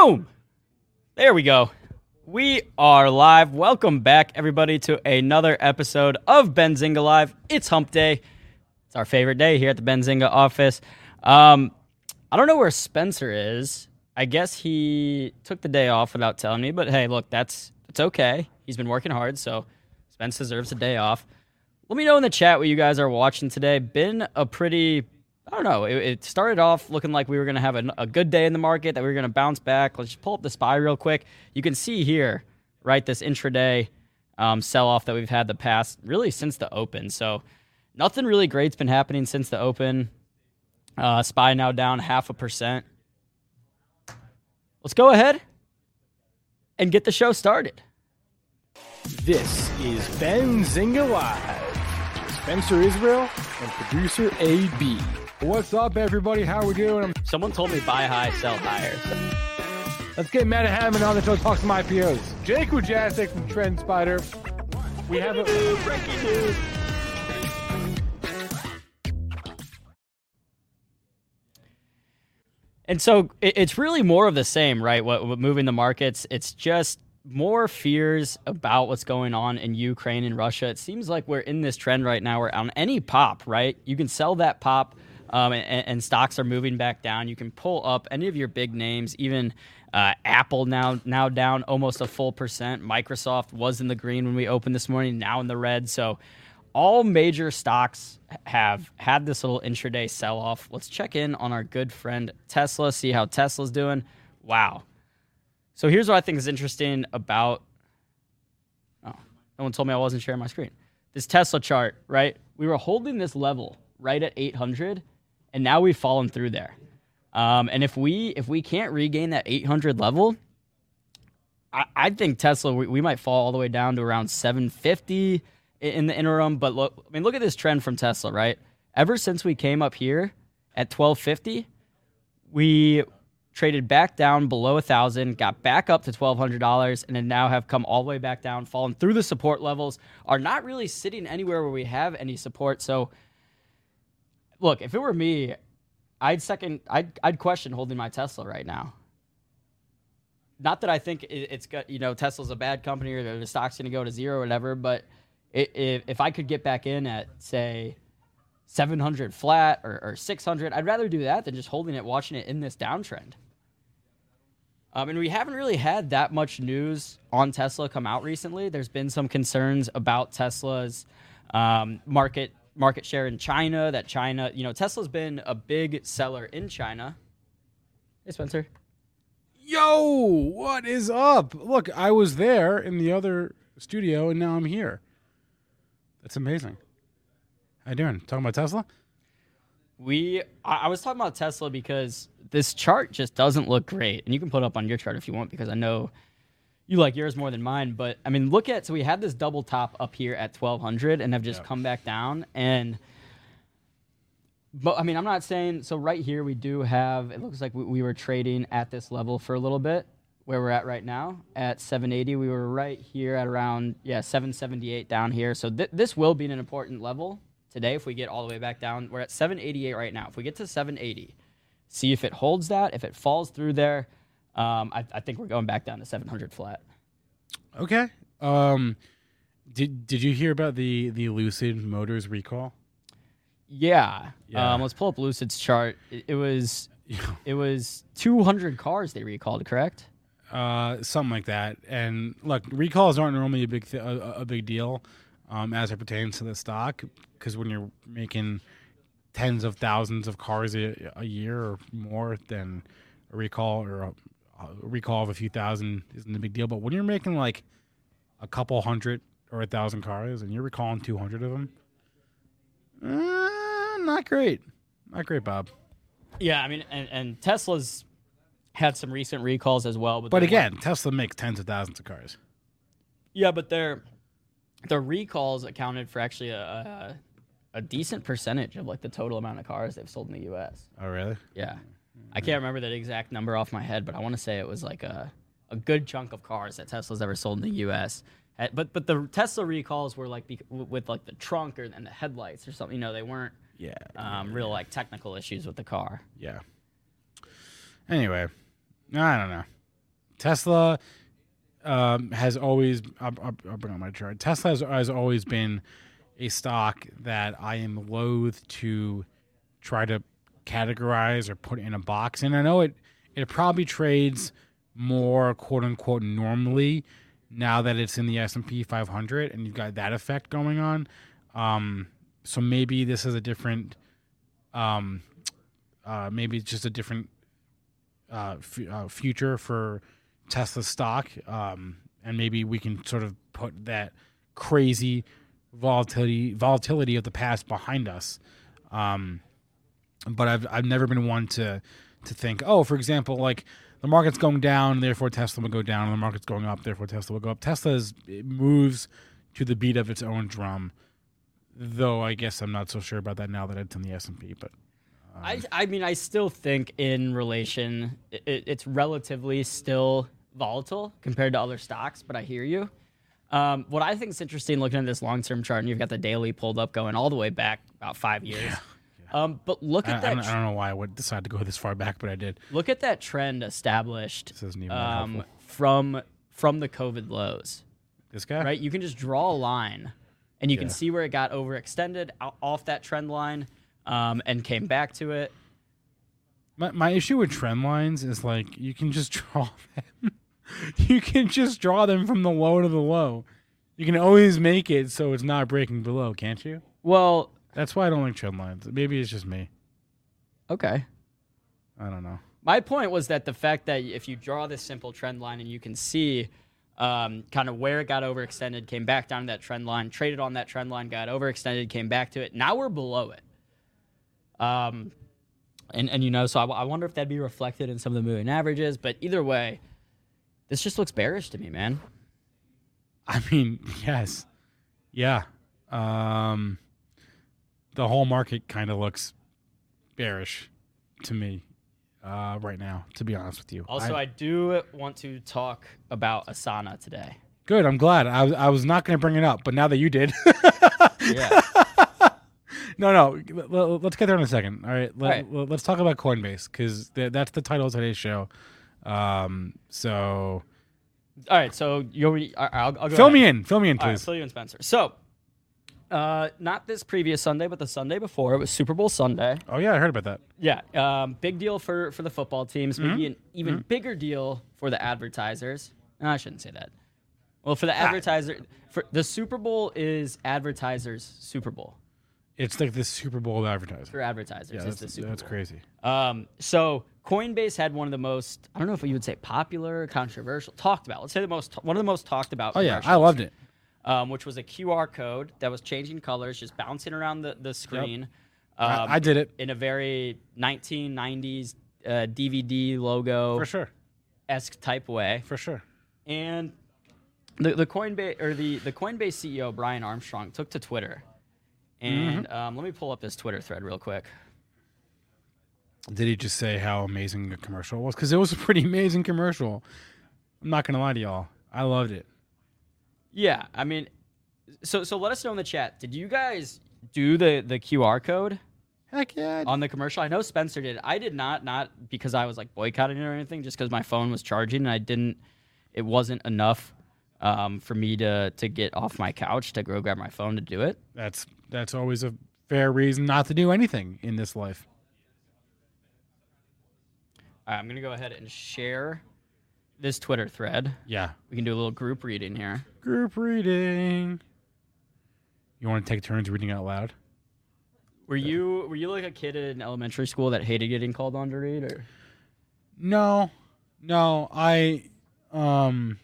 Boom! There we go. We are live. Welcome back, everybody, to another episode of Benzinga Live. It's Hump Day. It's our favorite day here at the Benzinga office. Um, I don't know where Spencer is. I guess he took the day off without telling me. But hey, look, that's it's okay. He's been working hard, so Spence deserves a day off. Let me know in the chat what you guys are watching today. Been a pretty I don't know. It, it, started off looking like we were going to have a, a, good day in the market, that we were going to bounce back. Let's just pull up the SPY real quick. You can see here, right, this intraday um, sell off that we've had the past, really since the open. So nothing really great's been happening since the open. Uh, SPY now down half a percent. Let's go ahead and get the show started. This is Benzinga Live. Spencer Israel and producer AB. What's up, everybody? How we doing? Someone told me buy high, sell higher. Let's get Meta Hammond on the show. Talk some IPOs. Jake Wujastyk from Trend Spider. We have a breaking news. And so it's really more of the same, right? What, what moving the markets? It's just more fears about what's going on in Ukraine and Russia. It seems like we're in this trend right now where on any pop, right, you can sell that pop um, and, and, stocks are moving back down. You can pull up any of your big names, even uh, Apple now now down almost a full percent. Microsoft was in the green when we opened this morning, now in the red. So all major stocks have had this little intraday sell off. Let's check in on our good friend Tesla, see how Tesla's doing. Wow. So here's what I think is interesting about. Oh, no one told me I wasn't sharing my screen. This Tesla chart, right? We were holding this level right at 800 and now we've fallen through there. Um, and if we if we can't regain that 800 level, I, I think Tesla we, we, might fall all the way down to around 750 in the interim. But look, I mean, look at this trend from Tesla, right? Ever since we came up here at 1250, we traded back down below a thousand, got back up to twelve hundred dollars, and then now have come all the way back down, fallen through the support levels, are not really sitting anywhere where we have any support. So look, if it were me, I'd second, I'd, I'd question holding my Tesla right now. Not that I think it's got, you know, Tesla's a bad company or the stock's going to go to zero or whatever, but if, if I could get back in at, say, 700 flat or, or 600, I'd rather do that than just holding it, watching it in this downtrend. Um, and we haven't really had that much news on Tesla come out recently. There's been some concerns about Tesla's um, market market share in China. That China, you know, Tesla's been a big seller in China. Hey, Spencer. Yo, what is up? Look, I was there in the other studio, and now I'm here. That's amazing. How you doing? Talking about Tesla? We, I was talking about Tesla because this chart just doesn't look great, and you can put it up on your chart if you want, because I know you like yours more than mine, but I mean, look at so we had this double top up here at 1200 and have just come back down and but I mean, I'm not saying so right here we do have it looks like we, we were trading at this level for a little bit where we're at right now. At 780 we were right here at around yeah 778 down here. So th- this will be an important level today if we get all the way back down. We're at 788 right now. If we get to 780 see if it holds that. If it falls through there um, I, I, think we're going back down to 700 flat. Okay. Um, did Did you hear about the the Lucid Motors recall? Yeah. yeah. Um, let's pull up Lucid's chart. It, it was it was 200 cars they recalled, correct? Uh, something like that. And look, recalls aren't normally a big th- a, a, big deal um, as it pertains to the stock because when you're making tens of thousands of cars a, a year or more, then a recall or a, a recall of a few thousand isn't a big deal. But when you're making like a couple hundred or a thousand cars and you're recalling 200 of them, uh, not great. Not great, Bob. Yeah, I mean, and, and Tesla's had some recent recalls as well. But, But again, Tesla makes tens of thousands of cars. yeah, but their the recalls accounted for actually a, a a decent percentage of like the total amount of cars they've sold in the U.S. Oh, really? Yeah, I can't remember that exact number off my head, but I want to say it was like a a good chunk of cars that Tesla's ever sold in the U.S. Uh, But but the Tesla recalls were like bec- with like the trunk or, and the headlights or something. You know, they weren't Yeah. um, real like technical issues with the car. Yeah. Anyway, I don't know. Tesla um, has always. I'll, I'll, I'll bring on my chart. Tesla has, has always been a stock that I am loath to try to categorize or put in a box. And I know it. It probably trades more quote unquote normally now that it's in the S and P 500 and you've got that effect going on. Um, so maybe this is a different. Um, uh, maybe it's just a different uh, f- uh, future for Tesla stock, um, and maybe we can sort of put that crazy volatility volatility of the past behind us. Um, but I've I've never been one to to think, oh, for example, like the market's going down, therefore Tesla will go down, and the market's going up, therefore Tesla will go up. Tesla is, it moves to the beat of its own drum, though I guess I'm not so sure about that now that it's in the S and P. But I, I mean, I still think in relation, it, it's relatively still volatile compared to other stocks, but I hear you. Um, what I think is interesting looking at this long term chart, and you've got the daily pulled up going all the way back about five years. Um, but look at I, that. don't, I don't know why I would decide to go this far back, but I did. Look at that trend established This isn't even um, helpful. from from the COVID lows. This guy, right? You can just draw a line, and you can see where it got overextended off that trend line, um, and came back to it. My, my issue with trend lines is like you can just draw them. you can just draw them from the low to the low. You can always make it so it's not breaking below, can't you? Well, That's why I don't like trend lines. Maybe it's just me. okay. I don't know. My point was that the fact that if you draw this simple trend line and you can see um, kind of where it got overextended, came back down to that trend line, traded on that trend line, got overextended, came back to it. Now we're below it. Um, and, and you know, so I, I wonder if that'd be reflected in some of the moving averages. But either way, this just looks bearish to me, man. I mean, yes. Yeah. Um the whole market kind of looks bearish to me uh right now, to be honest with you. Also, I, do want to talk about Asana today. good, I'm glad. I was I was not going to bring it up, but now that you did. Yeah. no, no. l- l- Let's get there in a second. All right. Let, Right. l- Let's talk about Coinbase because th- that's the title of today's show. Um. So All right. So you'll. I- I'll, I'll go fill ahead. me in. Fill me in, All right, please. fill you in, Spencer. So, uh, not this previous Sunday, but the Sunday before. It was Super Bowl Sunday. oh yeah, I heard about that. Yeah. Um, big deal for for the football teams. Maybe Mm-hmm. an even bigger deal for the advertisers. No, I shouldn't say that. Well, for the Ah. advertiser, for the Super Bowl is advertisers' Super Bowl It's like the Super Bowl of advertisers. for advertisers. Yeah, that's, the Super that's crazy. Um, so Coinbase had one of the most I don't know if you would say popular, controversial, talked about. Let's say the most one of the most talked about. Oh yeah, I loved it. Um, which was a QR code that was changing colors, just bouncing around the the screen. Um, I, I did it in a very 1990s uh, DVD logo for sure. esque type way. For sure. And the the Coinbase or the the Coinbase CEO Brian Armstrong took to Twitter. And Mm-hmm. um, let me pull up this Twitter thread real quick. Did he just say how amazing the commercial was? Because it was a pretty amazing commercial. I'm not gonna lie to y'all. I loved it. Yeah, I mean, so so let us know in the chat. Did you guys do the the QR code Heck yeah. on the commercial? I know Spencer did. I did not, not because I was like boycotting it or anything, just because my phone was charging and I didn't. It wasn't enough um, for me to to get off my couch to go grab my phone to do it. That's that's always a fair reason not to do anything in this life. All right, I'm gonna go ahead and share this Twitter thread. Yeah. We can do a little group reading here. Group reading. You want to take turns reading out loud? Were you were you like a kid in elementary school that hated getting called on to read, or No, no. I, um,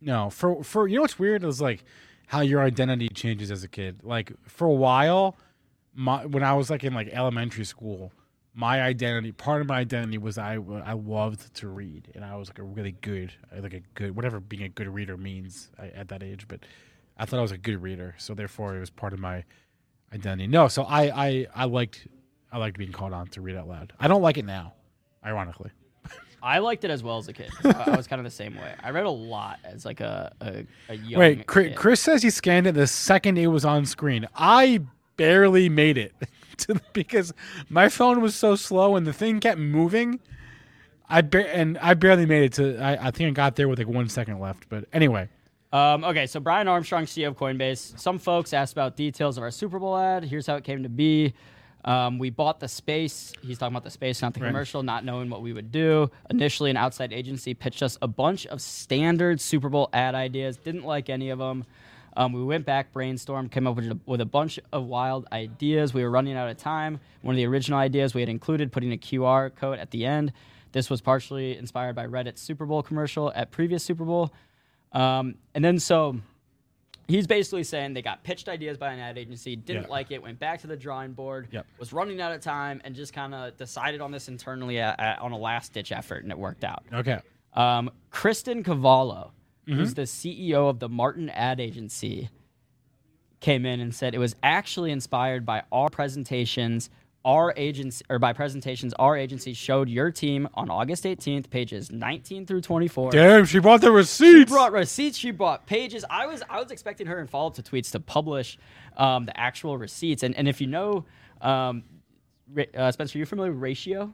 no. For for you know what's weird is like how your identity changes as a kid. Like for a while, my when I was like in like elementary school, my identity, part of my identity was I I loved to read, and I was like a really good, uh, like a good whatever being a good reader means at that age. But I thought I was a good reader, so therefore it was part of my identity. No, so I I I liked I liked being called on to read out loud. I don't like it now, ironically. I liked it as well as a kid. I was kind of the same way. I read a lot as like a a, a young. Wait, Chris. Chris says he scanned it the second it was on screen. I barely made it to, because my phone was so slow and the thing kept moving. I and I barely made it to. I, I think I got there with like one second left. But anyway, Um, okay, so Brian Armstrong, CEO of Coinbase. Some folks asked about details of our Super Bowl ad. Here's how it came to be. Um, we bought the space. He's talking about the space, not the Right. commercial, not knowing what we would do. Initially, an outside agency pitched us a bunch of standard Super Bowl ad ideas. Didn't like any of them. Um, we went back, brainstormed, came up with a, with a bunch of wild ideas. We were running out of time. One of the original ideas we had included putting a QR code at the end. This was partially inspired by Reddit's Super Bowl commercial at previous Super Bowl. Um, and then so he's basically saying they got pitched ideas by an ad agency, didn't Yeah. like it, went back to the drawing board, Yep. was running out of time, and just kind of decided on this internally at, at- on a last ditch effort, and it worked out. okay. Um, Kristen Cavallo, Mm-hmm. who's the CEO of the Martin Ad Agency, came in and said it was actually inspired by our presentations. Our agency, or by presentations, our agency showed your team on August 18th, pages 19 through 24. Damn, she brought the receipts. She brought receipts. She brought pages. I was I was expecting her in follow up to tweets to publish um, the actual receipts. And and if you know, um, uh, Spencer, you're familiar with ratio?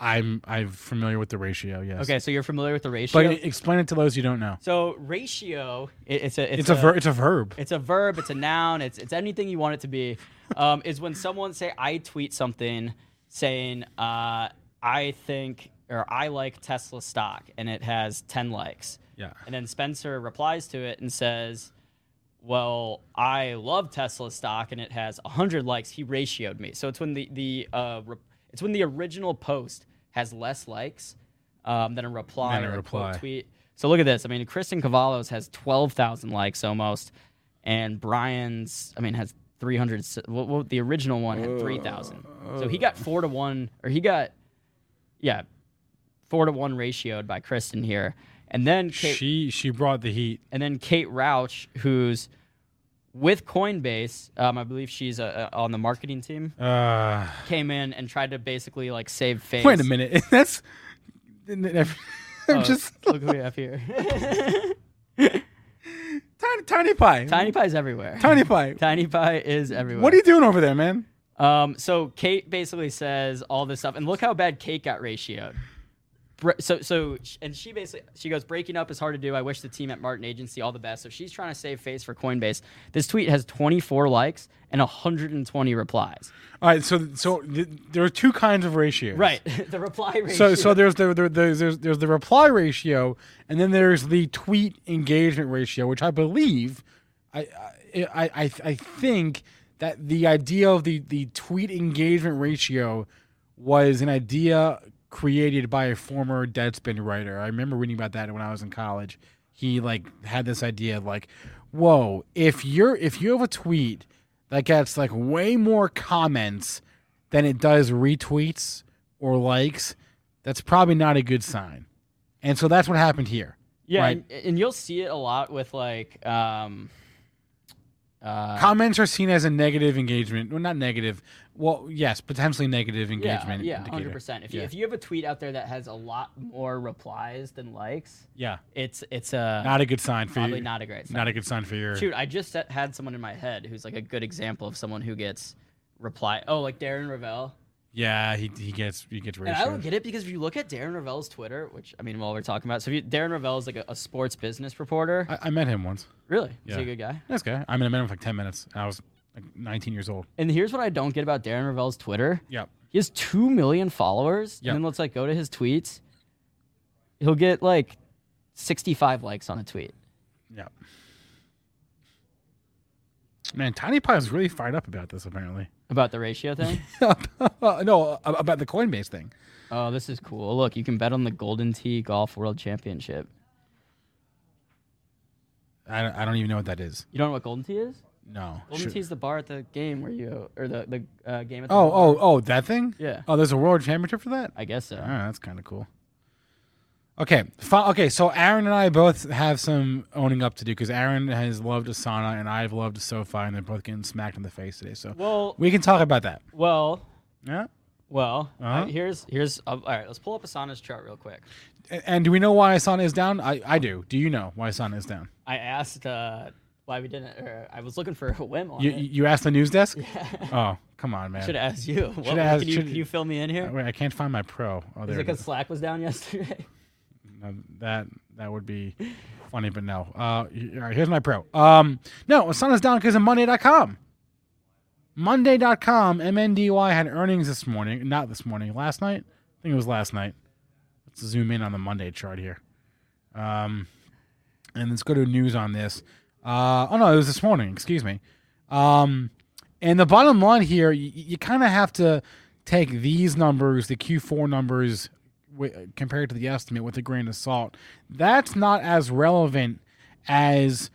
I'm I'm familiar with the ratio. Yes. Okay, so you're familiar with the ratio. But explain it to those you don't know. so ratio, it, it's a it's, It's a ver- it's a verb. It's a verb. It's a noun. It's it's anything you want it to be. Um, is when someone say I tweet something saying uh, I think or I like Tesla stock and it has ten likes. Yeah. And then Spencer replies to it and says, "Well, I love Tesla stock and it has hundred likes. He ratioed me. So it's when the the uh, re- it's when the original post has less likes um, than a reply Than a or a quote reply. tweet. So look at this. I mean, Kristen Cavallo's has twelve thousand likes almost, and Brian's I mean has three hundred. Well, well, the original one had three thousand. So he got four to one, or he got yeah, four to one ratioed by Kristen here. And then Kate, She she brought the heat. and then Kate Rouch, who's with Coinbase, um, I believe she's uh, uh, on the marketing team, Uh, came in and tried to basically like save face. wait a minute. That's. I'm Oh, just look who we have here. tiny tiny pie. Tiny Pie's everywhere. tiny pie. Tiny Pie is everywhere. What are you doing over there, man? Um, so Kate basically says all this stuff, and look how bad Kate got ratioed. So, so, and she basically she goes, breaking up is hard to do. I wish the team at Martin Agency all the best. So she's trying to save face for Coinbase. This tweet has 24 likes and 120 replies. All right, so so th- there are two kinds of ratios. Right, the reply ratio. So so there's the, the, the there's there's the reply ratio, and then there's the tweet engagement ratio, which I believe, I I I, I I think that the idea of the the tweet engagement ratio was an idea created by a former Deadspin writer. I remember reading about that when I was in college. He like had this idea of like, whoa, if you're if you have a tweet that gets like way more comments than it does retweets or likes, that's probably not a good sign. And so that's what happened here. yeah, right. and, and you'll see it a lot with like, um, uh, Comments are seen as a negative engagement. Well, not negative. Well, yes, potentially negative engagement. yeah, indicator. hundred percent. If you Yeah. if you have a tweet out there that has a lot more replies than likes, Yeah, it's it's a not a good sign for probably you. not a great sign. Not a good sign for your. Shoot, I just had someone in my head who's like a good example of someone who gets reply. Oh, like Darren Rovell. Yeah, he, he gets he gets I don't get it because if you look at Darren Rovell's Twitter, which I mean, while we're talking about, so if you, Darren Rovell is like a, a sports business reporter. I, I met him once. really, is he a good guy? Nice guy. I mean, I met him for like ten minutes. I was like 19 years old. And here's what I don't get about Darren Rovell's Twitter. Yep. He has two million followers, Yep. and then let's like go to his tweets. He'll get like sixty-five likes on a tweet. Yep. Man, Tiny Pie is really fired up about this. Apparently, About the ratio thing. no, about the Coinbase thing. oh, this is cool. Look, you can bet on the Golden Tee Golf World Championship. I, I don't even know what that is. You don't know what Golden Tee is? No. Golden Shoot. Tee's the bar at the game where you or the the uh, game at the Oh, bar. oh, oh, that thing? Yeah. Oh, there's a world championship for that? I guess so. Oh, that's kind of cool. Okay, okay. So Aaron and I both have some owning up to do because Aaron has loved Asana and I've loved SoFi, and they're both getting smacked in the face today. So Well, we can talk about that. well, Yeah. well. Uh-huh. uh, here's here's uh, all right. Let's pull up Asana's chart real quick. A- And do we know why Asana is down? I, I do. Do you know why Asana is down? I asked uh, why we didn't. Or I was looking for a whim on You, it. you asked the news desk? Oh, come on, man. Should have asked you. What, asked- can, you should- can you fill me in here? Wait, I can't find my pro. Oh, Is it it because. Slack was down yesterday? No, that that would be funny, but no. Uh, all right, here's my pro. Um, no, Asana's down because of Monday.com. Monday.com, MNDY had earnings this morning. Not this morning, last night. I think it was last night. Let's zoom in on the Monday chart here. Um, and let's go to news on this. Uh, oh no, it was this morning. Excuse me. Um, and the bottom line here, you, you kind of have to take these numbers, the Q4 numbers, compared to the estimate, with a grain of salt. That's not as relevant as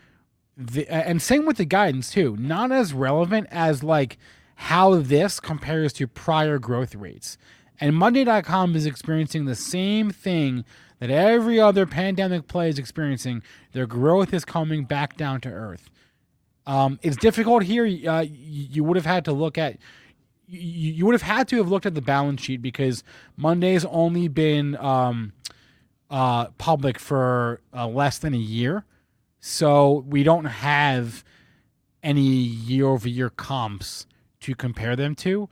the, and same with the guidance too. Not as relevant as like how this compares to prior growth rates. And Monday.com is experiencing the same thing that every other pandemic play is experiencing. Their growth is coming back down to earth. Um, it's difficult here. Uh, you would have had to look at you, would have had to have looked at the balance sheet because Monday's only been um, uh, public for uh, less than a year, so we don't have any year-over-year comps to compare them to.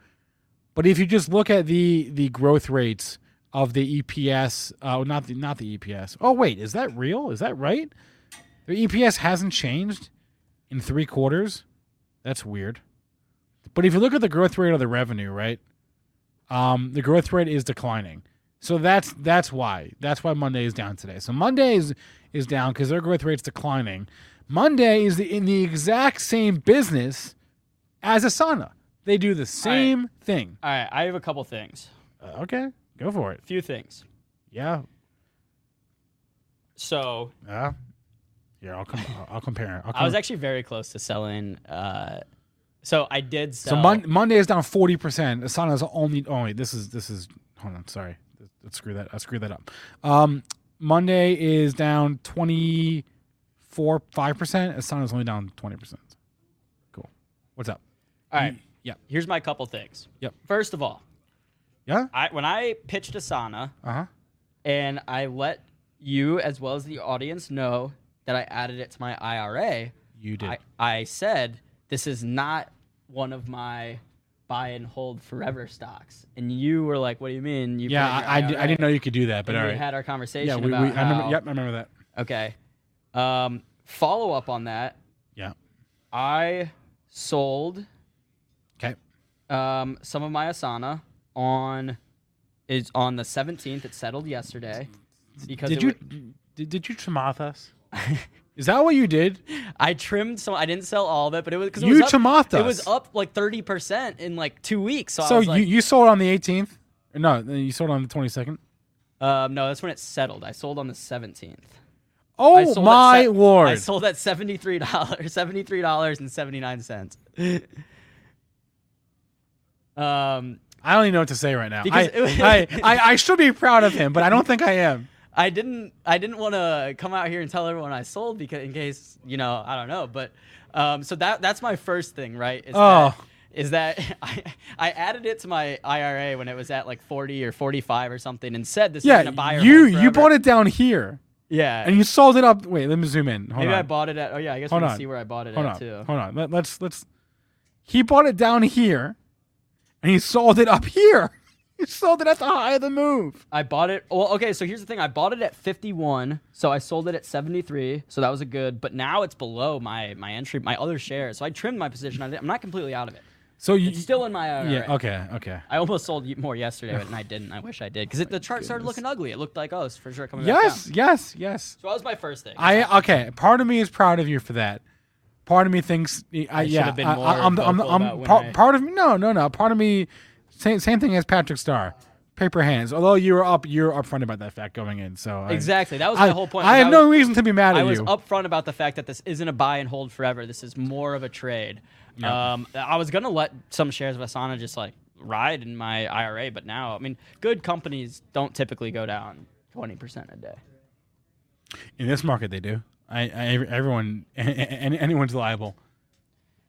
But if you just look at the the growth rates of the EPS, uh, not the not the EPS. Oh wait, is that real? Is that right? The EPS hasn't changed in three quarters. That's weird. But if you look at the growth rate of the revenue, right? Um, the growth rate is declining. So that's that's why. That's why Monday is down today. So Monday is, is down because their growth rate's declining. Monday is the, in the exact same business as Asana. They do the same thing. All right, I have a couple things. Uh, okay, go for it. A few things. Yeah, So yeah. Here, I'll com- I'll, compare. I'll I was actually very close to selling. Uh, so I did so. Mon- Monday is down forty percent. Asana's only. Oh wait, this is this is. Hold on, sorry. Let's screw that. I screwed that up. Um, Monday is down twenty four five percent. Asana's only down twenty percent. Cool. What's up? All right. Yeah. Here's my couple things. Yep. First of all, Yeah. I when I pitched Asana Uh huh. and I let you as well as the audience know that I added it to my IRA, You did. I, I said this is not one of my buy and hold forever stocks. And you were like, "What do you mean?" You yeah, I, didn't know you could do that, but And all we right. had our conversation Yeah, we, we I remember. how- Yep, I remember that. Okay. Um, follow up on that. Yeah. I sold Okay. um, some of my Asana on is on the 17th. It settled yesterday because Did you wa- did, did you chamath us? Is that what you did? I trimmed some. I didn't sell all of it, but it was because You was up, It was up like 30 percent in like two weeks. So, I So was you, you sold on the 18th? No, you sold on the 22nd. um, no, that's when it settled. I sold on the 17th. Oh my se- lord! I sold at seventy three dollars, seventy three dollars and seventy nine cents. um, I don't even know what to say right now. I, was- I, I, I should be proud of him, but I don't think I am. I didn't I didn't want to come out here and tell everyone I sold because in case you know I don't know, but um, so that that's my first thing, right? Is Oh. that, is that I I added it to my IRA when it was at like forty or forty five or something, and said this is Yeah, gonna buy you you bought it down here, yeah. and you sold it up. Wait, let me zoom in. Hold Maybe on. I bought it at oh yeah I guess Hold we can on. see where I bought it Hold at on. too. Hold on. Let, let's let's. He bought it down here, and he sold it up here. He sold it at the high of the move. I bought it. Well, okay. So here's the thing. I bought it at 51. So I sold it at 73. So that was a good. But now it's below my my entry, my other shares. So I trimmed my position. I I'm not completely out of it. So you It's still in my IRA. yeah okay okay. I almost sold more yesterday, but I didn't. I wish I did because the chart started looking ugly. It looked like oh, it's for sure coming back Yes down. yes yes. So that was my first thing. I okay. Part of me is proud of you for that. Part of me thinks I, I should yeah. have been I, more I, I'm, I'm, I'm, part, part of me. No no no. Part of me. Same same thing as Patrick Star. Paper hands. Although you were up, you're upfront about that fact going in. So I- Exactly. That was I, my whole point. I have was- no reason to be mad at you. I was upfront about the fact that this isn't a buy and hold forever. This is more of a trade. Um, I was gonna let some shares of Asana just like ride in my IRA, but now, I mean, good companies don't typically go down twenty percent a day. in this market, they do. I, I everyone, any, anyone's liable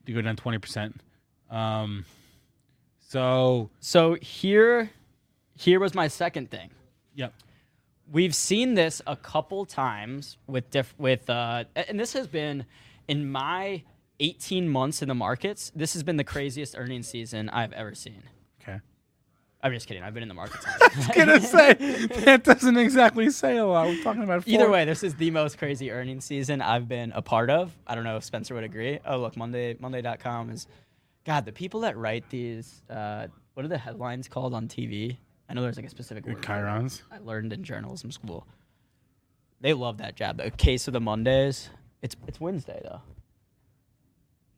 to go down twenty percent. Um, so So here, here was my second thing. yep. We've seen this a couple times with diff- with uh, and this has been in my 18 months in the markets. This has been the craziest earnings season I've ever seen. Okay. I'm just kidding. I've been in the markets. I was gonna say that doesn't exactly say a lot. We're talking about Either four- way, this is the most crazy earnings season I've been a part of. I don't know if Spencer would agree. Oh, look, Monday Monday.com is God, the people that write these uh, what are the headlines called on TV? I know there's like a specific word. for it. Chyrons. I learned in journalism school. They love that job. The case of the Mondays. It's it's Wednesday though.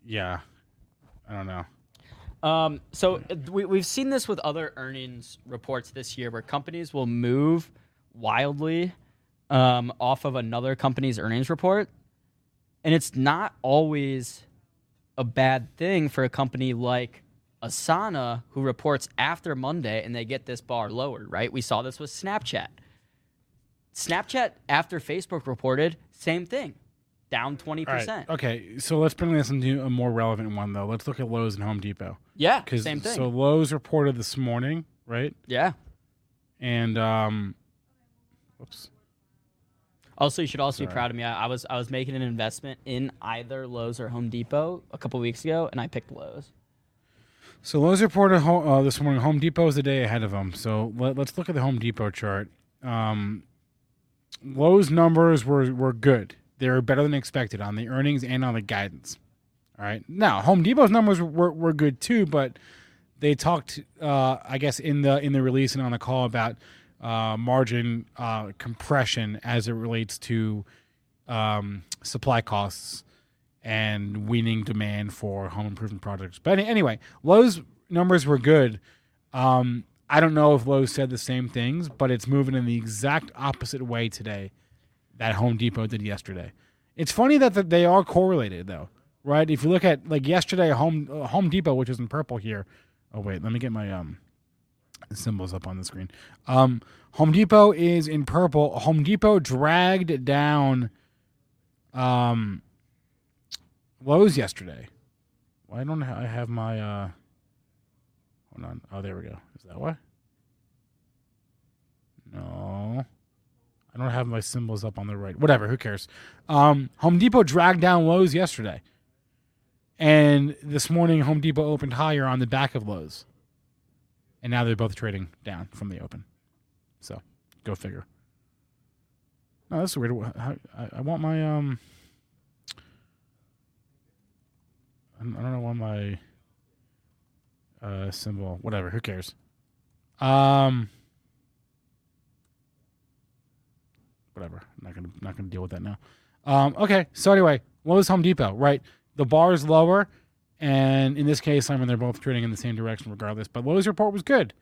Yeah. I don't know. Um, so uh, we, we've seen this with other earnings reports this year where companies will move wildly um, off of another company's earnings report. And it's not always a bad thing for a company like Asana who reports after Monday and they get this bar lowered, right? We saw this with Snapchat. Snapchat, after Facebook reported, same thing, down 20%. All right. Okay. So let's bring this into a more relevant one, though. Let's look at Lowe's and Home Depot. Yeah, same thing. so Lowe's reported this morning, right? yeah. And um, whoops. Also, you should also be proud of me. I, I was I was making an investment in either Lowe's or Home Depot a couple weeks ago, and I picked Lowe's. So Lowe's reported uh, this morning. Home Depot is the day ahead of them. So let, us look at the Home Depot chart. Um, Lowe's numbers were were good. They were better than expected on the earnings and on the guidance. All right. Now Home Depot's numbers were, were good too, but they talked, uh, I guess, in the in the release and on the call about uh, margin uh, compression as it relates to um, supply costs and weaning demand for home improvement projects. But anyway, Lowe's numbers were good. Um, I don't know if Lowe's said the same things, but it's moving in the exact opposite way today that Home Depot did yesterday. It's funny that, that they are correlated though, right? If you look at like yesterday, Home uh, Home Depot, which is in purple here. Oh wait, let me get my um symbols up on the screen. Um, Home Depot is in purple. Home Depot dragged down um Lowe's yesterday. Why don't I have my uh hold on. Oh there we go. Is that why? No. I don't have my symbols up on the right. Whatever, who cares? Um Home Depot dragged down Lowe's yesterday. And this morning Home Depot opened higher on the back of Lowe's. And now they're both trading down from the open. So, go figure. No, that's weird. I, I want my um I don't know why my uh symbol whatever who cares um whatever I'm not gonna not gonna deal with that now um okay so anyway what was Home Depot right the bar is lower and in this case I mean they're both trading in the same direction regardless but Lowe's report was good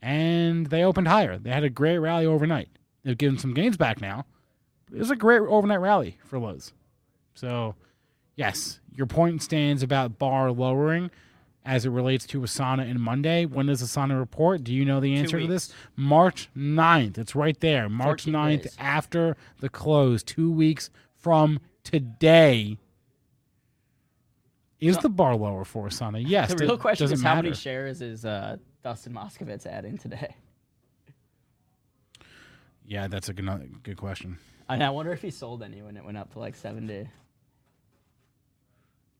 and they opened higher they had a great rally overnight they've given some gains back now it was a great overnight rally for Lowe's so yes, your point stands about bar lowering as it relates to Asana and Monday. When does Asana report? Do you know the answer to this? March 9th. It's right there. March 9th days. after the close, two weeks from today. Is the bar lower for Asana? Yes. The It real question is how many shares is uh, Dustin Moskovitz adding today? Yeah, that's a good, good question. And I wonder if he sold any when it went up to like 70.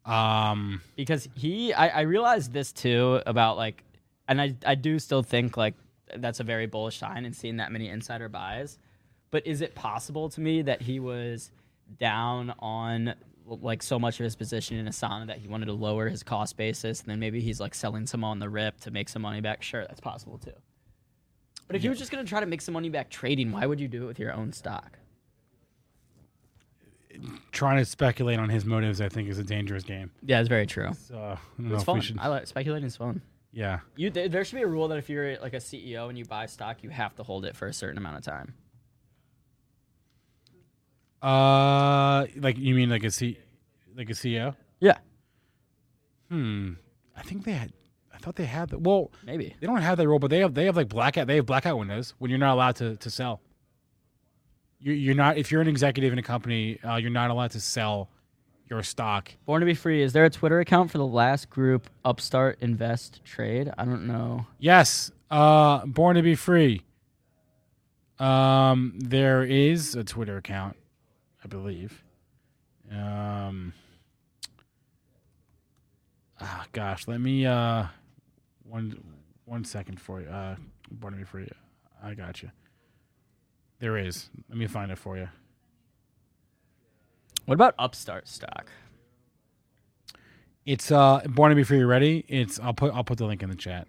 Um, because he I, I realized this too about like and I, I do still think like that's a very bullish sign and seeing that many insider buys but is it possible to me that he was down on like so much of his position in Asana that he wanted to lower his cost basis and then maybe he's like selling some on the rip to make some money back sure that's possible too but if you were just going to try to make some money back trading why would you do it with your own stock trying to speculate on his motives, I think, is a dangerous game. yeah it's very true So I it's fun should. I like speculating is fun Yeah. You th- there should be a rule that if you're like a CEO and you buy stock, you have to hold it for a certain amount of time. Uh, like you mean like a C, like a CEO? Yeah, Hmm. I think they had. I thought they had. The, well, maybe. they don't have that rule, but they have. They have like blackout. They have blackout windows when you're not allowed to to sell. You're, you're not if you're an executive in a company, uh, you're not allowed to sell your stock. Born to be free. Is there a Twitter account for the last group, Upstart Invest Trade? I don't know. Yes. Uh, born to be free. Um, there is a Twitter account, I believe. Um. Ah, gosh, let me uh, one one second for you. Uh, born to be free. I got you. There is. Let me find it for you. What about Upstart stock? It's uh, born to be free. Ready? It's. I'll put. I'll put the link in the chat.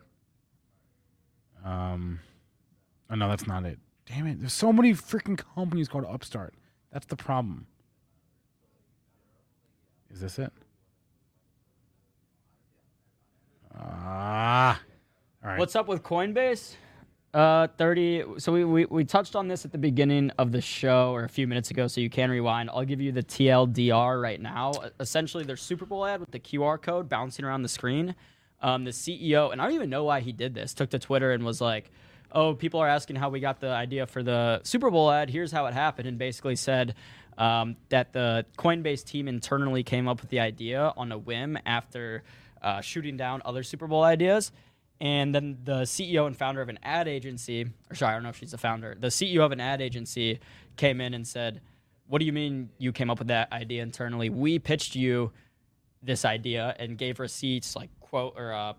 Um. Oh no, that's not it. Damn it! There's so many freaking companies called Upstart. That's the problem. Is this it? Ah. All right. What's up with Coinbase? Uh, 30. So we, we, we touched on this at the beginning of the show or a few minutes ago, so you can rewind. I'll give you the TLDR right now. Essentially, their Super Bowl ad with the QR code bouncing around the screen. Um, the CEO, and I don't even know why he did this, took to Twitter and was like, oh, people are asking how we got the idea for the Super Bowl ad. Here's how it happened, and basically said um, that the Coinbase team internally came up with the idea on a whim after uh, shooting down other Super Bowl ideas. And then the CEO and founder of an ad agency, or sorry, I don't know if she's the founder, the CEO of an ad agency came in and said, What do you mean you came up with that idea internally? We pitched you this idea and gave receipts, like quote or uh,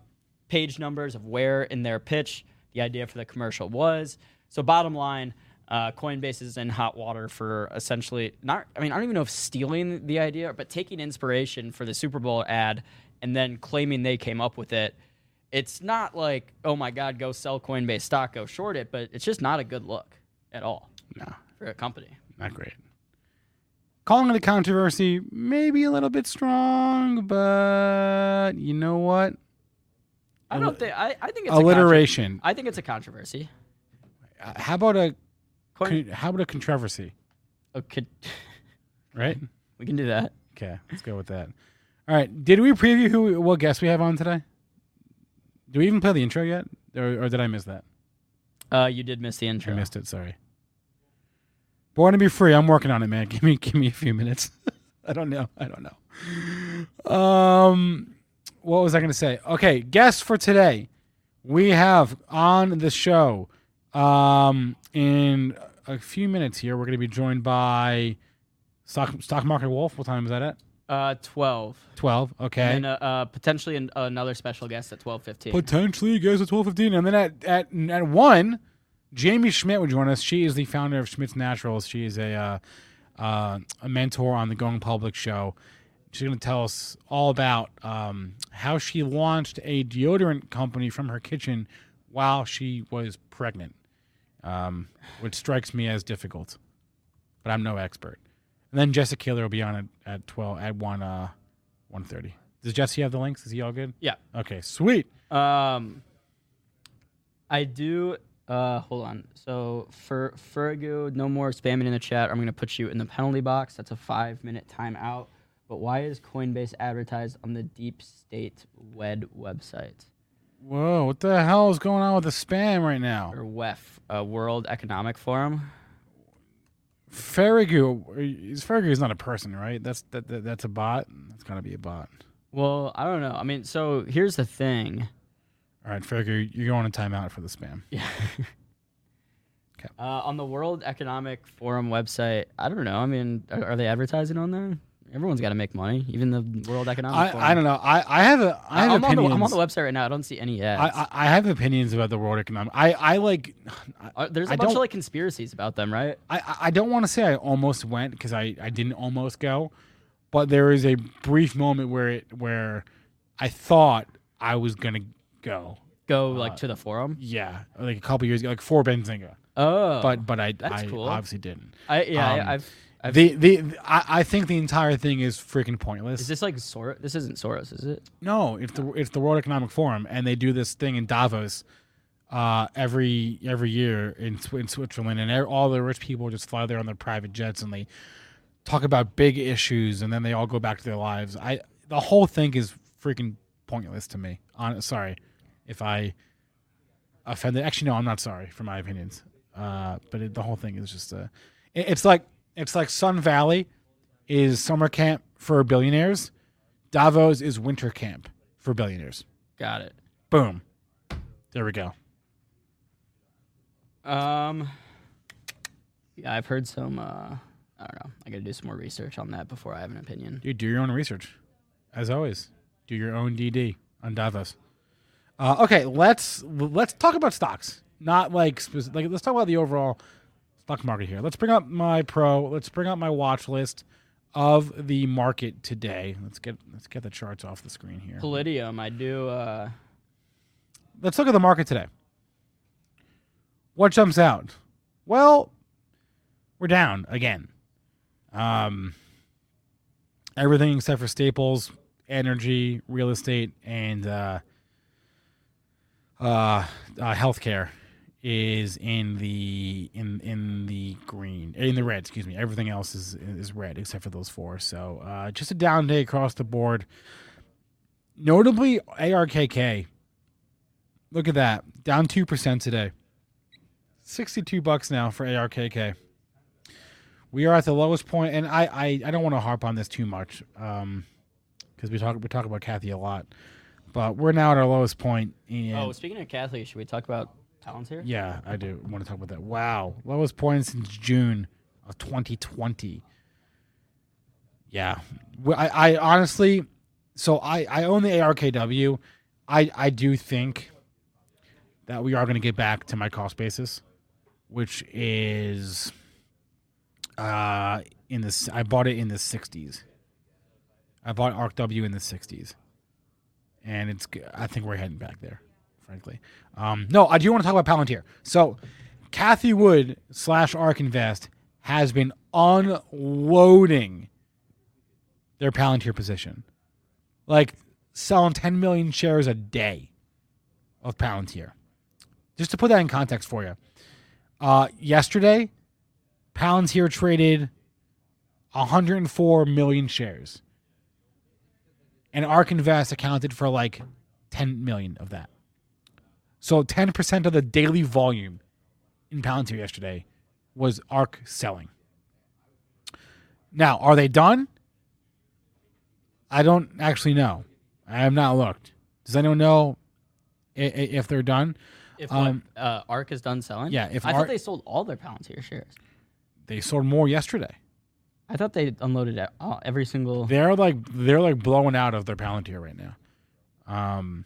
page numbers of where in their pitch the idea for the commercial was. So, bottom line, uh, Coinbase is in hot water for essentially not, I mean, I don't even know if stealing the idea, but taking inspiration for the Super Bowl ad and then claiming they came up with it it's not like, oh my God, go sell Coinbase stock, go short it, but it's just not a good look at all no, for a company. not great. Calling it a controversy, maybe a little bit strong, but you know what? I don't think, I, I think it's a Alliteration. contro- I think it's a controversy. Uh, how about a con- how about a controversy? okay, Right? we can do that. Okay, let's go with that. All right. Did we preview who what guest we have on today? Do we even play the intro yet, or, or did I miss that? Uh, you did miss the intro. I missed it. Sorry. Born to be free. I'm working on it, man. Give me give me a few minutes. I don't know. I don't know. Um, what was I going to say? Okay, guest for today. We have on the show. Um, in a few minutes here, we're going to be joined by stock stock market wolf. What time is that at? Uh, 12. Twelve. Okay. And uh, uh, potentially an, another special guest at 12.15. Potentially, guys at twelve fifteen, and then at at at one, Jaime Schmidt would join us. She is the founder of Schmidt's Naturals. She is a uh, uh, a mentor on the Going Public show. She's going to tell us all about um, how she launched a deodorant company from her kitchen while she was pregnant, um, which strikes me as difficult. But I'm no expert. And then Jesse Kaylor will be on at, at twelve at one uh one thirty. Does Jesse have the links? Is he all good? Yeah. Okay, sweet. Um, I do. Uh, hold on. So for Fergu, no more spamming in the chat. I'm gonna put you in the penalty box. That's a five minute timeout. But why is Coinbase advertised on the Deep State WED website Whoa, what the hell is going on with the spam right now? or WEF, uh, World Economic Forum? Farragut, is not a person, right? That's that, that that's a bot. That's gotta be a bot. Well, I don't know. I mean, so here's the thing. All right, Farragut, you're going to timeout for the spam. Yeah. Okay. Uh, on the World Economic Forum website, I don't know. I mean, are, are they advertising on there? Everyone's got to make money, even the World Economic Forum. I, I don't know. I, I have a I have I'm, on the. I'm on the website right now. I don't see any ads. I, I I have opinions about the world economic. I I like. I, Uh, There's a I bunch of don't- like conspiracies about them, right? I, I don't want to say I almost went because I, I didn't almost go, but there is a brief moment where it where I thought I was gonna go. Go Uh, like to the forum. Yeah, like a couple years ago, like for Benzinga. Oh, but but I that's I cool. obviously didn't. I yeah, um, I, I've The the I, I think the entire thing is freaking pointless. Is this like Soros? This isn't Soros, is it? no, it's the it's the World Economic Forum, and they do this thing in Davos uh, every every year in in Switzerland, and all the rich people just fly there on their private jets, and they talk about big issues, and then they all go back to their lives. I the whole thing is freaking pointless to me. On sorry if I offended. Actually, no, I'm not sorry for my opinions. Uh, but it, the whole thing is just a. it- it's like it's like Sun Valley is summer camp for billionaires. Davos is winter camp for billionaires. Got it. Boom. There we go. Um, yeah, I've heard some. Uh, I don't know. I got to do some more research on that before I have an opinion. You do your own research, as always. Do your own DD on Davos. Uh, okay, let's let's talk about stocks. Not like specific, like let's talk about the overall stock market here. Let's bring up my pro. Let's bring up my watch list of the market today. Let's get let's get the charts off the screen here. Palladium, I do. Uh, Let's look at the market today. What jumps out? Well, we're down again. Um, everything except for staples, energy, real estate, and uh, uh, uh, healthcare is in the in in the green in the red. Excuse me. Everything else is is red except for those four. So uh, just a down day across the board. Notably, ARKK. Look at that, down two percent today. Sixty-two bucks now for ARKK. We are at the lowest point, and I I, I don't want to harp on this too much, um, because we talk we talk about Cathie a lot, but we're now at our lowest point. In, oh, speaking of Cathie, should we talk about here? yeah, I do want to talk about that. Wow, lowest point since June of 2020. Yeah, I, I honestly, so I I own the ARKW. I I do think that we are going to get back to my cost basis, which is uh in this. I bought it in the 60s. I bought ARKW in the 60s, and it's. I think we're heading back there frankly. Um, no, I do want to talk about Palantir. So, Cathie Wood slash Ark Invest has been unloading their Palantir position, like selling 10 million shares a day of Palantir. Just to put that in context for you, uh, yesterday, Palantir traded 104 million shares, and Ark Invest accounted for like 10 million of that. So 10% of the daily volume in Palantir yesterday was Ark selling. Now, are they done? I don't actually know. I have not looked. Does anyone know if they're done? If Um, what, uh, Ark is done selling? yeah, if I Ark- thought they sold all their Palantir shares. They sold more yesterday. I thought they unloaded every single. They're like they're like blowing out of their Palantir right now. Um,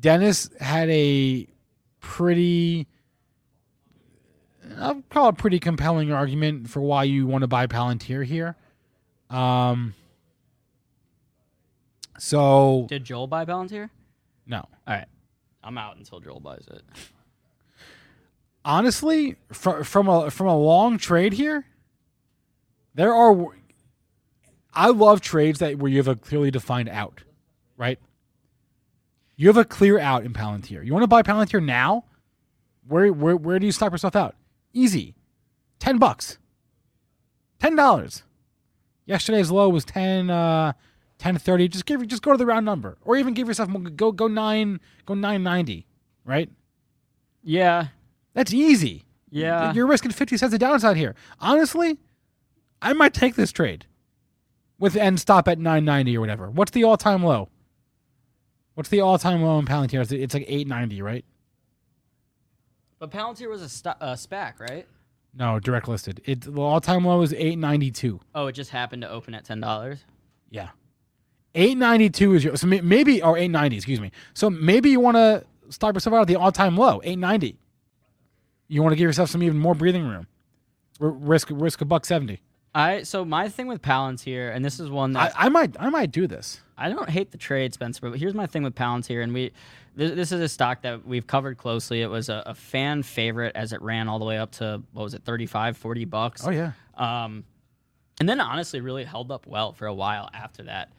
Dennis had a pretty, I'll call it pretty compelling argument for why you want to buy Palantir here. Um, so Did Joel buy Palantir? no, All right, I'm out until Joel buys it. honestly, from from a from a long trade here, there are. I love trades that where you have a clearly defined out, right? You have a clear out in Palantir. You want to buy Palantir now? Where where where do you stop yourself out? Easy, ten bucks, ten dollars. Yesterday's low was ten. Uh, 1030 just give just go to the round number or even give yourself go go 9 go 990 right Yeah, that's easy yeah. you're risking 50 cents of downside here. Honestly, I might take this trade with end stop at 990 or whatever. What's the all time low? What's the all time low in Palantir? It's- like 890, right? But Palantir was a st- uh, SPAC, right? No, direct listed. It the all time low is 892. Oh, it just happened to open at ten dollars. Yeah. 892 is your so maybe or 890, excuse me. So maybe you want to stop yourself out at the all time low, 890. You want to give yourself some even more breathing room. R- risk risk a buck 70. I so my thing with Palantir, and this is one that I, I might I might do this. I don't hate the trade, Spencer, but here's my thing with Palantir, and we this, this is a stock that we've covered closely. It was a, a, fan favorite as it ran all the way up to what was it, 35, 40 bucks. Oh yeah. Um, and then honestly, really held up well for a while after that.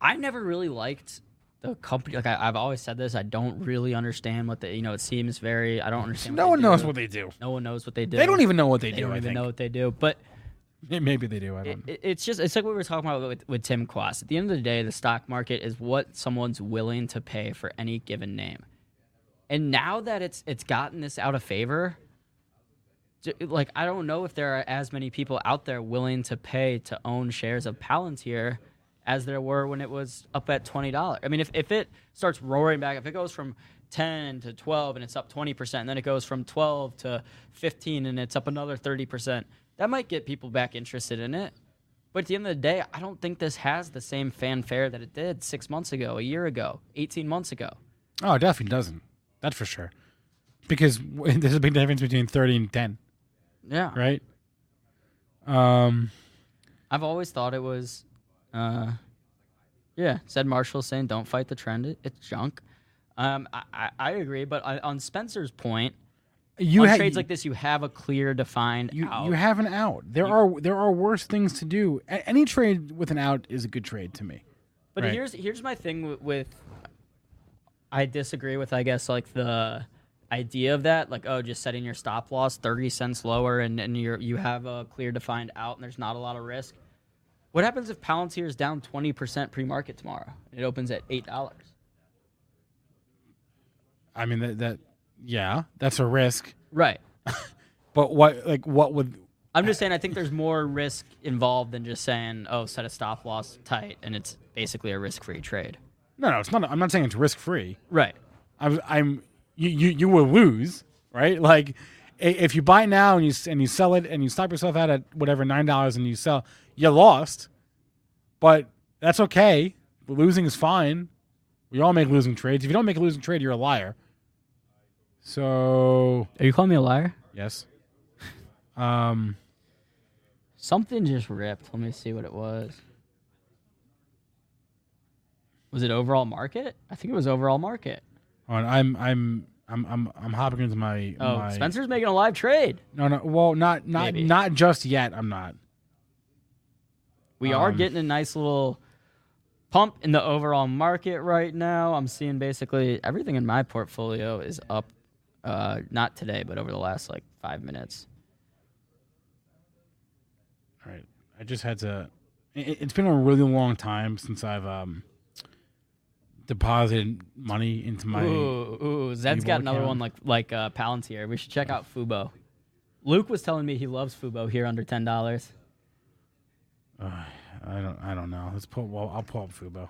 I never really liked the company. Like I, have always said this, I don't really understand what they. You know, it seems very. I don't understand. No one do. knows what they do. No one knows what they do. They don't even know what they, do, they do. don't I even think. know what they do, but. Maybe they do. I don't. It, it's just it's like what we were talking about with, with Tim Quast. At the end of the day, the stock market is what someone's willing to pay for any given name. And now that it's it's gotten this out of favor, like I don't know if there are as many people out there willing to pay to own shares of Palantir as there were when it was up at twenty dollars. I mean, if, if it starts roaring back, if it goes from ten to twelve and it's up twenty percent, and then it goes from twelve to fifteen and it's up another thirty percent, that might get people back interested in it. But at the end of the day, I don't think this has the same fanfare that it did six months ago, a year ago, eighteen months ago. Oh, it definitely doesn't. That's for sure. Because there's a big difference between thirty and ten. Yeah. Right. Um, I've always thought it was, uh, yeah. Said Marshall saying, "Don't fight the trend; it's junk." Um, I, I, I agree, but I, on Spencer's point, you on ha- trades like this, you have a clear, defined you out. you have an out. There are there are worse things to do. A- any trade with an out is a good trade to me. but right. here's here's my thing with, with. I disagree with, I guess, like the idea of that, like oh, just setting your stop loss thirty cents lower, and and you you have a clear, defined out, and there's not a lot of risk. What happens if Palantir is down twenty percent pre-market tomorrow? and It opens at eight dollars. I mean that that yeah, that's a risk. Right. But what like what would I'm just saying I think there's more risk involved than just saying, oh, set a stop loss tight and it's basically a risk free trade. no no it's not. I'm not saying it's risk free. Right. I'm I'm you, you you will lose right like if you buy now and you and you sell it and you stop yourself out at whatever nine dollars and you sell you lost, but that's okay. Losing is fine. We all make losing trades. If you don't make a losing trade, you're a liar. So Are you calling me a liar? yes. Um. Something just ripped. Let me see what it was. Was it overall market? I think it was overall market. On I'm I'm I'm I'm I'm hopping into my Oh, my Spencer's making a live trade. no no well not not Maybe. not just yet I'm not We are Um, getting a nice little pump in the overall market right now. I'm seeing basically everything in my portfolio is up. Uh, not today, but over the last like five minutes. all right I just had to it, it's been a really long time since I've um deposited money into my ooh, ooh, Zed's got another account. one like like uh, Palantir. We should check out Fubo. Luke was telling me he loves Fubo here under ten dollars. uh, I don't I don't know let's pull well I'll pull up Fubo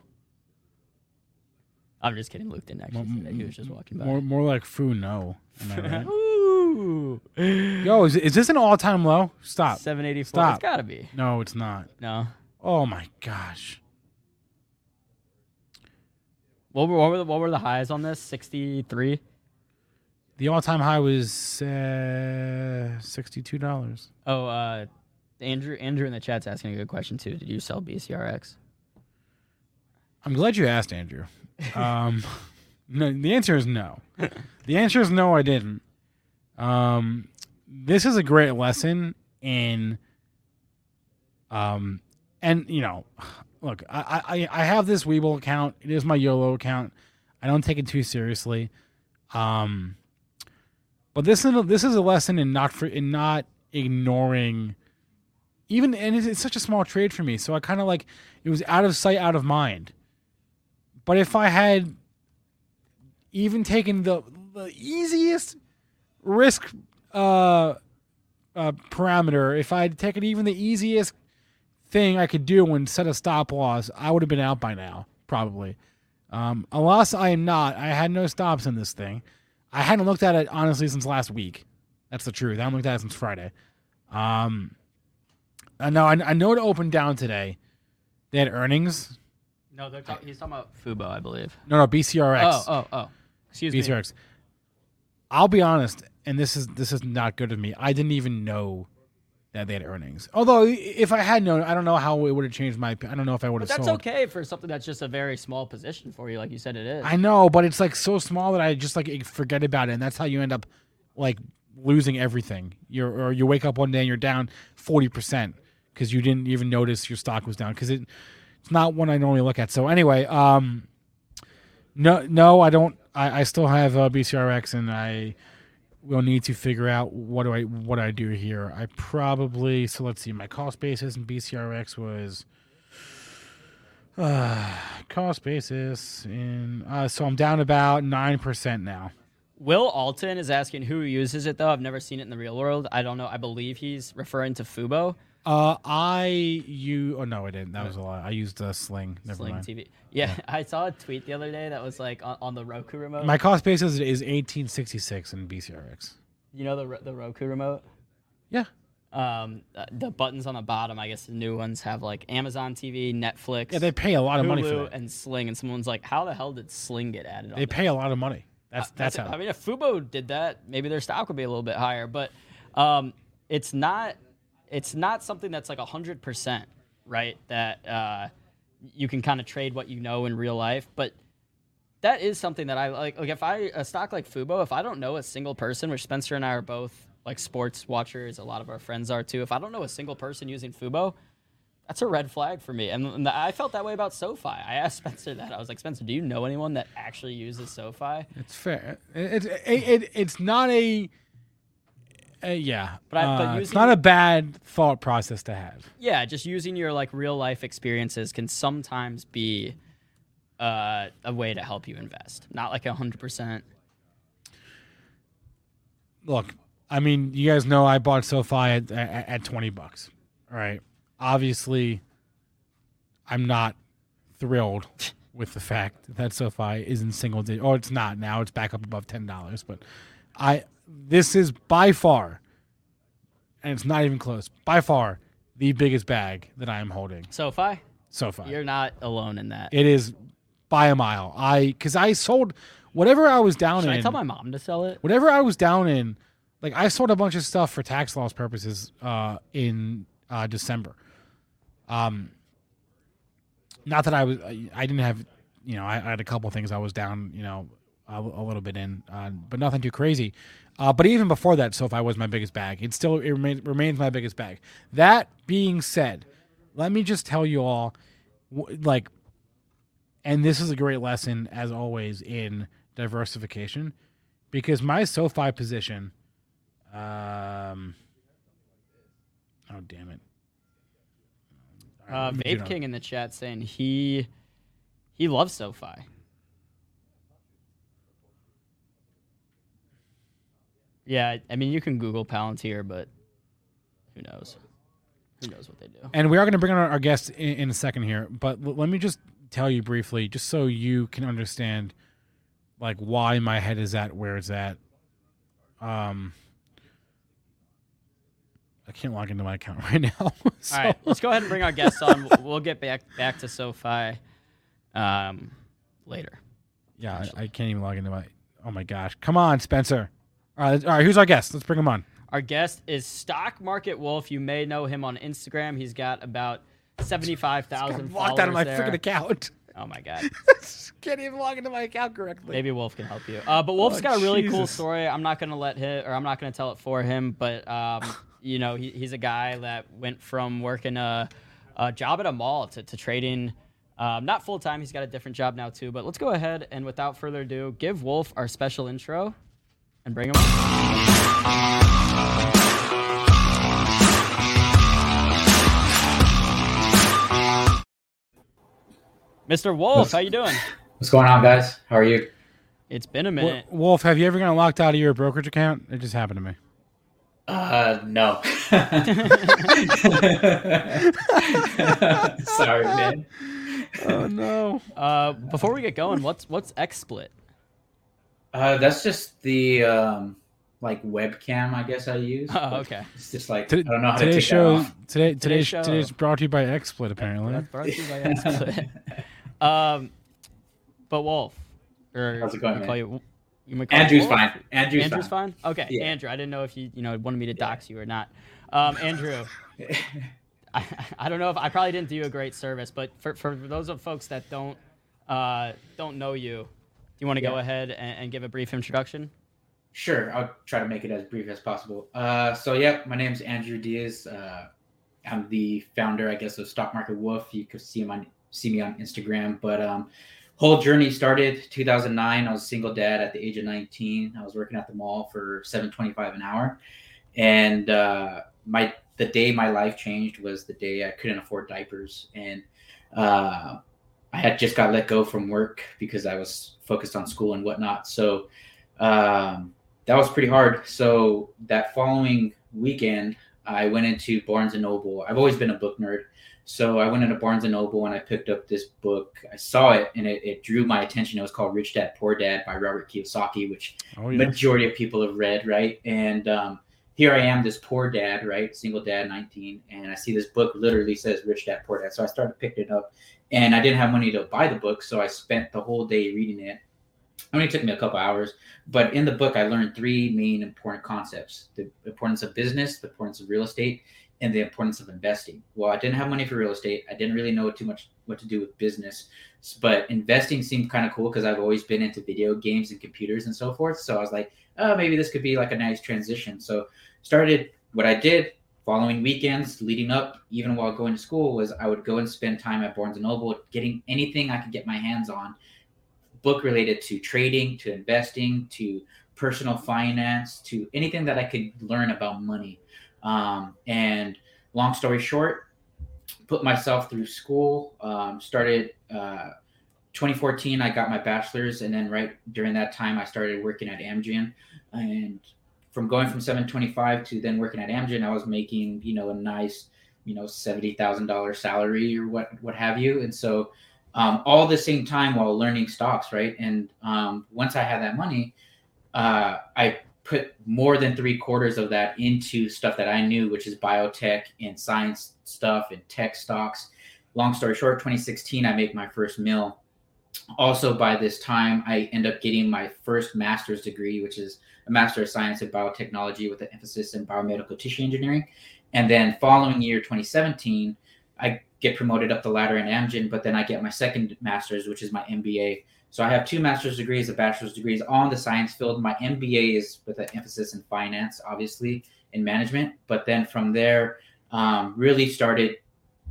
I'm just kidding. Luke didn't actually say that. He was just walking by. more more like Fu no Am I right? Ooh, Yo is, is this an all time low stop seven eighty four. Stop. It's gotta be. no it's not No. oh my gosh What were, what were the what were the highs on this? Sixty three. the all time high was uh, sixty two dollars Oh, uh, Andrew Andrew in the chat's asking a good question too. Did you sell BCRX? I'm glad you asked, Andrew. Um, no, the answer is no. The answer is no, I didn't. Um, this is a great lesson in, um, and you know, look, I I, I have this Webull account. It is my YOLO account. I don't take it too seriously. Um, but this is a, this is a lesson in not for in not ignoring. Even and it's, it's such a small trade for me, so I kind of like it was out of sight, out of mind. But if I had even taken the, the easiest risk uh, uh, parameter, if I had taken even the easiest thing I could do and set a stop loss, I would have been out by now, probably. Um, alas, I am not. I had no stops in this thing. I hadn't looked at it honestly since last week. That's the truth. I haven't looked at it since Friday. Um. I, I know it opened down today. They had earnings. No, they're talk- he's talking about Fubo, I believe. No, no, BCRX. Oh, oh, oh. Excuse me. BCRX. I'll be honest, and this is this is not good of me. I didn't even know that they had earnings. Although if I had known, I don't know how it would have changed my. I don't know if I would But have that's sold. okay for something that's just a very small position for you, like you said it is. I know, but it's like so small that I just like forget about it, and that's how you end up like losing everything. You're or you wake up one day and you're down forty percent because you didn't even notice your stock was down because it it's not one I normally look at. So anyway, um, no, no, I don't. I, I still have uh, BCRX, and I will need to figure out what do I what I do here. I probably so let's see. My cost basis in BCRX was. Uh, cost basis in uh, so I'm down about nine percent now. Will Alton is asking who uses it though. I've never seen it in the real world. I don't know. I believe he's referring to Fubo. Uh, I you oh no, I didn't. That was a lot. I used a Sling. Never Sling mind. TV. Yeah, I saw a tweet the other day that was like on, on the Roku remote. My cost basis is eighteen sixty six in BCRX. you know the the Roku remote. Yeah, Um, uh, the buttons on the bottom. I guess the new ones have like Amazon TV, Netflix, yeah, they pay a lot of money for that. and Sling. And someone's like, "How the hell did Sling get added?" on They there?" pay a lot of money. That's Uh, that's, how. I mean, if Fubo did that, maybe their stock would be a little bit higher. But um, it's not. It's not something that's like hundred percent right. That uh, you can kind of trade what you know in real life, but that is something that I like. Like if I a stock like Fubo, if I don't know a single person, which Spencer and I are both like sports watchers, a lot of our friends are too. If I don't know a single person using Fubo, that's a red flag for me. And, and I felt that way about SoFi. I asked Spencer that. I was like, Spencer, do you know anyone that actually uses SoFi? it's fair. It's it, it, it's not a. Uh, yeah, But I- but uh, it's not a bad thought process to have. Yeah, just using your like real life experiences can sometimes be uh, a way to help you invest. Not like hundred percent. look, I mean, you guys know I bought SoFi at, at, at 20 bucks. All right. Obviously, I'm not thrilled with the fact that SoFi is in single digit. Oh, it's not now. It's back up above $10. But I, this is by far, and it's not even close, by far the biggest bag that I am holding SoFi, SoFi. you're not alone in that. It is by a mile. I, because I sold whatever I was down Should in I tell my mom to sell it? whatever I was down in, like I sold a bunch of stuff for tax loss purposes uh, in uh, December. Um, not that I was, I, I didn't have, you know, I, I had a couple things I was down, you know, a, a little bit in, uh, but nothing too crazy. Uh, but even before that, SoFi was my biggest bag. It still it remains, remains my biggest bag. That being said, let me just tell you all, like, and this is a great lesson as always in diversification because my SoFi position, um, oh damn it, Uh, let me do Vape. King in the chat saying he he loves SoFi. Yeah, I mean you can Google Palantir, but who knows? Who knows what they do? And we are going to bring on our, our guest in, in a second here, but l- let me just tell you briefly, just so you can understand, like why my head is at where it's at. Um, I can't log into my account right now. so- All right, let's go ahead and bring our guests on. We'll- We'll get back back to SoFi um, later. Yeah, I, I can't even log into my. Oh my gosh! Come on, Spencer. All right, all right. Who's our guest? Let's bring him on. Our guest is Stock Market Wolf. You may know him on Instagram. He's got about seventy-five thousand followers Locked out of my there. freaking account. Oh my god. can't even log into my account correctly. Maybe Wolf can help you. Uh, but Wolf's Oh, got a really cool story. I'm not gonna let him, or I'm not gonna tell it for him. But um, you know, he, he's a guy that went from working a, a job at a mall to, to trading. Um, not full time. He's got a different job now too. But let's go ahead and without further ado, give Wolf our special intro and bring him. on. Mr. Wolf, how you doing? What's going on, guys? How are you? It's been a minute. Wolf, have you ever gotten locked out of your brokerage account? It just happened to me. Uh, no. Sorry, man. Oh no. Uh, before we get going, what's what's XSplit? Uh, that's just the um, like webcam, I guess I use. Oh, okay. It's just like Today, I don't know how to today's take show, that off. today, today's show. today's brought to you by XSplit. Apparently, That's brought to you by XSplit. um, but Wolf, or How's it going, we call man? you, you may call Andrew's Wolf? fine. Andrew's, Andrew's fine. fine. Okay, Yeah. Andrew. I didn't know if you you know wanted me to dox you or not. Um, Andrew, I, I don't know if I probably didn't do you a great service, but for, for those of folks that don't uh, don't know you, do you want to Yeah. go ahead and, and give a brief introduction? Sure, I'll try to make it as brief as possible. Uh, so, yeah, my name is Andrew Diaz. Uh, I'm the founder, I guess, of Stock Market Wolf. You could see him on see me on Instagram. But um, whole journey started 2009. I was a single dad at the age of 19. I was working at the mall for 7.25 an hour, and uh, my the day my life changed was the day I couldn't afford diapers, and uh, I had just got let go from work because I was focused on school and whatnot. So. Um, that was pretty hard. So that following weekend, I went into Barnes and Noble. I've always been a book nerd. So I went into Barnes and Noble and I picked up this book. I saw it and it, it drew my attention. It was called Rich Dad Poor Dad by Robert Kiyosaki, which Oh yeah. majority of people have read, right? And um, here I am, this poor dad, right? Single dad, 19. And I see this book literally says Rich Dad Poor Dad. So I started picking it up and I didn't have money to buy the book. So I spent the whole day reading it. It only took me a couple hours, but in the book, I learned three main important concepts the importance of business, the importance of real estate, and the importance of investing. Well, I didn't have money for real estate. I didn't really know too much what to do with business, but investing seemed kind of cool because I've always been into video games and computers and so forth. So I was like, oh, maybe this could be like a nice transition. So started what I did following weekends leading up, even while going to school, was I would go and spend time at Barnes and Noble getting anything I could get my hands on book related to trading, to investing, to personal finance, to anything that I could learn about money. Um, and long story short, put myself through school. Um, started uh, 2014. I got my bachelor's, and then right during that time, I started working at Amgen. And from going from 725 to then working at Amgen, I was making you know a nice you know seventy thousand dollars salary or what what have you. And so um, all the same time while learning stocks, right? And um, once I had that money, uh, I put more than three quarters of that into stuff that I knew, which is biotech and science stuff and tech stocks. Long story short, 2016, I make my first mill. Also, by this time, I end up getting my first master's degree, which is a Master of Science in Biotechnology with an emphasis in biomedical tissue engineering. And then, following year 2017, I get promoted up the ladder in Amgen, but then I get my second master's, which is my MBA. So I have two master's degrees, a bachelor's degrees on the science field. My MBA is with an emphasis in finance, obviously, in management. But then from there, um, really started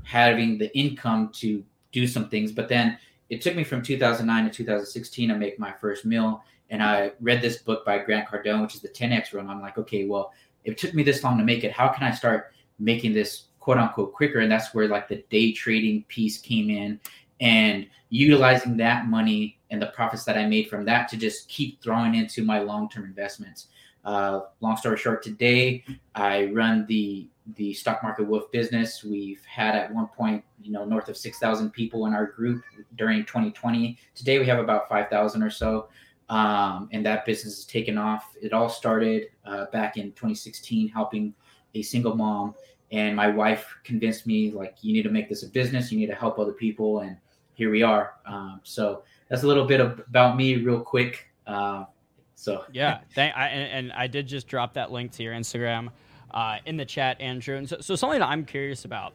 having the income to do some things. But then it took me from 2009 to 2016 to make my first meal. And I read this book by Grant Cardone, which is the 10X rule. And I'm like, okay, well, it took me this long to make it. How can I start making this quote unquote quicker? And that's where like the day trading piece came in and utilizing that money and the profits that I made from that to just keep throwing into my long term investments. Uh, long story short, today I run the the stock market wolf business. We've had at one point, you know, north of six thousand people in our group during 2020. Today we have about five thousand or so, um, and that business has taken off. It all started uh, back in 2016, helping a single mom, and my wife convinced me like, you need to make this a business. You need to help other people, and here we are. Um, so that's a little bit about me, real quick. Uh, so Yeah, thank, I, and, and I did just drop that link to your Instagram uh, in the chat, Andrew. And so, so something that I'm curious about,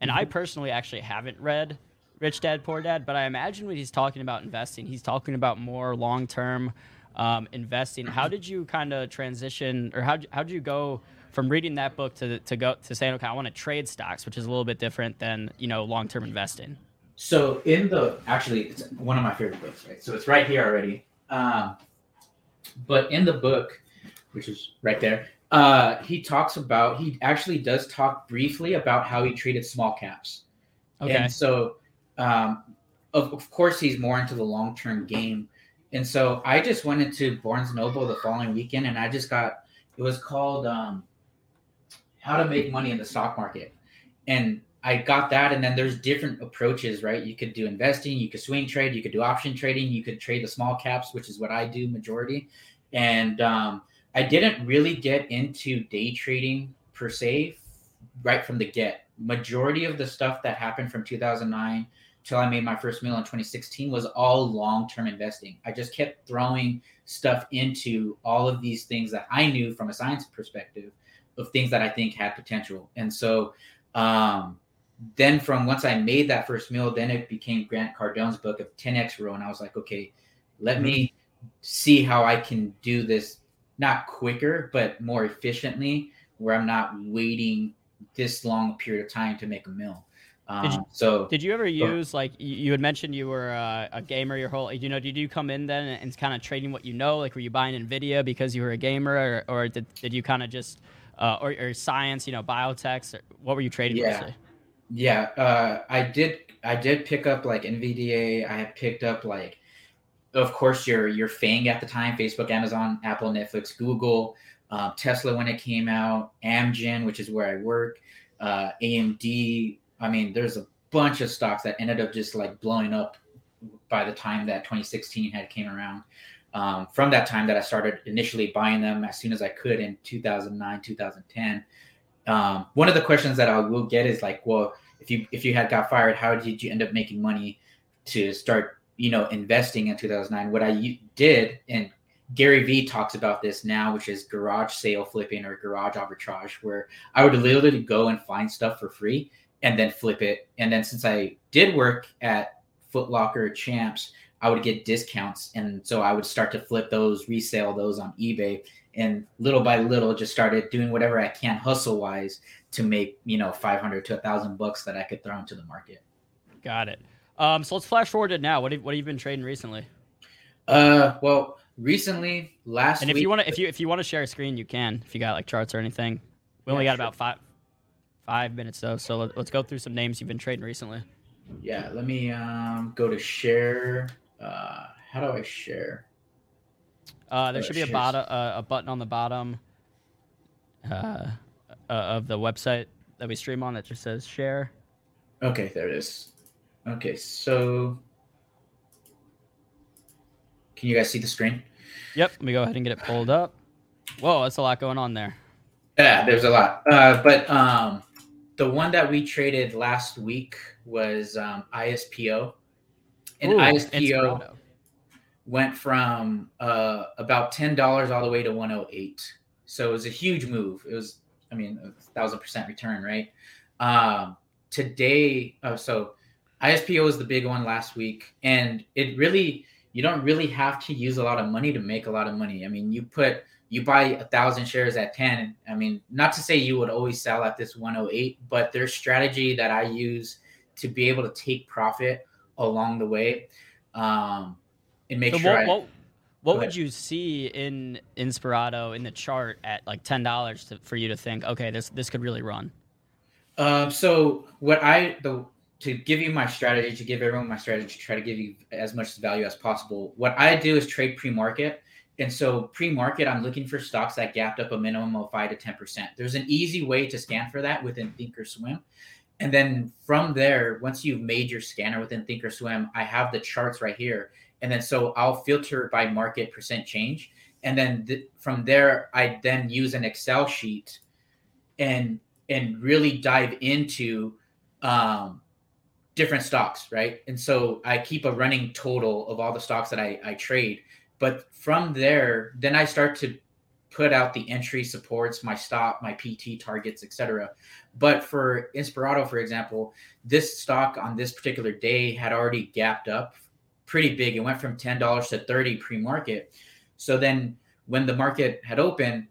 and I personally actually haven't read Rich Dad Poor Dad, but I imagine when he's talking about investing, he's talking about more long term um, investing. How did you kind of transition, or how how did you go from reading that book to to go to saying, okay, I want to trade stocks, which is a little bit different than you know long term investing. So in the actually, it's one of my favorite books, right? So it's right here already. Um, but in the book, which is right there, uh, he talks about he actually does talk briefly about how he treated small caps. Okay. And so, um, of, of course, he's more into the long term game. And so I just went into Barnes Noble the following weekend, and I just got it was called um, "How to Make Money in the Stock Market," and I got that. And then there's different approaches, right? You could do investing, you could swing trade, you could do option trading, you could trade the small caps, which is what I do majority. And um, I didn't really get into day trading per se right from the get. Majority of the stuff that happened from 2009 till I made my first meal in 2016 was all long term investing. I just kept throwing stuff into all of these things that I knew from a science perspective of things that I think had potential. And so, um, then from once I made that first meal, then it became Grant Cardone's book of 10x rule. and I was like, okay, let me see how I can do this not quicker but more efficiently, where I'm not waiting this long period of time to make a meal. Um, Did you- so Did you ever use like you, had mentioned you were uh, a gamer your whole you know did you come in then and kind of trading what you know like were you buying Nvidia because you were a gamer or, or did, did you kind of just uh, or, or science you know biotechs or what were you trading Yeah. mostly? Yeah, uh, I did. I did pick up like NVDA. I had picked up like, of course, your your Fang at the time: Facebook, Amazon, Apple, Netflix, Google, um, Tesla when it came out, Amgen, which is where I work, uh, AMD. I mean, there's a bunch of stocks that ended up just like blowing up by the time that 2016 had came around. Um, from that time that I started initially buying them as soon as I could in 2009, 2010 um, one of the questions that I will get is like, well, if you if you had got fired, how did you end up making money to start, you know, investing in 2009? What I did, and Gary Vee talks about this now, which is garage sale flipping or garage arbitrage, where I would literally go and find stuff for free and then flip it. And then since I did work at Foot Locker Champs, I would get discounts, and so I would start to flip those, resell those on eBay, and little by little just started doing whatever I can hustle wise to make you know 500 to a thousand bucks that I could throw into the market. Got it. Um, so let's flash forward to now. What have, what have you been trading recently? Uh, well, recently last And if week, you want to if you if you want to share a screen, you can. If you got like charts or anything, we only got sure. about five five minutes though. So let, let's go through some names you've been trading recently. yeah, let me um go to share. Uh, how do I share? Uh, there Uh, should be a bottom, uh, a button on the bottom uh, uh, of the website that we stream on that just says share. Okay, there it is. Okay, so can you guys see the screen? Yep. Let me go ahead and get it pulled up. Whoa, that's a lot going on there. Yeah, there's a lot. Uh, but um, the one that we traded last week was um, ISPO, and Ooh, ISPO went from uh, about ten dollars all the way to one hundred eight. So it was a huge move. It was, I mean, a thousand percent return, right? Um, today, oh, so ISPO was the big one last week, and it really, you don't really have to use a lot of money to make a lot of money. I mean, you put you buy a thousand shares at 10 i mean not to say you would always sell at this 108 but there's strategy that i use to be able to take profit along the way um and make So sure what, I, what, what would you see in Inspirato in the chart at like ten dollars for you to think, okay, this this could really run? Um, so what I the to give you my strategy to give everyone my strategy to try to give you as much value as possible. What I do is trade pre-market, and so pre-market I'm looking for stocks that gapped up a minimum of five to ten percent. There's an easy way to scan for that within Thinkorswim, and then from there, once you've made your scanner within Thinkorswim, I have the charts right here, and then so I'll filter by market percent change, and then th- from there I then use an Excel sheet, and and really dive into um, different stocks, right? And so I keep a running total of all the stocks that I, I trade. But from there, then I start to put out the entry supports, my stop, my PT targets, etc. But for Inspirato, for example, this stock on this particular day had already gapped up pretty big. It went from ten dollars to thirty pre-market. So then when the market had opened,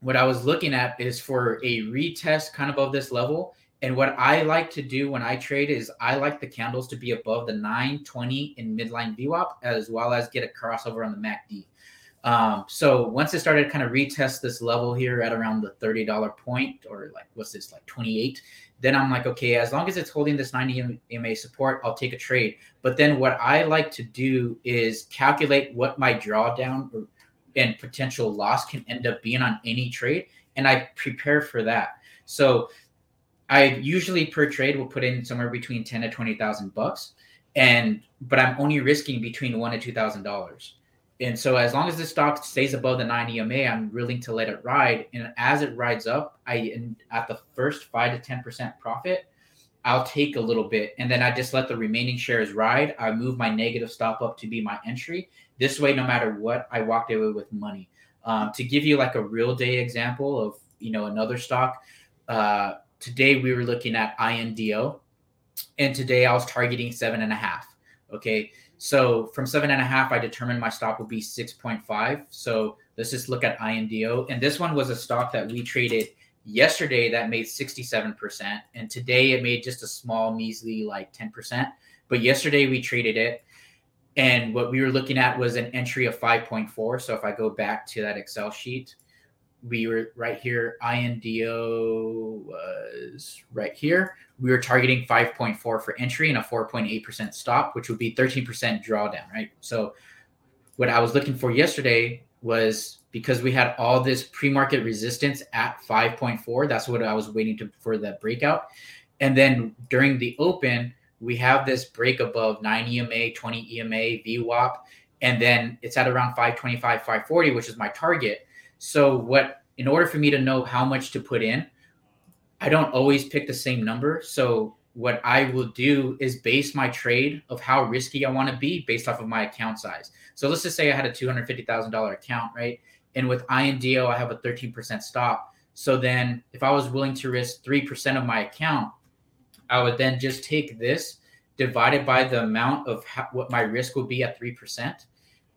what I was looking at is for a retest kind of of this level. And what I like to do when I trade is I like the candles to be above the 920 in midline VWAP as well as get a crossover on the MACD. Um, so once it started kind of retest this level here at around the $30 point or like what's this like 28, then I'm like, okay, as long as it's holding this 90 MA support, I'll take a trade. But then what I like to do is calculate what my drawdown or and potential loss can end up being on any trade and i prepare for that so i usually per trade will put in somewhere between 10 to 20000 bucks and but i'm only risking between one to two thousand dollars and so as long as the stock stays above the nine ema i'm willing to let it ride and as it rides up i at the first 5 to 10 percent profit I'll take a little bit and then I just let the remaining shares ride. I move my negative stop up to be my entry. This way, no matter what, I walked away with money. Um, to give you like a real day example of you know another stock, uh, today we were looking at INDO, and today I was targeting seven and a half. Okay, so from seven and a half, I determined my stop would be six point five. So let's just look at INDO, and this one was a stock that we traded yesterday that made 67% and today it made just a small measly like 10% but yesterday we traded it and what we were looking at was an entry of 5.4 so if i go back to that excel sheet we were right here indo was right here. We were targeting 5.4 for entry and a 4.8% stop which would be 13% drawdown right? So what i was looking for yesterday was because we had all this pre-market resistance at 5.4 that's what i was waiting to for the breakout. And then during the open we have this break above 9 ema 20 ema VWAP and then it's at around 525 540 which is my target so what in order for me to know how much to put in i don't always pick the same number so what i will do is base my trade of how risky i want to be based off of my account size so let's just say i had a $250000 account right and with INDO, I have a 13% stop. So then if I was willing to risk 3% of my account, I would then just take this divided by the amount of how, what my risk would be at 3%.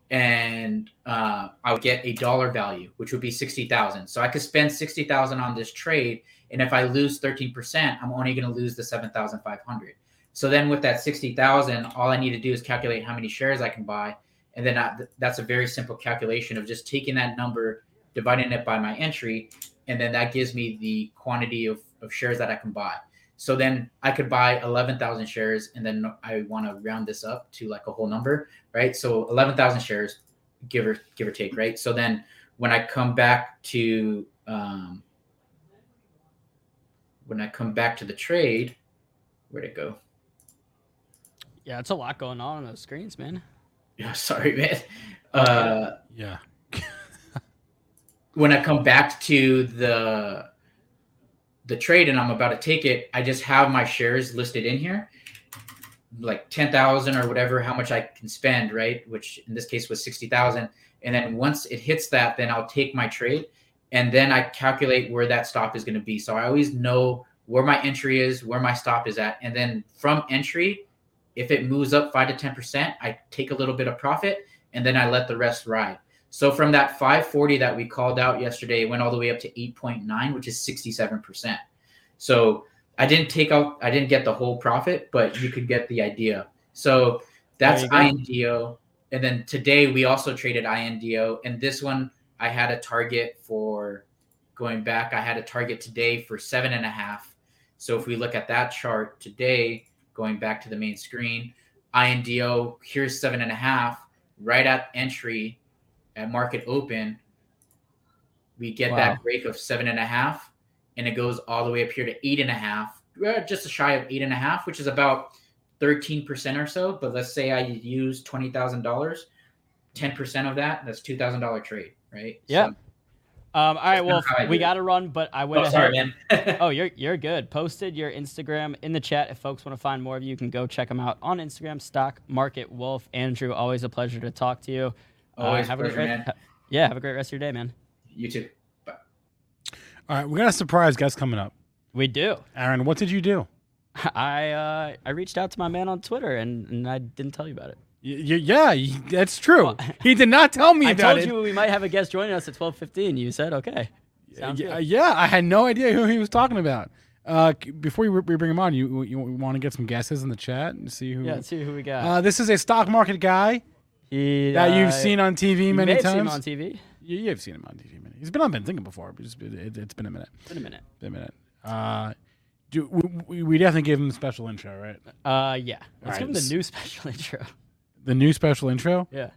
And uh, I would get a dollar value, which would be 60,000. So I could spend 60,000 on this trade. And if I lose 13%, I'm only going to lose the 7,500. So then with that 60,000, all I need to do is calculate how many shares I can buy and then I, that's a very simple calculation of just taking that number, dividing it by my entry, and then that gives me the quantity of, of shares that I can buy. So then I could buy 11,000 shares, and then I want to round this up to like a whole number, right? So 11,000 shares, give or give or take, right? So then when I come back to um, when I come back to the trade, where'd it go? Yeah, it's a lot going on on those screens, man. Yeah, sorry, man. Uh, yeah. when I come back to the the trade and I'm about to take it, I just have my shares listed in here, like ten thousand or whatever, how much I can spend, right? Which in this case was sixty thousand. And then once it hits that, then I'll take my trade, and then I calculate where that stop is going to be. So I always know where my entry is, where my stop is at, and then from entry, if it moves up five to 10%, I take a little bit of profit and then I let the rest ride. So from that 540 that we called out yesterday, it went all the way up to 8.9, which is 67%. So I didn't take out, I didn't get the whole profit, but you could get the idea. So that's INDO. And then today we also traded INDO. And this one, I had a target for going back. I had a target today for seven and a half. So if we look at that chart today, going back to the main screen. INDO, here's seven and a half. Right at entry at market open, we get wow. that break of seven and a half, and it goes all the way up here to eight and a half, uh, just a shy of eight and a half, which is about 13% or so. But let's say I use $20,000, 10% of that, that's $2,000 trade, right? Yeah. So um, all right, well, we got to run, but I went oh, ahead. Sorry, man. oh, you're you're good. Posted your Instagram in the chat. If folks want to find more of you, you can go check them out on Instagram. Stock Market Wolf. Andrew, always a pleasure to talk to you. Uh, always uh, have pleasure, a great, man. Yeah, have a great rest of your day, man. You too. Bye. All right, we got a surprise guest coming up. We do. Aaron, what did you do? I uh, I reached out to my man on Twitter and, and I didn't tell you about it. Y- yeah, that's true. He did not tell me I about told you we might have a guest joining us at twelve fifteen. You said okay. Sounds yeah, yeah, I had no idea who he was talking about. Uh, before we, we bring him on, you you want to get some guesses in the chat and see who? Yeah, see who we got. Uh, this is a stock market guy he, that uh, you've seen on TV many times. Have seen him on TV. You, you've seen him on TV. Many. He's been on Benzinga before, but it, has been a minute. It's Been a minute. Been a minute. Uh, do, we, we definitely give him special intro, right? Uh, yeah. Let's right, give him the new special intro. The new special intro? Yeah.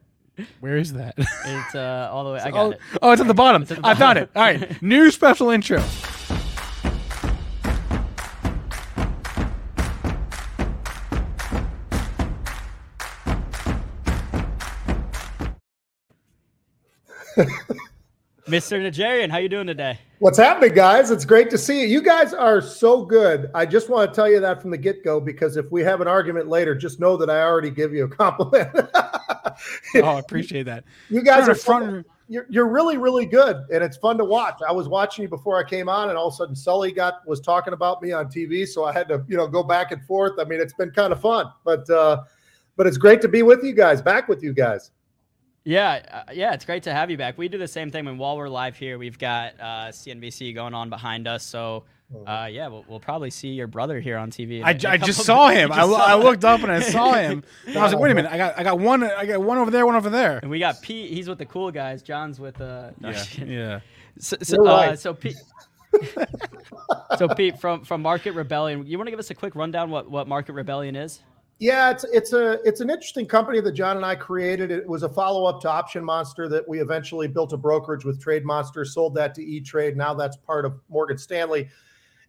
Where is that? It's uh, all the way. I got oh, it. Oh, it's at the bottom. At the I found it. All right. new special intro. Mr. Najarian, how you doing today? What's happening, guys? It's great to see you. You guys are so good. I just want to tell you that from the get go because if we have an argument later, just know that I already give you a compliment. oh, I appreciate that. You guys are front. You're, you're really really good, and it's fun to watch. I was watching you before I came on, and all of a sudden Sully got was talking about me on TV, so I had to you know go back and forth. I mean, it's been kind of fun, but uh, but it's great to be with you guys, back with you guys. Yeah, uh, yeah, it's great to have you back. We do the same thing when while we're live here. We've got uh, CNBC going on behind us, so oh. uh, yeah, we'll, we'll, probably see your brother here on TV. I, I just saw him. I, I looked up and I saw him. And I was like, wait a minute, I got I got one I got one over there, one over there. And we got Pete. He's with the cool guys. John's with uh, yeah, yeah. So so, uh, so Pete. so Pete from from Market Rebellion, you want to give us a quick rundown what what Market Rebellion is? Yeah, it's it's a it's an interesting company that John and I created. It was a follow up to Option Monster that we eventually built a brokerage with Trade Monster, sold that to E Trade. Now that's part of Morgan Stanley.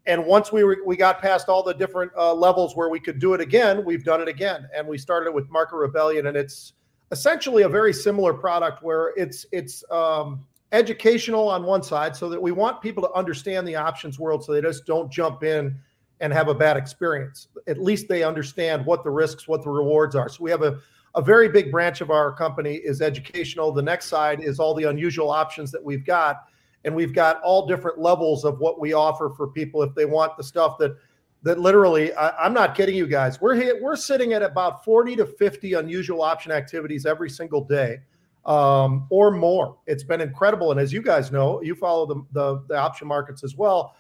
And once we we got past all the different uh, levels where we could do it again, we've done it again. And we started it with Market Rebellion, and it's essentially a very similar product where it's it's um, educational on one side, so that we want people to understand the options world, so they just don't jump in and have a bad experience. At least they understand what the risks, what the rewards are. So we have a, a very big branch of our company is educational. The next side is all the unusual options that we've got. And we've got all different levels of what we offer for people if they want the stuff that that literally I, am not kidding you guys. We're hit, we're sitting at about 40 to 50 unusual option activities every single day um, or more. It's been incredible. And as you guys know, you follow the, the, the option markets as well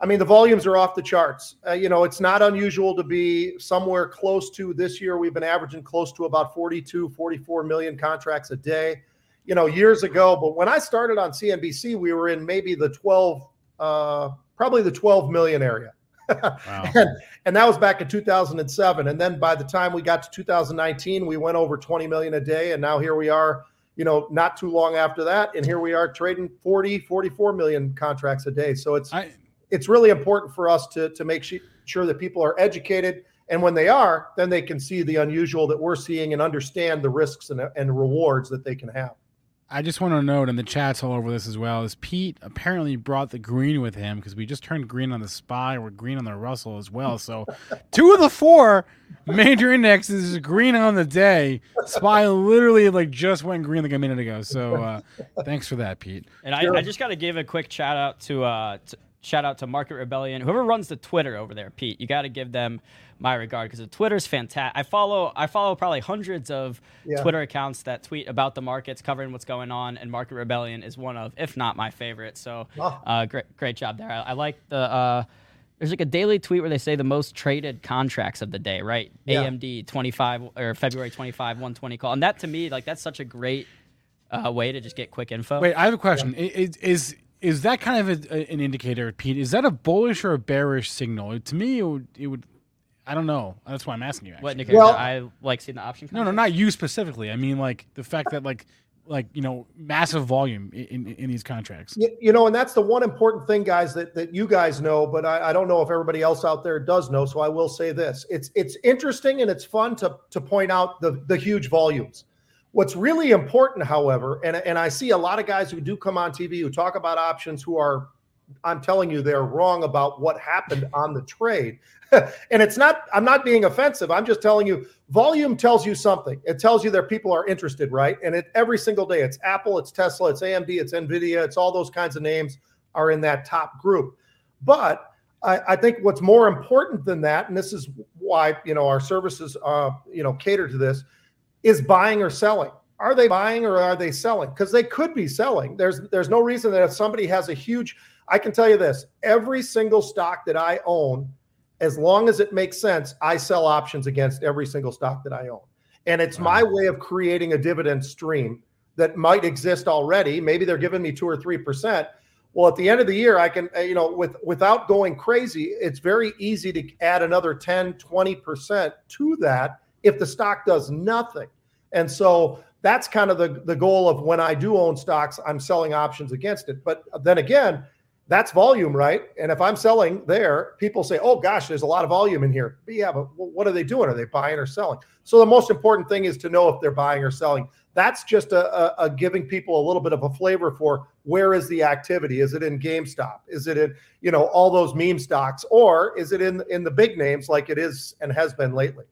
I mean, the volumes are off the charts. Uh, you know, it's not unusual to be somewhere close to this year. We've been averaging close to about 42, 44 million contracts a day, you know, years ago. But when I started on CNBC, we were in maybe the 12, uh, probably the 12 million area. wow. and, and that was back in 2007. And then by the time we got to 2019, we went over 20 million a day. And now here we are, you know, not too long after that. And here we are trading 40, 44 million contracts a day. So it's, I, it's really important for us to to make sure that people are educated and when they are then they can see the unusual that we're seeing and understand the risks and, and rewards that they can have I just want to note, and the chat's all over this as well, is Pete apparently brought the green with him because we just turned green on the SPY. We're green on the Russell as well. So two of the four major indexes is green on the day. SPY literally like just went green like a minute ago. So uh, thanks for that, Pete. And I, I just got to give a quick shout out to, uh, to shout out to Market Rebellion. Whoever runs the Twitter over there, Pete, you got to give them my regard because the Twitter's fantastic. I follow I follow probably hundreds of yeah. Twitter accounts that tweet about the markets, covering what's going on, and Market Rebellion is one of, if not my favorite. So, oh. uh, great great job there. I, I like the. Uh, there's like a daily tweet where they say the most traded contracts of the day, right? Yeah. AMD 25 or February 25 120 call, and that to me like that's such a great uh, way to just get quick info. Wait, I have a question. Yeah. Is, is is that kind of a, a, an indicator, Pete? Is that a bullish or a bearish signal? To me, it would, it would I don't know. That's why I'm asking you. Actually. What indicator? Well, I like seeing the option. No, no, not you specifically. I mean, like the fact that like like you know massive volume in, in, in these contracts. You, you, know, and that's the one important thing, guys, that that you guys know, but I, I don't know if everybody else out there does know. So I will say this: it's it's interesting and it's fun to to point out the the huge volumes. What's really important, however, and, and I see a lot of guys who do come on TV who talk about options who are, I'm telling you, they're wrong about what happened on the trade. and it's not, I'm not being offensive. I'm just telling you, volume tells you something. It tells you that people are interested, right? And it every single day, it's Apple, it's Tesla, it's AMD, it's Nvidia, it's all those kinds of names are in that top group. But I, I think what's more important than that, and this is why you know our services, uh, you know, cater to this is buying or selling. Are they buying or are they selling? Because they could be selling. There's there's no reason that if somebody has a huge, I can tell you this: every single stock that I own, as long as it makes sense, I sell options against every single stock that I own, and it's wow. my way of creating a dividend stream that might exist already. Maybe they're giving me two or three percent. Well, at the end of the year, I can, uh, you know, with without going crazy, it's very easy to add another 10, 20% to that if the stock does nothing. And so that's kind of the, the goal of when I do own stocks, I'm selling options against it. But then again, that's volume, right? And if I'm selling there, people say, "Oh gosh, there's a lot of volume in here." But yeah, but what are they doing? Are they buying or selling? So the most important thing is to know if they're buying or selling. That's just a, a, a giving people a little bit of a flavor for where is the activity? Is it in GameStop? Is it in you know all those meme stocks, or is it in in the big names like it is and has been lately?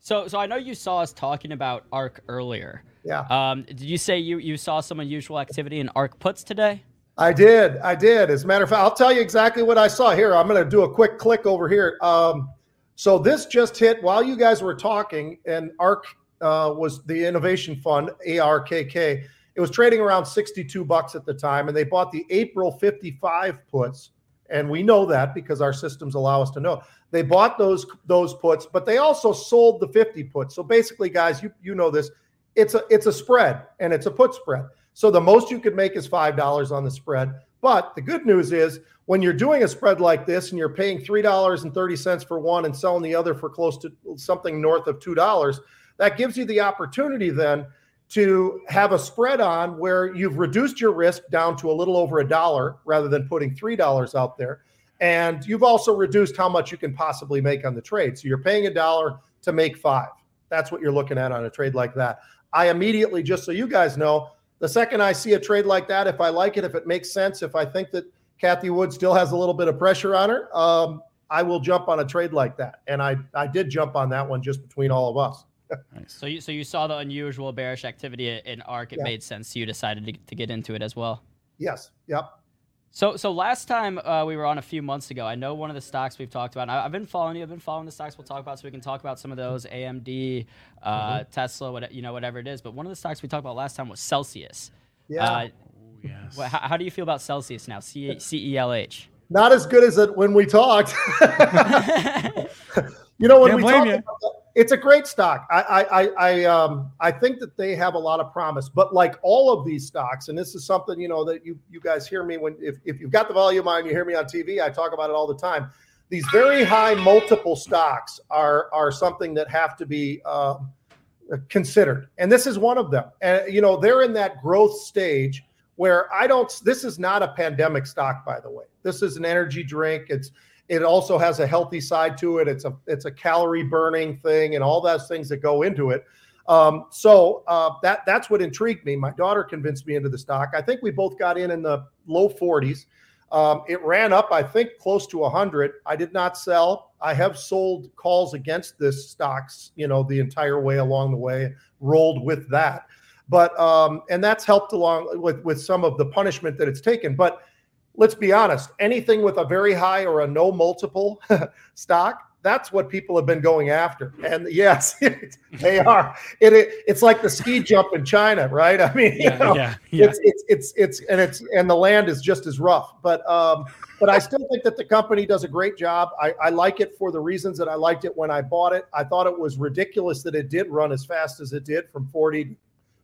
So, so I know you saw us talking about ARK earlier. Yeah. Um, did you say you you saw some unusual activity in ARK puts today? I did. I did. As a matter of fact, I'll tell you exactly what I saw here. I'm going to do a quick click over here. Um, so this just hit while you guys were talking, and ARK uh, was the innovation fund, ARKK. It was trading around 62 bucks at the time, and they bought the April 55 puts, and we know that because our systems allow us to know. They bought those those puts, but they also sold the 50 puts. So basically, guys, you you know this. It's a it's a spread, and it's a put spread. So the most you could make is $5 on the spread. But the good news is when you're doing a spread like this and you're paying $3.30 for one and selling the other for close to something north of $2, that gives you the opportunity then to have a spread on where you've reduced your risk down to a little over a dollar rather than putting $3 out there. And you've also reduced how much you can possibly make on the trade. So you're paying a dollar to make five. That's what you're looking at on a trade like that. I immediately, just so you guys know, the second I see a trade like that, if I like it, if it makes sense, if I think that Cathie Wood still has a little bit of pressure on her, um, I will jump on a trade like that. And I, I did jump on that one just between all of us. Nice. So you so you saw the unusual bearish activity in ARK. It yeah. made sense. You decided to, to get into it as well. Yes. Yep. So, so last time uh, we were on a few months ago, I know one of the stocks we've talked about. I, have been following you. I've been following the stocks we'll talk about, so we can talk about some of those AMD, uh, mm-hmm. Tesla, what, you know, whatever it is. But one of the stocks we talked about last time was Celsius. Yeah. Uh, yes. how, how, do you feel about Celsius now? C E L H. Not as good as it when we talked. you know when Can't we talked, it's a great stock. I I I um I think that they have a lot of promise. But like all of these stocks, and this is something you know that you you guys hear me when if if you've got the volume on, you hear me on TV. I talk about it all the time. These very high multiple stocks are are something that have to be. Um, considered. And this is one of them. And, you know, they're in that growth stage where I don't, this is not a pandemic stock, by the way. This is an energy drink. It's, it also has a healthy side to it. It's a, it's a calorie burning thing and all those things that go into it. Um, so uh, that that's what intrigued me. My daughter convinced me into the stock. I think we both got in in the low 40s. Um, it ran up, I think, close to 100. I did not sell. I have sold calls against this stocks, you know, the entire way along the way, rolled with that. But um, and that's helped along with with some of the punishment that it's taken. But let's be honest, anything with a very high or a no multiple stock that's what people have been going after. And yes, they are. It, it, it's like the ski jump in China, right? I mean, yeah, you know, yeah, yeah. It's, it's it's it's and it's and the land is just as rough. But um, but I still think that the company does a great job. I, I like it for the reasons that I liked it when I bought it. I thought it was ridiculous that it did run as fast as it did from 40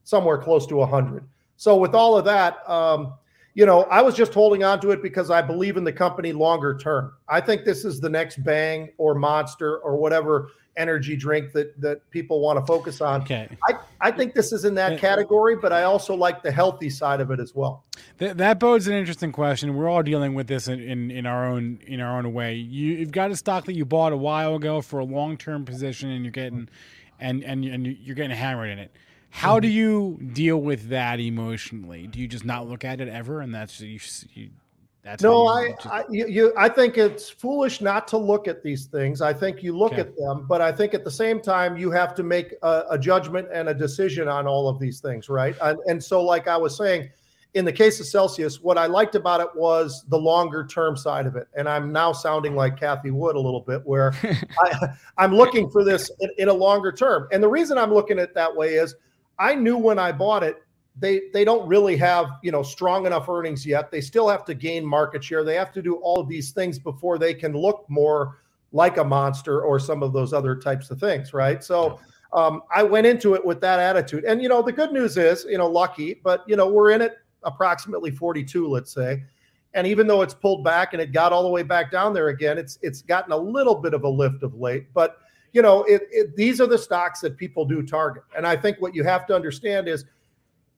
somewhere close to 100. So with all of that, um, you know, I was just holding on to it because I believe in the company longer term. I think this is the next Bang or Monster or whatever energy drink that that people want to focus on. Okay. I, I think this is in that category, but I also like the healthy side of it as well. That, that bodes an interesting question. We're all dealing with this in, in, in our own in our own way. You, you've got a stock that you bought a while ago for a long term position, and you're getting and and and you're getting hammered in it. How do you deal with that emotionally? Do you just not look at it ever, and that's you? you that's no, I, just... I, you, I think it's foolish not to look at these things. I think you look okay. at them, but I think at the same time you have to make a, a judgment and a decision on all of these things, right? And, and so, like I was saying, in the case of Celsius, what I liked about it was the longer term side of it. And I'm now sounding like Cathie Wood a little bit, where I, am looking for this in, in, a longer term. And the reason I'm looking at it that way is I knew when I bought it, they they don't really have you know strong enough earnings yet. They still have to gain market share. They have to do all of these things before they can look more like a monster or some of those other types of things, right? So um, I went into it with that attitude. And you know, the good news is, you know, lucky, but you know, we're in it approximately 42, let's say. And even though it's pulled back and it got all the way back down there again, it's it's gotten a little bit of a lift of late. But you know, it, it, these are the stocks that people do target. And I think what you have to understand is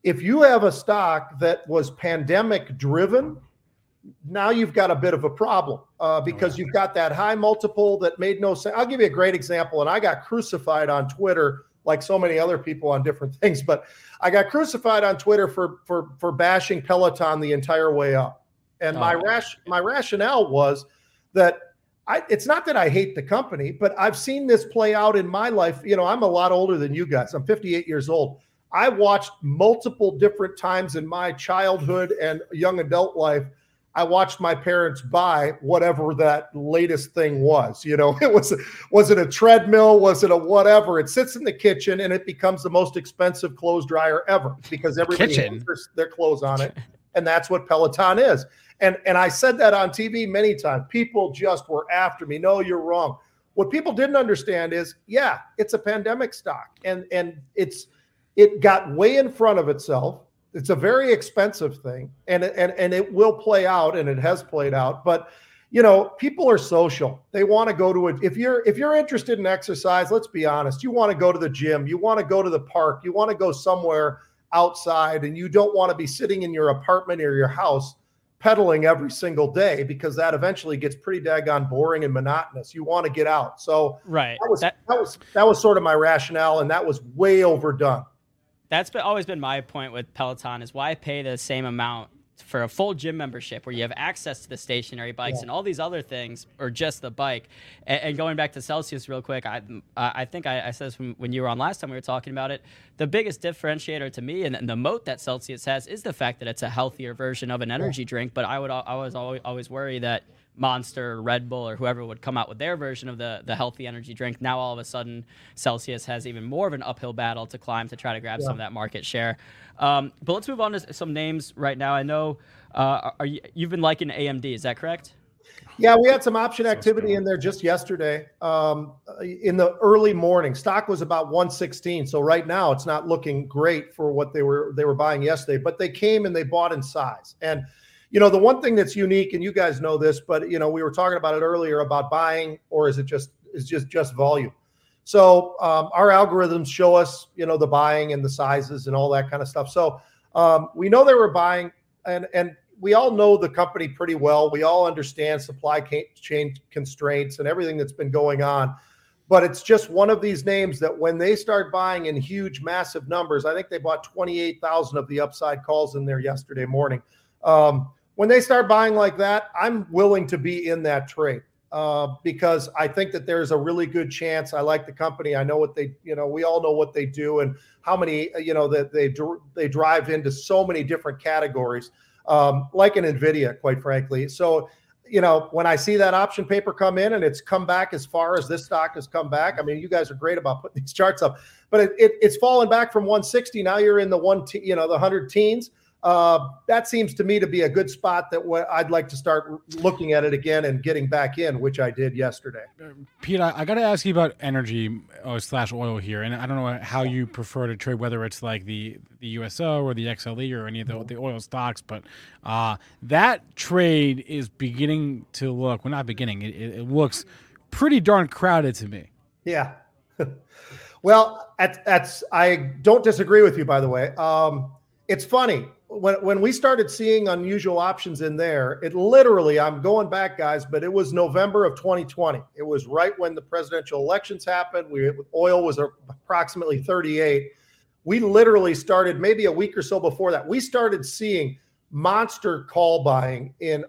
if you have a stock that was pandemic driven, now you've got a bit of a problem uh, because you've got that high multiple that made no sense. I'll give you a great example, and I got crucified on Twitter like so many other people on different things, but I got crucified on Twitter for for for bashing Peloton the entire way up. And oh, my rash my rationale was that I, it's not that I hate the company, but I've seen this play out in my life. You know, I'm a lot older than you guys. I'm 58 years old. I watched multiple different times in my childhood and young adult life. I watched my parents buy whatever that latest thing was. You know, it was was it a treadmill? Was it a whatever? It sits in the kitchen and it becomes the most expensive clothes dryer ever because everybody their, their clothes on it, and that's what Peloton is. And and I said that on TV many times. People just were after me. No, you're wrong. What people didn't understand is, yeah, it's a pandemic stock, and and it's it got way in front of itself. It's a very expensive thing, and and and it will play out, and it has played out. But you know, people are social. They want to go to it. If you're if you're interested in exercise, let's be honest. You want to go to the gym. You want to go to the park. You want to go somewhere outside, and you don't want to be sitting in your apartment or your house pedaling every single day because that eventually gets pretty daggone boring and monotonous. You want to get out. So right. That was that, that was that was sort of my rationale, and that was way overdone. That's been, always been my point with Peloton is why pay the same amount for a full gym membership where you have access to the stationary bikes yeah. and all these other things, or just the bike. And, and going back to Celsius real quick, I I think I, I said this when, when, you were on last time we were talking about it. The biggest differentiator to me and, and, the moat that Celsius has is the fact that it's a healthier version of an energy yeah. drink. But I would I was always, always worry that Monster, Red Bull, or whoever would come out with their version of the the healthy energy drink. Now all of a sudden, Celsius has even more of an uphill battle to climb to try to grab yeah. some of that market share. Um, but let's move on to some names right now. I know uh, are you, you've been liking AMD. Is that correct? Yeah, we had some option activity in there just yesterday. Um, in the early morning, stock was about 116. So right now, it's not looking great for what they were they were buying yesterday. But they came and they bought in size. And you know, the one thing that's unique, and you guys know this, but you know, we were talking about it earlier about buying, or is it just is just just volume? So um, our algorithms show us, you know, the buying and the sizes and all that kind of stuff. So um, we know they were buying, and and we all know the company pretty well. We all understand supply chain constraints and everything that's been going on. But it's just one of these names that when they start buying in huge, massive numbers, I think they bought 28,000 of the upside calls in there yesterday morning. Um, when they start buying like that, I'm willing to be in that trade uh, because I think that there's a really good chance. I like the company. I know what they, you know, we all know what they do and how many, you know, that they they drive into so many different categories, um, like an Nvidia, quite frankly. So, you know, when I see that option paper come in and it's come back as far as this stock has come back, I mean, you guys are great about putting these charts up, but it, it, it's fallen back from 160. Now you're in the one, te- you know, the hundred teens uh, that seems to me to be a good spot that I'd like to start looking at it again and getting back in, which I did yesterday. Uh, Pete, I, I got to ask you about energy uh, slash oil here, and I don't know how you prefer to trade, whether it's like the the USO or the XLE or any of the, the oil stocks, but uh, that trade is beginning to look well, not beginning. It, it looks pretty darn crowded to me. Yeah. well, that's, that's I don't disagree with you, by the way. Um, it's funny when when we started seeing unusual options in there, it literally, I'm going back, guys, but it was November of 2020. It was right when the presidential elections happened. We oil was approximately 38. We literally started maybe a week or so before that. We started seeing monster call buying in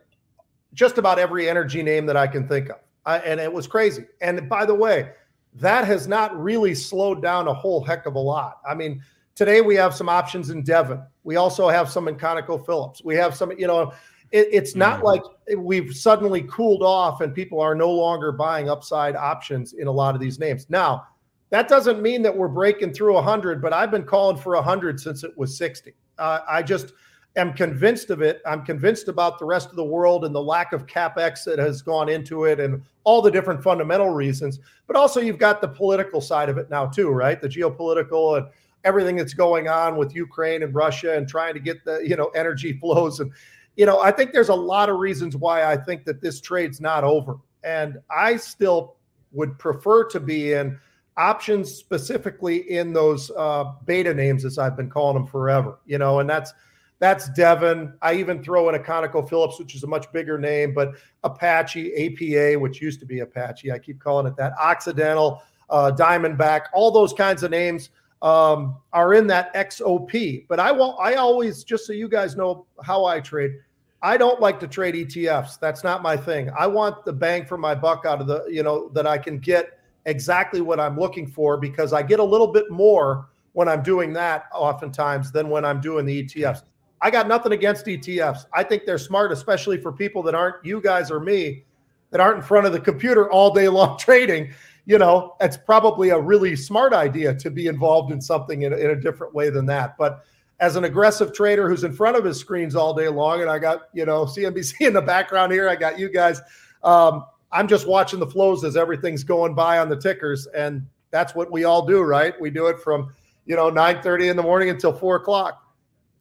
just about every energy name that I can think of, I, and it was crazy. And by the way, that has not really slowed down a whole heck of a lot. I mean Today we have some options in Devon. We also have some in ConocoPhillips. We have some, you know, it, it's not mm. like we've suddenly cooled off and people are no longer buying upside options in a lot of these names. Now, that doesn't mean that we're breaking through 100, but I've been calling for 100 since it was 60. Uh, I just am convinced of it. I'm convinced about the rest of the world and the lack of capex that has gone into it and all the different fundamental reasons. But also, you've got the political side of it now, too, right? The geopolitical and everything that's going on with Ukraine and Russia and trying to get the you know energy flows and you know I think there's a lot of reasons why I think that this trade's not over and I still would prefer to be in options specifically in those uh, beta names as I've been calling them forever you know and that's That's Devon. I even throw in a ConocoPhillips, which is a much bigger name, but Apache, APA, which used to be Apache. I keep calling it that. Occidental, uh, Diamondback, all those kinds of names um, are in that XOP. But I won't. I always, just so you guys know how I trade, I don't like to trade ETFs. That's not my thing. I want the bang for my buck out of the, you know, that I can get exactly what I'm looking for because I get a little bit more when I'm doing that oftentimes than when I'm doing the ETFs. I got nothing against ETFs. I think they're smart, especially for people that aren't you guys or me that aren't in front of the computer all day long trading. You know, it's probably a really smart idea to be involved in something in, in a different way than that. But as an aggressive trader who's in front of his screens all day long, and I got, you know, CNBC in the background here, I got you guys. Um, I'm just watching the flows as everything's going by on the tickers. And that's what we all do, right? We do it from, you know, 9 30 in the morning until four o'clock.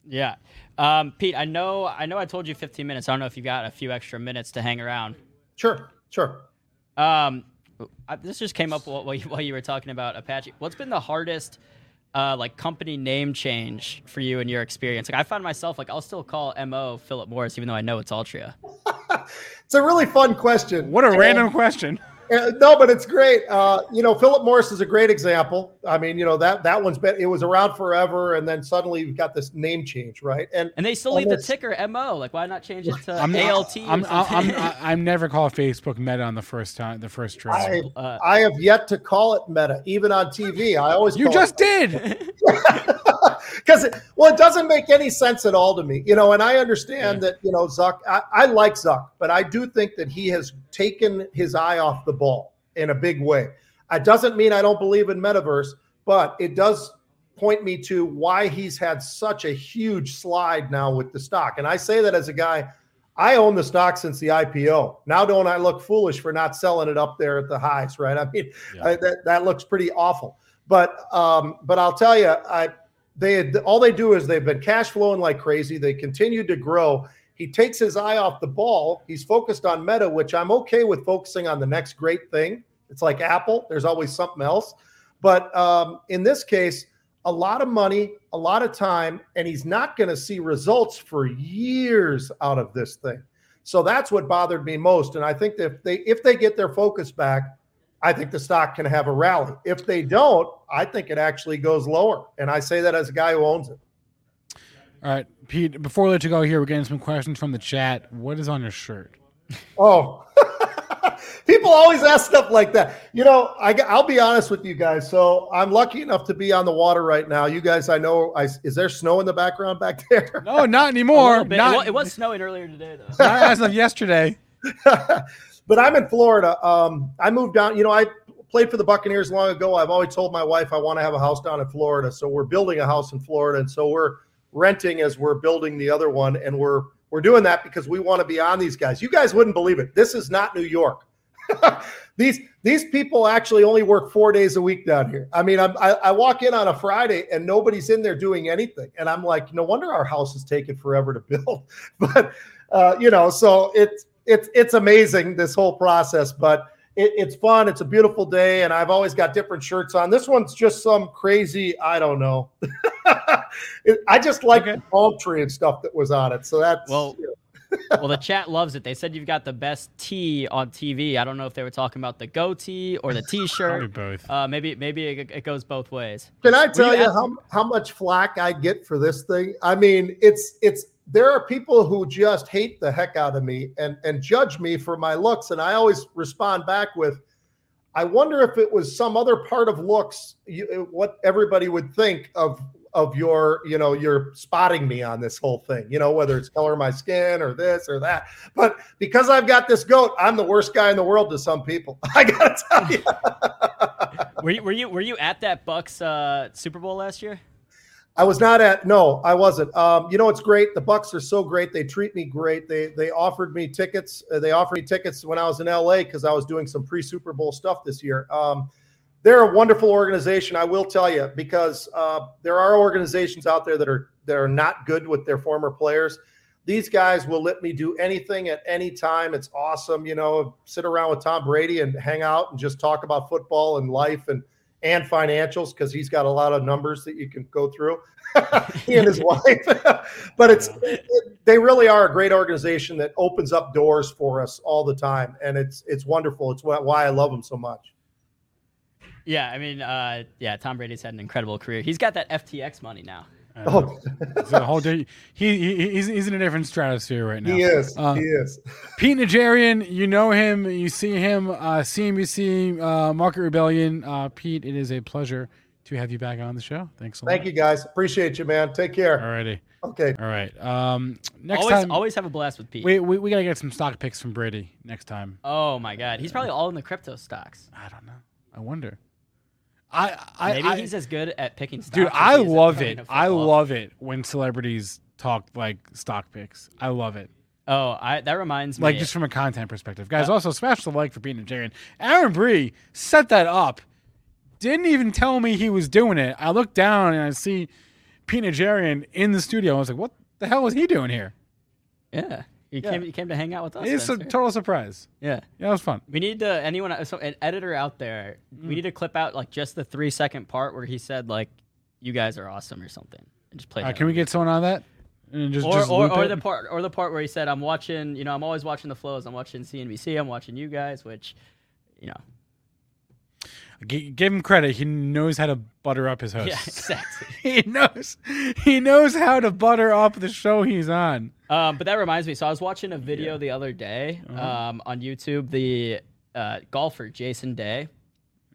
Yeah. Um, Pete, I know, I know, I told you 15 minutes. I don't know if you got a few extra minutes to hang around. Sure, sure. Um, I, this just came up while you, while you were talking about Apache. What's been the hardest, uh, like company name change for you in your experience? Like I find myself like I'll still call Mo Philip Morris even though I know it's Altria. it's a really fun question. What a random question. Uh, no, but it's great. Uh, you know, Philip Morris is a great example. I mean, you know that that one's been it was around forever, and then suddenly you've got this name change, right? And and they still leave the ticker Mo. Like, why not change it to I'm, ALT? I'm, I'm, I'm, I'm, never call Facebook Meta on the first time, the first try. I, uh, I have yet to call it Meta, even on TV. I always you just did. because well, it doesn't make any sense at all to me, you know. And I understand yeah. that you know Zuck. I, I, like Zuck, but I do think that he has taken his eye off the ball in a big way. It doesn't mean I don't believe in metaverse, but it does point me to why he's had such a huge slide now with the stock. And I say that as a guy. I own the stock since the IPO. Now, don't I look foolish for not selling it up there at the highs? Right? I mean, yeah. I, that that looks pretty awful. But um, but I'll tell you, I they had, all they do is they've been cash flowing like crazy. They continue to grow. He takes his eye off the ball. He's focused on meta, which I'm okay with focusing on the next great thing. It's like Apple. There's always something else. But um, in this case, a lot of money, a lot of time, and he's not going to see results for years out of this thing. So that's what bothered me most. And I think that if they if they get their focus back, I think the stock can have a rally. If they don't, I think it actually goes lower. And I say that as a guy who owns it. All right, Pete, before we let you go here, we're getting some questions from the chat. What is on your shirt? Oh, people always ask stuff like that. You know, I, will be honest with you guys. So I'm lucky enough to be on the water right now. You guys, I know, I, is there snow in the background back there? No, not anymore. Not, it was snowing earlier today, though. Not as of yesterday. But I'm in Florida. Um, I moved down. You know, I played for the Buccaneers long ago. I've always told my wife I want to have a house down in Florida. So we're building a house in Florida, and so we're renting as we're building the other one, and we're we're doing that because we want to be on these guys. You guys wouldn't believe it. This is not New York. these these people actually only work four days a week down here. I mean, I, I walk in on a Friday and nobody's in there doing anything, and I'm like, no wonder our house is taking forever to build. but uh, you know, so it's it's it's amazing this whole process, but it, it's fun. It's a beautiful day, and I've always got different shirts on. This one's just some crazy, I don't know. I just like okay. the palm tree and stuff that was on it. So that's well. You know. well, the chat loves it. They said you've got the best tee on TV. I don't know if they were talking about the goatee or the T-shirt. both. Uh, maybe maybe it, it, goes both ways. Can I tell you, you how how much flack I get for this thing? I mean, it's it's there are people who just hate the heck out of me and and judge me for my looks. And i always respond back with i wonder if it was some other part of looks you, what everybody would think of of your you know you're spotting me on this whole thing you know whether it's color of my skin or this or that. But because i've got this goat i'm the worst guy in the world to some people i gotta tell you were you were you were you at that bucks uh, super bowl last year I was not at no, I wasn't. Um, you know, it's great. The Bucks are so great. They treat me great. They they offered me tickets. Uh, they offered me tickets when I was in LA because I was doing some pre Super Bowl stuff this year. Um, they're a wonderful organization. I will tell you because uh, there are organizations out there that are that are not good with their former players. These guys will let me do anything at any time. It's awesome. You know, sit around with Tom Brady and hang out and just talk about football and life and and financials because he's got a lot of numbers that you can go through. he and his wife, but it's it, they really are a great organization that opens up doors for us all the time, and it's it's wonderful. It's why I love them so much. Yeah, I mean, uh, yeah, Tom Brady's had an incredible career. He's got that FTX money now. Oh, It's a whole day. He, he he's, he's in a different stratosphere right now. he is. Uh, he is. Pete Najarian, you know him, you see him, uh, CNBC uh, Market Rebellion. Uh, Pete, it is a pleasure to have you back on the show. Thanks a lot. Thank you, guys. Appreciate you, man. Take care. Alrighty. Okay. All right. Um, next always, time, always have a blast with Pete. we, we we gotta get some stock picks from Brady next time. Oh my God, he's probably all in the crypto stocks. I don't know. I wonder. I I, Maybe I he's as good at picking stocks. dude, I he is at love it. I love it when celebrities talk like stock picks. I love it. Oh, I, that reminds me. Like just from a content perspective, guys. also, smash the like for Pete Najarian. Aaron Bry set that up. Didn't even tell me he was doing it. I look down and I see Pete Najarian in the studio. I was like, "What the hell was he doing here?" yeah, he Yeah. came. He came to hang out with us. It's a total surprise. yeah. Yeah, it was fun. We need to anyone so an editor out there. Mm. We need to clip out like just the three second part where he said like, "You guys are awesome" or something, and just play. Uh, can we get someone on that? And just, or just or, or the part or the part where he said, "I'm watching. You know, I'm always watching the flows. I'm watching CNBC. I'm watching you guys." Which, you know, G- give him credit. He knows how to butter up his host. yeah, exactly. he knows. He knows how to butter up the show he's on. Um, but that reminds me. So I was watching a video the other day Uh-huh. um, on YouTube. The uh, golfer Jason Day.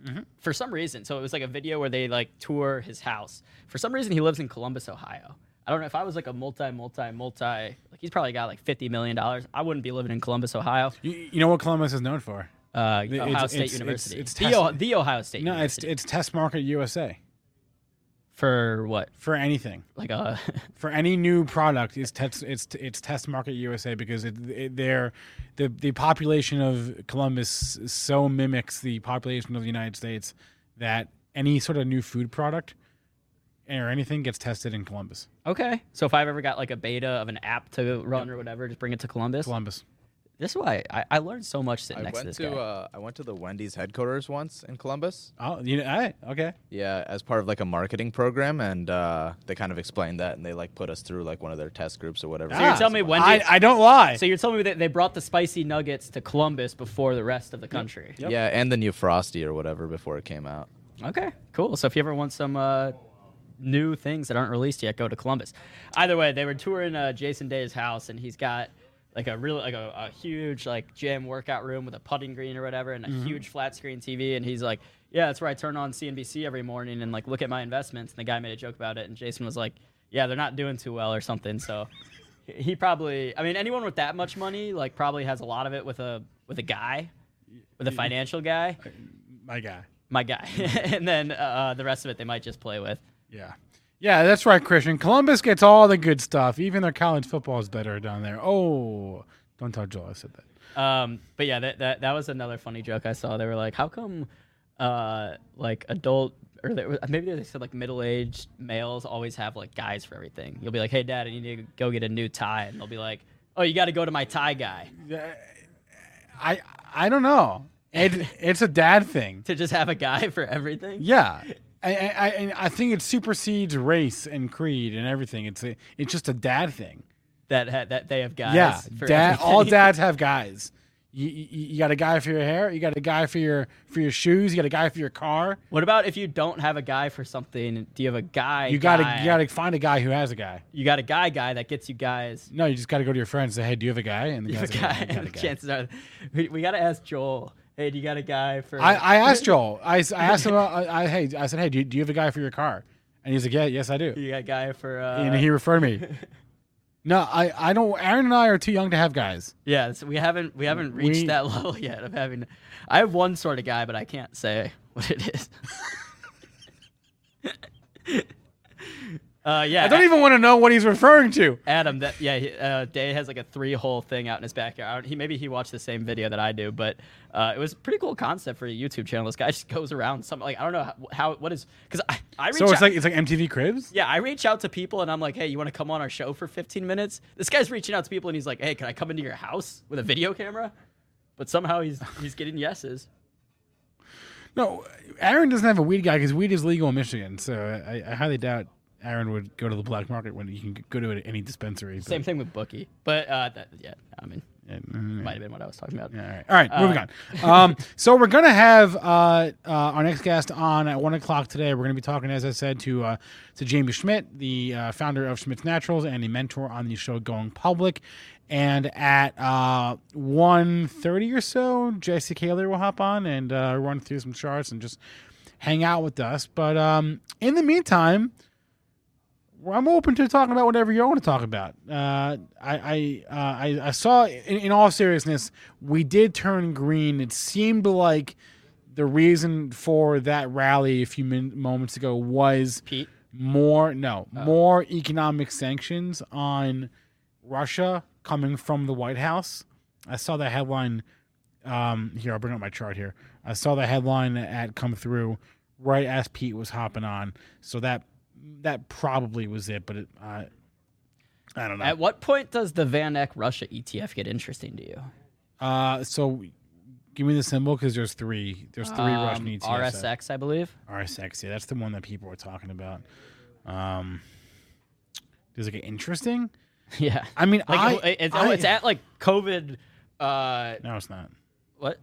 Mm-hmm. For some reason, so it was like a video where they like tour his house. For some reason, he lives in Columbus, Ohio. I don't know if I was like a multi, multi, multi. Like he's probably got like fifty million dollars. I wouldn't be living in Columbus, Ohio. You, you know what Columbus is known for? Uh, Ohio it's- State it's- University. it's the, o- the Ohio State. No, it's University. it's Test Market USA for what? for anything. Like a For any new product, it's test it's it's Test Market USA because it, it they're the the population of Columbus so mimics the population of the United States that any sort of new food product or anything gets tested in Columbus. okay. So if I've ever got like a beta of an app to run or whatever, just bring it to Columbus. Columbus. This is why I, I learned so much sitting I next to went this to guy. uh, I went to the Wendy's headquarters once in Columbus. Oh, you know, I, okay. Yeah, as part of like a marketing program, and uh, they kind of explained that, and they like put us through like one of their test groups or whatever. So you're Ah, telling me Wendy- I, I don't lie. So you're telling me that they brought the spicy nuggets to Columbus before the rest of the country. Yep. Yeah, and the new Frosty or whatever before it came out. Okay, cool. So if you ever want some uh, new things that aren't released yet, go to Columbus. Either way, they were touring uh, Jason Day's house, and he's got like a really like a, a huge like gym workout room with a putting green or whatever, and a mm-hmm. huge flat screen TV. And he's like, "Yeah, that's where I turn on CNBC every morning and like look at my investments." And the guy made a joke about it, and Jason was like, "Yeah, they're not doing too well or something." So. He probably, I mean, anyone with that much money, like, probably has a lot of it with a with a guy, with a financial guy, uh, My guy. my guy, and then uh, uh, the rest of it they might just play with. Yeah. Yeah, that's right, Christian. Columbus gets all the good stuff. Even their college football is better down there. Oh, don't tell Joel I said that. Um, but yeah, that, that that was another funny joke I saw. They were like, "How come, uh, like adult or they, maybe they said like middle-aged males always have like guys for everything?" You'll be like, "Hey, Dad, I need to go get a new tie," and they'll be like, "Oh, you got to go to my tie guy I I don't know. It, it's a dad thing. to just have a guy for everything." Yeah. I, I, I, think it supersedes race and creed and everything. It's a, it's just a dad thing. That ha- that they have guys. yeah, dad. All dads have guys. You, you, you got a guy for your hair. You got a guy for your for your shoes. You got a guy for your car. What about if you don't have a guy for something? Do you have a guy? You got to you got to find a guy who has a guy. you got a guy guy that gets you guys. No, you just got to go to your friends and say, "Hey, do you have a guy?" And the You have a guy's like, guy. "Yeah, I got a guy." Chances are, we, we got to ask Joel. Hey, do you got a guy for? I, I asked Joel. I, I asked him. uh, I, I hey, I said, "Hey, do you, do you have a guy for your car?" And he's like, "Yeah, yes, I do." You got a guy for. Uh, and he referred me. No, I, I don't. Aaron and I are too young to have guys. yeah, so we haven't we haven't reached We- that level yet of having. I have one sort of guy, but I can't say what it is. Uh, yeah, I don't even want to know what he's referring to. Adam, that yeah, he, uh, Day has like a three-hole thing out in his backyard. He maybe he watched the same video that I do, but uh, it was a pretty cool concept for a YouTube channel. This guy just goes around some like I don't know how, how what is because I I reach So it's out- like it's like MTV Cribs. yeah I reach out to people and I'm like hey you want to come on our show for 15 minutes? This guy's reaching out to people and he's like hey can I come into your house with a video camera? But somehow he's he's getting yeses. No, Aaron doesn't have a weed guy because weed is legal in Michigan. So I, I highly doubt Aaron would go to the black market when you can go to it any dispensary. but- Same thing with Bookie, but uh, that, yeah, I mean, Yeah, mm, might have been what I was talking about. All right, all right, moving on. Um, so we're gonna have uh, uh, our next guest on at one o'clock today. We're gonna be talking, as I said, to uh, to Jaime Schmidt, the uh, founder of Schmidt's Naturals and a mentor on the show Going Public. And at uh, one thirty or so, Jesse Kaylor will hop on and uh, run through some charts and just hang out with us. But um, in the meantime. I'm open to talking about whatever you want to talk about. Uh, I I, uh, I I saw, in, in all seriousness, we did turn green. It seemed like the reason for that rally a few min- moments ago was Pete, more no more economic sanctions on Russia coming from the White House. I saw the headline. Um, here, I'll bring up my chart here. I saw the headline at come through right as Pete was hopping on. So that that probably was it, but it, uh, I don't know. at what point does the VanEck Russia ETF get interesting to you? Uh, so give me the symbol because there's three. There's three Russian Um, ETFs. RSX, I believe. RSX. Yeah, that's the one that people were talking about. Um, does it get interesting? Yeah, I mean, like I, it- it's, I- oh, it's at like COVID. Uh, no, it's not. what?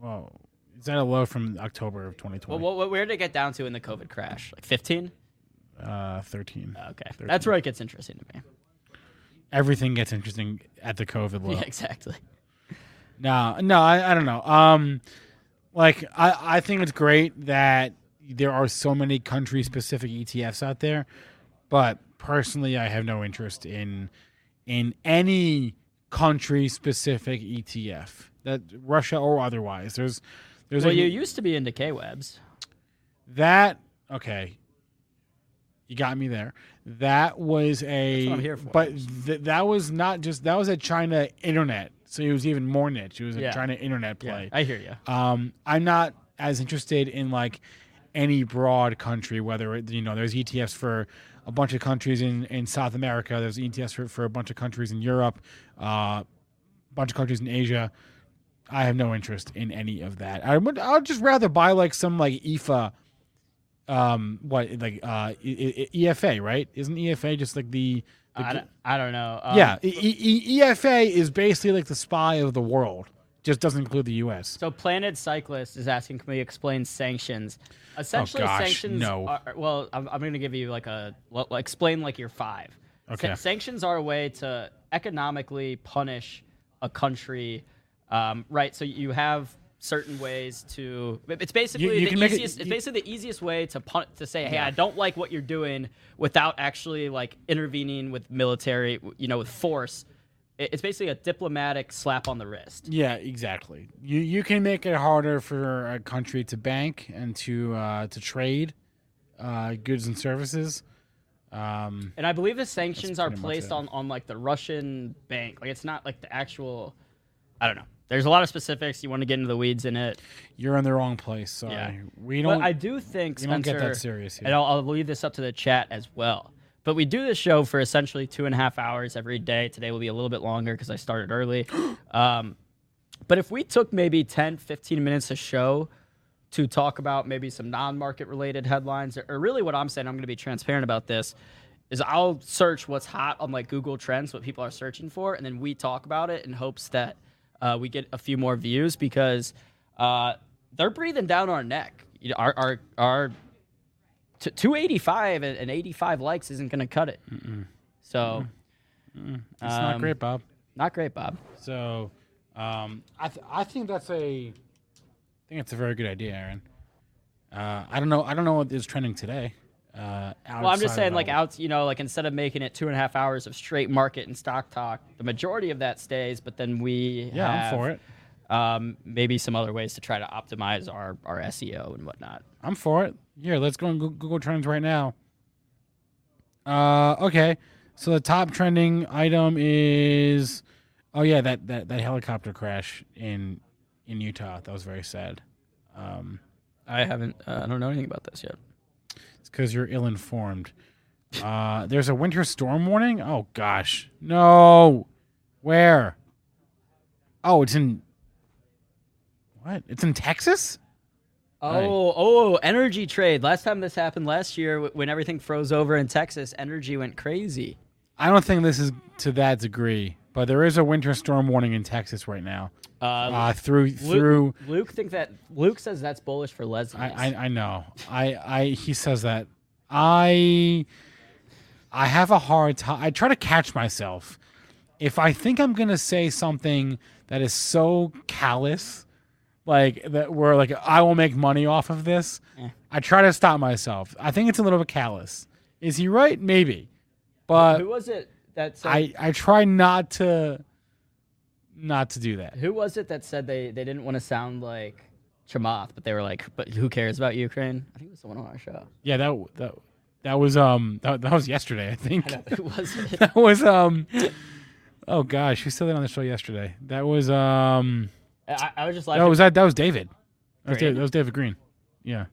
Well, it's at a low from October of 2020. Well, what, where did it get down to in the COVID crash? Like 15? Uh, 13. Okay, that's where it gets interesting to me. Everything gets interesting at the COVID level. Yeah, exactly. No, no, I, I don't know. Um, like I, I think it's great that there are so many country specific ETFs out there, but personally, I have no interest in in any country specific ETF that Russia or otherwise. There's there's Well, a, you used to be into K webs. that okay. You got me there. That was a I'm here for. but th- that was not just that was a China internet. So it was even more niche. It was a Yeah. China internet play. I hear you. Um, I'm not as interested in like any broad country, whether it, you know there's ETFs for a bunch of countries in, in South America, there's ETFs for, for a bunch of countries in Europe, a uh, bunch of countries in Asia. I have no interest in any of that. I would I'd just rather buy like some like EFA, um, what like uh E- E- EFA right? Isn't EFA just like the, the I, don't- I don't know. Um, yeah, E- EFA is basically like the SPY of the world. Just doesn't include the U.S. So Planet Cyclist is asking, can we explain sanctions? Essentially, Oh, gosh, sanctions. no. Are, well, I'm, I'm going to give you like a well, explain like your five. Sa- Okay. sanctions are a way to economically punish a country, um, right? So you have certain ways to. It's basically you the can make it- easiest. it's basically the easiest way to pun- to say, hey, I don't like what you're doing, without actually like intervening with military, you know, with force. It's basically a diplomatic slap on the wrist. Yeah, exactly. You you can make it harder for a country to bank and to uh, to trade uh, goods and services. Um, And I believe the sanctions are placed on, on like the Russian bank. Like it's not like the actual. I don't know. There's a lot of specifics. You want to get into the weeds in it. you're in the wrong place. Sorry, Yeah. we don't. But I do think we don't get that serious here. And I'll, I'll leave this up to the chat as well. But we do this show for essentially two and a half hours every day. Today will be a little bit longer because I started early. um, but if we took maybe 10, 15 minutes a show to talk about maybe some non-market related headlines or really what i'm saying i'm going to be transparent about this is i'll search what's hot on like google trends what people are searching for and then we talk about it in hopes that uh, we get a few more views because uh, they're breathing down our neck you know, our our, our t- 285 and, and 85 likes isn't going to cut it so it's not um, great, Bob. not great bob So, um, I th- I think that's a, I think it's a very good idea, Aaron. Uh, I don't know. I don't know what is trending today. Uh, Well, I'm just saying, like out, you know, like instead of making it two and a half hours of straight market and stock talk, the majority of that stays. But then we Yeah, I'm for it. Um, maybe some other ways to try to optimize our our SEO and whatnot. I'm for it. Here, let's go on Google Trends right now. Uh, okay. So the top trending item is, oh yeah, that that, that helicopter crash in in Utah. That was very sad. Um, I haven't. Uh, I don't know anything about this yet. Because you're ill informed. Uh, there's a winter storm warning. Oh gosh, no. Where? Oh, it's in. What? It's in Texas. Oh, oh, energy trade. Last time this happened last year when everything froze over in Texas, energy went crazy. I don't think this is to that degree, but there is a winter storm warning in Texas right now. Uh, Uh, through Luke, through Luke think that Luke says that's bullish for lesbians. I, I I know. I I he says that. I I have a hard time. I try to catch myself. If I think I'm gonna say something that is so callous, like that, where like I will make money off of this, Eh. I try to stop myself. I think it's a little bit callous. Is he right? Maybe, but who was it that said, I I try not to not to do that. who was it that said they, they didn't want to sound like Chamath, but they were like, but who cares about Ukraine? I think it was someone on our show. Yeah, that that that was um that, that was yesterday. I think. who was it? that was um oh gosh who said that on the show yesterday that was um I, I was just like, that was that that was david that was david, that was david green yeah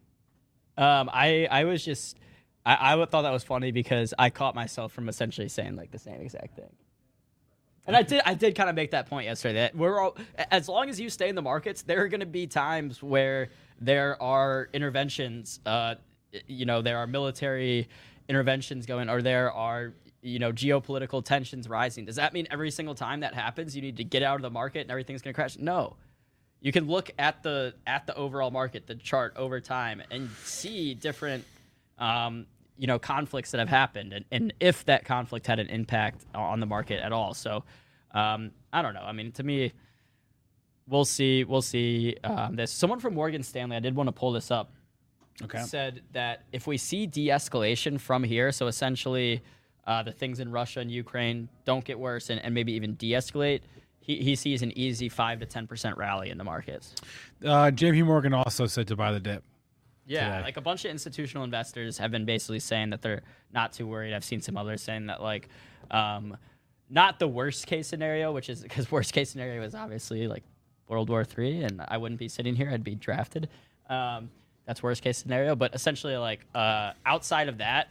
Um, I I was just I, I thought that was funny because I caught myself from essentially saying like the same exact thing. And I did I did kind of make that point yesterday that we're all as long as you stay in the markets, there are going to be times where there are interventions. Uh, you know, there are military interventions going, or there are you know geopolitical tensions rising. Does that mean every single time that happens, you need to get out of the market and everything's going to crash? No you can look at the at the overall market, the chart over time, and see different, um, you know, conflicts that have happened, and, and if that conflict had an impact on the market at all. So, um, I don't know. I mean, to me, we'll see. We'll see. Um, this someone from Morgan Stanley. I did want to pull this up. okay Said that if we see de-escalation from here, so essentially. Uh, the things in Russia and Ukraine don't get worse and, and maybe even de-escalate. He, he sees an easy five to ten percent rally in the markets. uh jp morgan also said to buy the dip Yeah, today. like a bunch of institutional investors have been basically saying that they're not too worried. I've seen some others saying that like, um, not the worst case scenario, which is because worst case scenario is obviously like World War Three, and I wouldn't be sitting here; I'd be drafted. Um, that's worst case scenario, but essentially like uh, outside of that,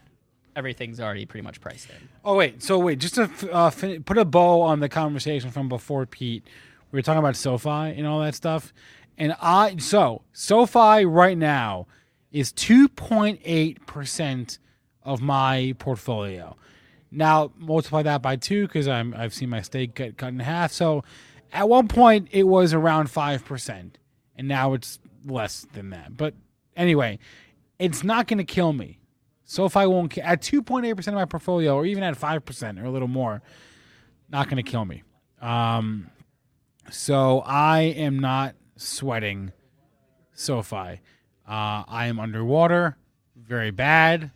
everything's already pretty much priced in. oh wait so wait just to uh, fin- put a bow on the conversation from before pete we were talking about sofi and all that stuff and i so sofi right now is 2.8% of my portfolio Now multiply that by two because I've seen my stake get cut in half. So at one point it was around five percent, and now it's less than that. But anyway, it's not going to kill me. so SoFi won't ki- at two point eight percent of my portfolio, or even at five percent or a little more, not going to kill me. Um, so I am not sweating SoFi. Uh, I am underwater, very bad.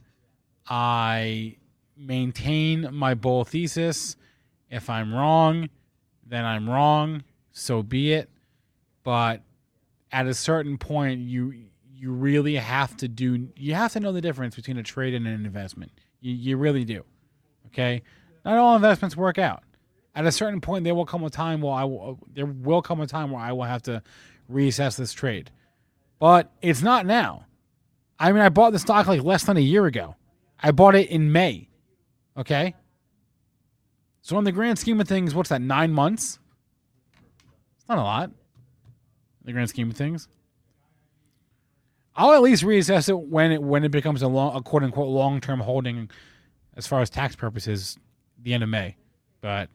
I maintain my bull thesis. If I'm wrong, then I'm wrong. So be it. But at a certain point, you you really have to do. You have to know the difference between a trade and an investment. You, you really do. Okay. Not all investments work out. At a certain point, there will come a time where I will. There will come a time where I will have to reassess this trade. But it's not now. I mean, I bought the stock like less than a year ago. I bought it in May. Okay. So, in the grand scheme of things, what's that, nine months? It's not a lot. In the grand scheme of things. I'll at least reassess it when it when it becomes a long a quote unquote long term holding as far as tax purposes the end of May. But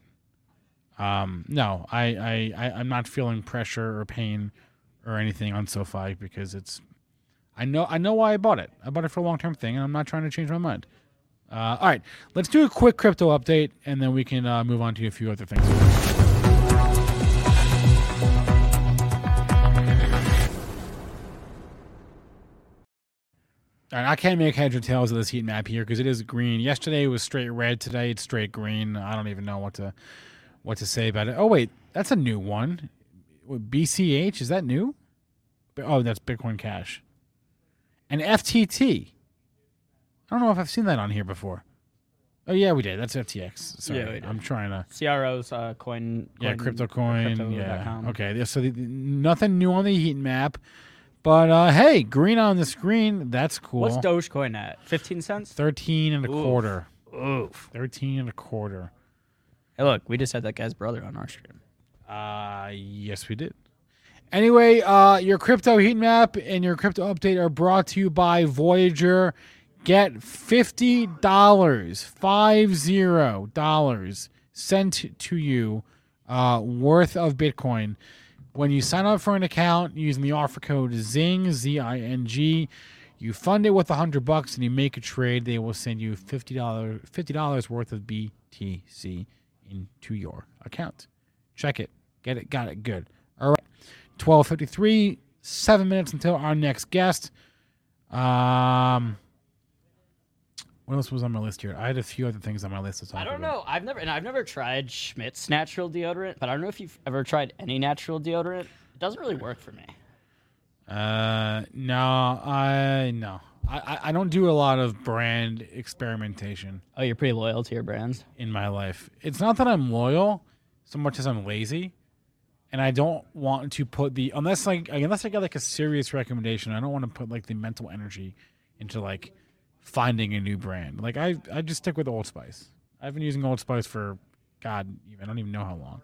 um no, I, I, I I'm not feeling pressure or pain or anything on SoFi because it's I know I know why I bought it. I bought it for a long term thing and I'm not trying to change my mind. Uh, all right, let's do a quick crypto update and then we can uh, move on to a few other things. All right, I can't make heads or tails of this heat map here because it is green. Yesterday it was straight red. Today it's straight green. I don't even know what to what to say about it. Oh wait, that's a new one. What, BCH is that new? Oh, that's Bitcoin Cash. And FTT. I don't know if I've seen that on here before. Oh yeah, we did. That's FTX. Sorry, Yeah, we did. I'm trying to. CRO's uh, coin, Yeah, crypto coin. crypto Yeah. com. Okay. yeah, So the, the- nothing new on the heat map, but uh, hey, green on the screen. That's cool. What's Dogecoin at? Fifteen cents. Thirteen and a Oof. quarter. Oof. Thirteen and a quarter. Hey, look, we just had that guy's brother on our stream. Uh yes, we did. Anyway, uh, your crypto heat map and your crypto update are brought to you by Voyager. Get fifty dollars, five zero dollars sent to you uh, worth of Bitcoin when you sign up for an account using the offer code ZING Z I N G. You fund it with a hundred bucks and you make a trade. They will send you fifty dollars fifty dollars worth of BTC into your account. Check it, get it, got it, good. All right, twelve fifty three. Seven minutes until our next guest. Um, what else was on my list here? I had a few other things on my list to talk I don't about. know. I've never and I've never tried Schmidt's natural deodorant, but I don't know if you've ever tried any natural deodorant. It doesn't really work for me. Uh, no, I no, I I- I don't do a lot of brand experimentation Oh, you're pretty loyal to your brands. in my life. It's not that I'm loyal, so much as I'm lazy, and I don't want to put the unless like unless I get like a serious recommendation. I don't want to put like the mental energy into like finding a new brand. Like I I just stick with Old Spice. I've been using Old Spice for God, I don't even know how long.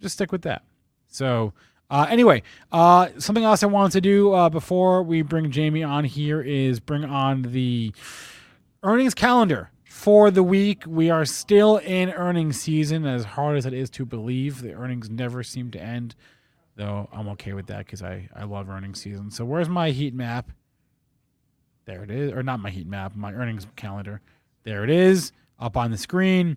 Just stick with that. So uh, anyway, uh, something else I wanted to do uh, before we bring Jaime on here is bring on the earnings calendar for the week. We are still in earnings season, as hard as it is to believe. The earnings never seem to end, though I'm okay with that because I, I love earnings season. So, where's my heat map? There it is. Or not my heat map, my earnings calendar. There it is up on the screen.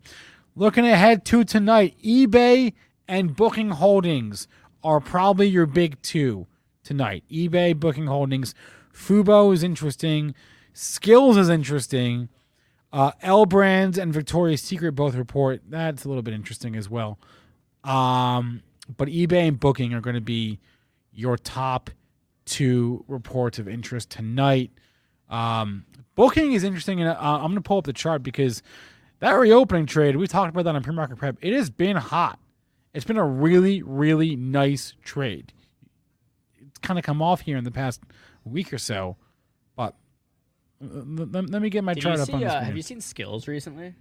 Looking ahead to tonight, eBay and Booking Holdings are probably your big two tonight. eBay, Booking Holdings. Fubo is interesting. Skillz is interesting. Uh, L Brands and Victoria's Secret both report. That's a little bit interesting as well. Um, but eBay and Booking are going to be your top two reports of interest tonight. Um, Booking is interesting, and uh, I'm going to pull up the chart because that reopening trade we talked about that on pre-market prep. It has been hot. It's been a really, really nice trade. It's kind of come off here in the past week or so, let, let me get my Did chart you up on see, uh, have you seen Skillz recently?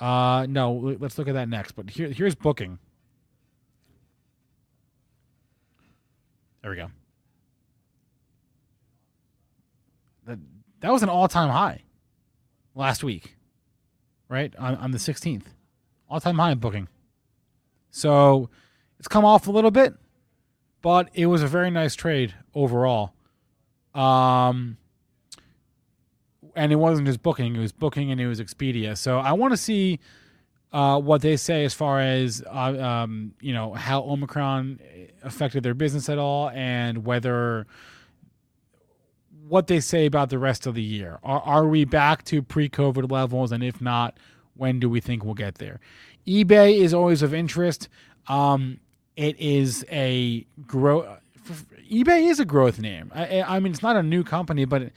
Uh, no, let's look at that next. But here, here's booking. There we go. That that was an all-time high last week, right on on the 16th, all-time high in booking. So it's come off a little bit, but it was a very nice trade overall. Um, and it wasn't just booking; it was booking and it was Expedia. So I want to see uh, what they say as far as uh, um, you know how Omicron affected their business at all, and whether what they say about the rest of the year. Are are we back to pre-COVID levels, and if not, when do we think we'll get there? eBay is always of interest. Um, it is a grow. eBay is a growth name. I, I mean, it's not a new company, but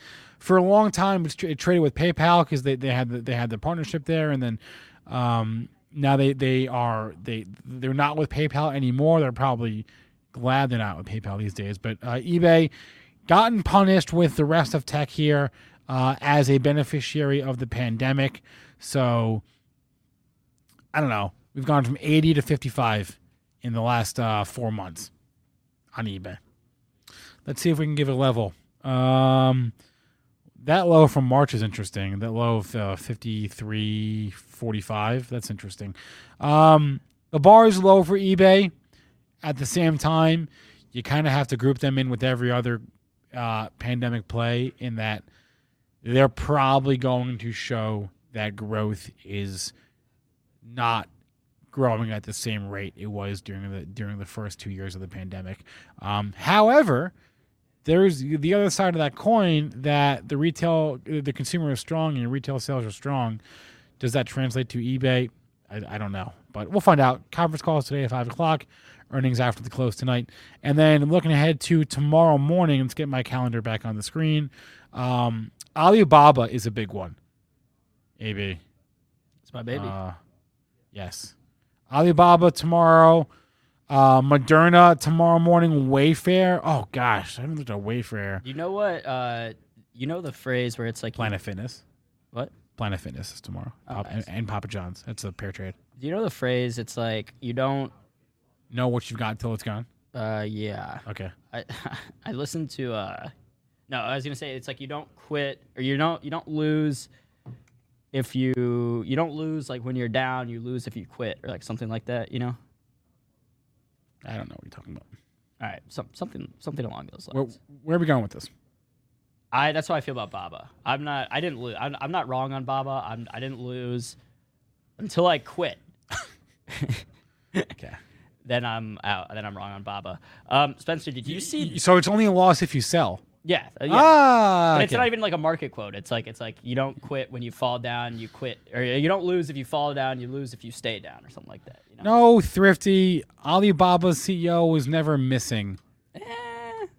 for a long time, it's tra- it traded with PayPal because they, they had the, they had the partnership there, and then um, now they they are they they're not with PayPal anymore. They're probably glad they're not with PayPal these days. But uh, eBay gotten punished with the rest of tech here uh, as a beneficiary of the pandemic. So I don't know. We've gone from 80 to 55 in the last uh, four months on eBay. Let's see if we can give a level. Um, that low from March is interesting. That low of uh, 53.45. That's interesting. Um, the bar is low for eBay. At the same time, you kind of have to group them in with every other uh, pandemic play in that they're probably going to show that growth is not growing at the same rate it was during the during the first two years of the pandemic. Um, however, there's the other side of that coin that the retail the consumer is strong and retail sales are strong. Does that translate to eBay? I, I don't know, but we'll find out. Conference calls today at five o'clock. Earnings after the close tonight, and then I'm looking ahead to tomorrow morning. Let's get my calendar back on the screen. Um, Alibaba is a big one. AB. It's my baby. Uh, yes. Alibaba tomorrow. Uh, Moderna tomorrow morning. Wayfair. Oh gosh, I haven't looked at Wayfair. you know what? Uh, you know the phrase where it's like, Planet Fitness. what? Planet Fitness is tomorrow. Oh, Pop- and, and Papa John's. That's a pair trade. Do you know the phrase? It's like you don't Know what you've got until it's gone. Uh, yeah. Okay. I I listened to uh no, I was gonna say it's like you don't quit or you don't you don't lose if you you don't lose like when you're down, you lose if you quit or like something like that, you know? I don't know what you're talking about. All right, some, something something along those lines. where are we going with this? I that's how I feel about Baba. I'm not I didn't lose. I'm, I'm not wrong on Baba. I'm I didn't lose until I quit. Okay. Then I'm out. Then I'm wrong on Baba. Um, Spencer, did you see? So it's only a loss if you sell. Yeah, uh, yeah. Ah. But it's okay. not even like a market quote. It's like it's like you don't quit when you fall down. You quit, or you don't lose if you fall down. You lose if you stay down, or something like that. You know? No, thrifty. Alibaba's CEO was never missing Eh,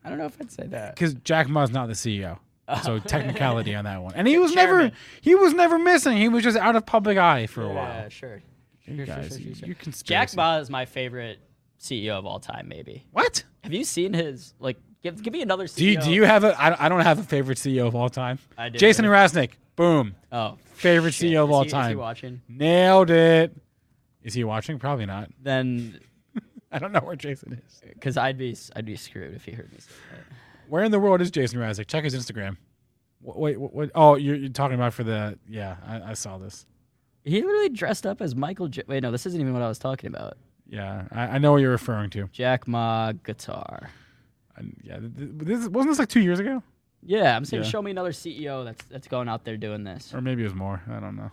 I don't know if I'd say that. because Jack Ma's not the CEO. So Oh. technicality on that one, and he was never he was never missing. He was just out of public eye for a Yeah, while. sure. You Sure, sure, guys, sure, sure, you- sure. Jack. Ma is my favorite CEO of all time. Maybe. What? Have you seen his like? Give, give me another CEO. Do you, do you have a? I, I don't have a favorite CEO of all time. I do. Jason Raznick. Boom. Oh, Favorite shit. CEO of Is all he- Is he time. watching? Nailed it. Is he watching? Probably not. Then, I don't know where Jason is. because I'd be I'd be screwed if he heard me say that. Where in the world is Jason Raznick? Check his Instagram. Wh- Wait, what? what oh, you're, you're talking about for the? Yeah, I, I saw this. He literally dressed up as Michael. J- Wait, no, this isn't even what I was talking about. Yeah, I, I know what you're referring to. Jack Ma guitar. And yeah, th- th- this wasn't this like two years ago, Yeah, I'm saying Yeah. show me another CEO that's that's going out there doing this. or maybe it was more. I don't know.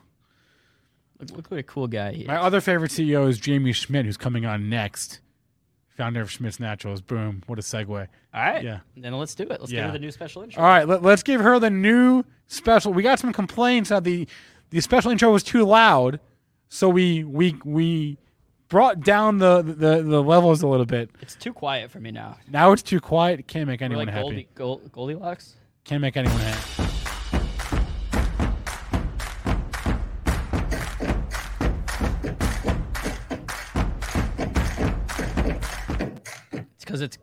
Look, look what a cool guy he is. My other favorite CEO is Jaime Schmidt, who's coming on next. Founder of Schmidt's Naturals. Boom! What a segue. All right, Yeah. Then let's do it. Let's Yeah. give her the new special intro. All right, let, us give her the new special. We got some complaints that the the special intro was too loud, so we we we brought down the the, the levels a little bit. It's too quiet for me now. Now it's too quiet. Can't make We're anyone like happy. Goldie, Gold, Goldilocks. Can't make anyone happy. It's because it's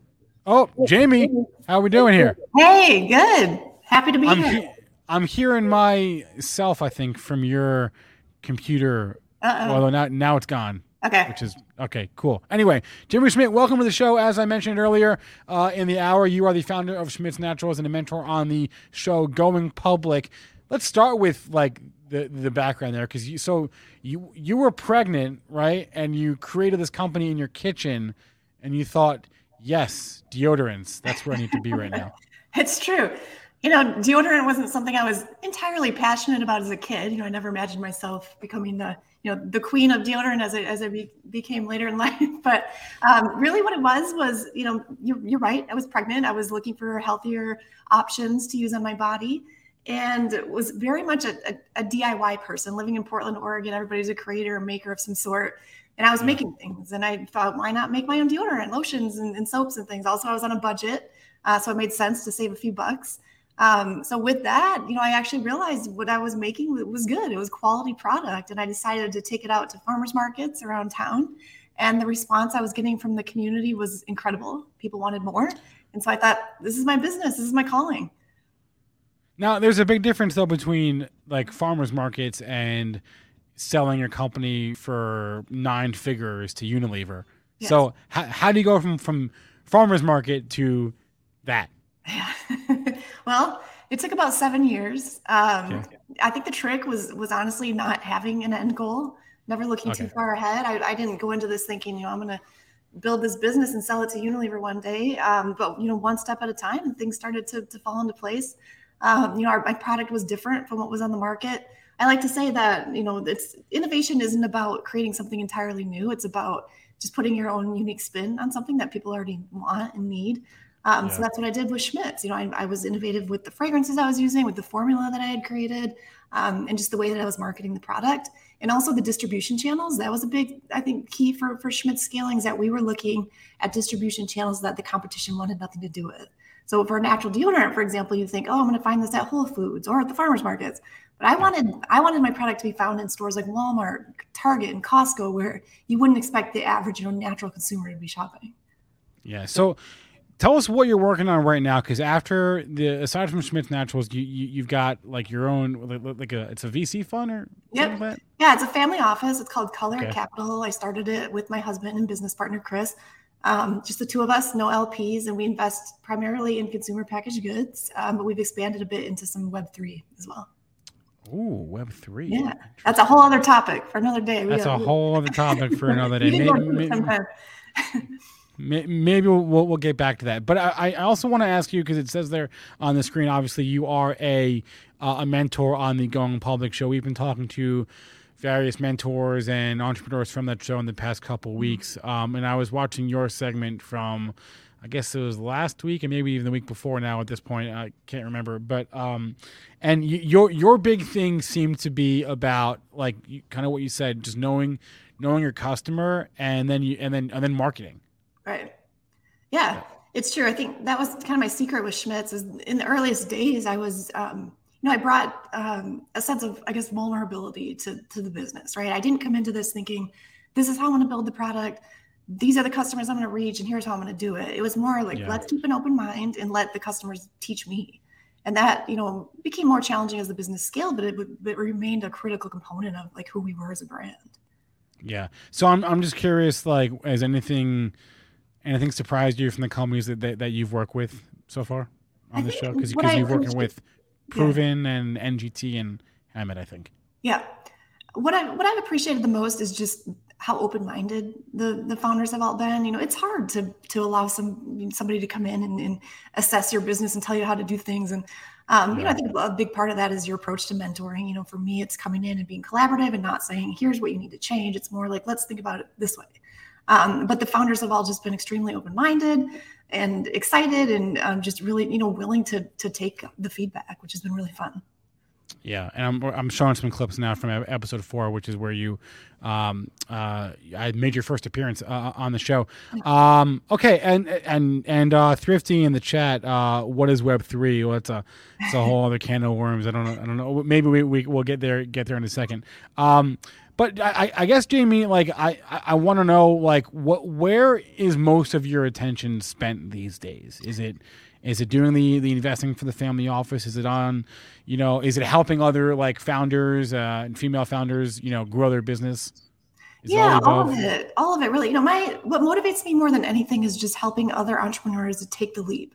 Oh, Jaime, how are we doing here? Hey, good. Happy to be I'm here. he- I'm hearing myself. I think from your computer. Uh-oh. Although now now it's gone. Okay. which is okay, cool. Anyway, Jaime Schmidt, welcome to the show. As I mentioned earlier uh, in the hour, you are the founder of Schmidt's Naturals and a mentor on the show Going Public. Let's start with like the the background there, because you so you you were pregnant, right? And you created this company in your kitchen, and you thought, yes, deodorants. That's where I need to be right now. It's true. You know, deodorant wasn't something I was entirely passionate about as a kid. You know, I never imagined myself becoming the, you know, the queen of deodorant as I, as I be, became later in life. But um, really what it was, was, you know, you're, you're right. I was pregnant. I was looking for healthier options to use on my body and was very much a, a, a DIY person living in Portland, Oregon. Everybody's a creator or maker of some sort. And I was making things and I thought, why not make my own deodorant, lotions and, and soaps and things. Also, I was on a budget. Uh, so it made sense to save a few bucks. Um, so with that, you know, I actually realized what I was making was good. It was quality product, and I decided to take it out to farmers markets around town. And the response I was getting from the community was incredible. People wanted more, and so I thought, this is my business. This is my calling. Now, there's a big difference though between like farmers markets and selling your company for nine figures to Unilever. So, how, how do you go from from farmers market to that? well, it took about seven years. Um, Okay. I think the trick was was honestly not having an end goal, never looking too far ahead. I, I didn't go into this thinking, you know, I'm going to build this business and sell it to Unilever one day. Um, but you know, one step at a time, and things started to, to fall into place. Um, you know, our, my product was different from what was on the market. I like to say that you know, it's innovation isn't about creating something entirely new. It's about just putting your own unique spin on something that people already want and need. Um, Yeah. So that's what I did with Schmidt's. You know, I, I was innovative with the fragrances I was using, with the formula that I had created, um, and just the way that I was marketing the product, and also the distribution channels. That was a big, I think, key for for Schmidt's scaling is that we were looking at distribution channels that the competition wanted nothing to do with. So for a natural deodorant, for example, you think, oh, I'm going to find this at Whole Foods or at the farmers markets. But I wanted I wanted my product to be found in stores like Walmart, Target, and Costco, where you wouldn't expect the average, you know, natural consumer to be shopping. Yeah. So, tell us what you're working on right now, because after the aside from Schmidt's Naturals, you, you you've got like your own like, a it's a VC fund or Yep. something like that? Yeah, it's a family office. It's called Color Okay. Capital. I started it with my husband and business partner Chris. Um, just the two of us, no LPs, and we invest primarily in consumer packaged goods, um, but we've expanded a bit into some Web three as well. Ooh, Web three. Yeah, that's a whole other topic for another day. That's a whole other topic for another day. maybe, maybe, maybe we'll, we'll, get back to that. But I, I also want to ask you because it says there on the screen. Obviously, you are a uh, a mentor on the Going Public show. We've been talking to various mentors and entrepreneurs from that show in the past couple mm-hmm. weeks. Um, and I was watching your segment from, I guess it was last week and maybe even the week before now at this point. I can't remember. But, um, and y- your, your big thing seemed to be about like kind of what you said, just knowing, knowing your customer and then you, and then, and then marketing. Right. Yeah. yeah. It's true. I think that was kind of my secret with Schmidt's is in the earliest days, I was, um, you know, I brought um, a sense of, I guess, vulnerability to, to the business, right? I didn't come into this thinking, this is how I'm going to build the product. These are the customers I'm going to reach, and here's how I'm going to do it. It was more like, yeah. let's keep an open mind and let the customers teach me. And that, you know, became more challenging as the business scaled, but it, it remained a critical component of like who we were as a brand. Yeah. So I'm, I'm just curious, like, has anything, anything surprised you from the companies that, that, that you've worked with so far on the show? Because you're working with Proven yeah. and NGT and Hammett, I think. Yeah. What I what I've appreciated the most is just how open-minded the the founders have all been. You know, it's hard to to allow some somebody to come in and, and assess your business and tell you how to do things. And um, yeah. you know, I think a big part of that is your approach to mentoring. You know, for me, it's coming in and being collaborative and not saying, "Here's what you need to change." It's more like, "Let's think about it this way." Um, but the founders have all just been extremely open-minded and excited and um, just really you know willing to to take the feedback which has been really fun. Yeah and i'm, I'm showing some clips now from episode four which is where you um uh i made your first appearance uh, on the show. Um okay and and and uh thrifty in the chat uh what is web three? Well it's a it's a whole other can of worms. I don't know i don't know. Maybe we, we we'll get there get there in a second. Um but I, I guess Jaime, like I, I want to know, like what, where is most of your attention spent these days? Is it, is it doing the the investing for the family office? Is it on, you know, is it helping other like founders uh, and female founders, you know, grow their business? Is yeah, all, all of it, all of it. Really, you know, my what motivates me more than anything is just helping other entrepreneurs to take the leap.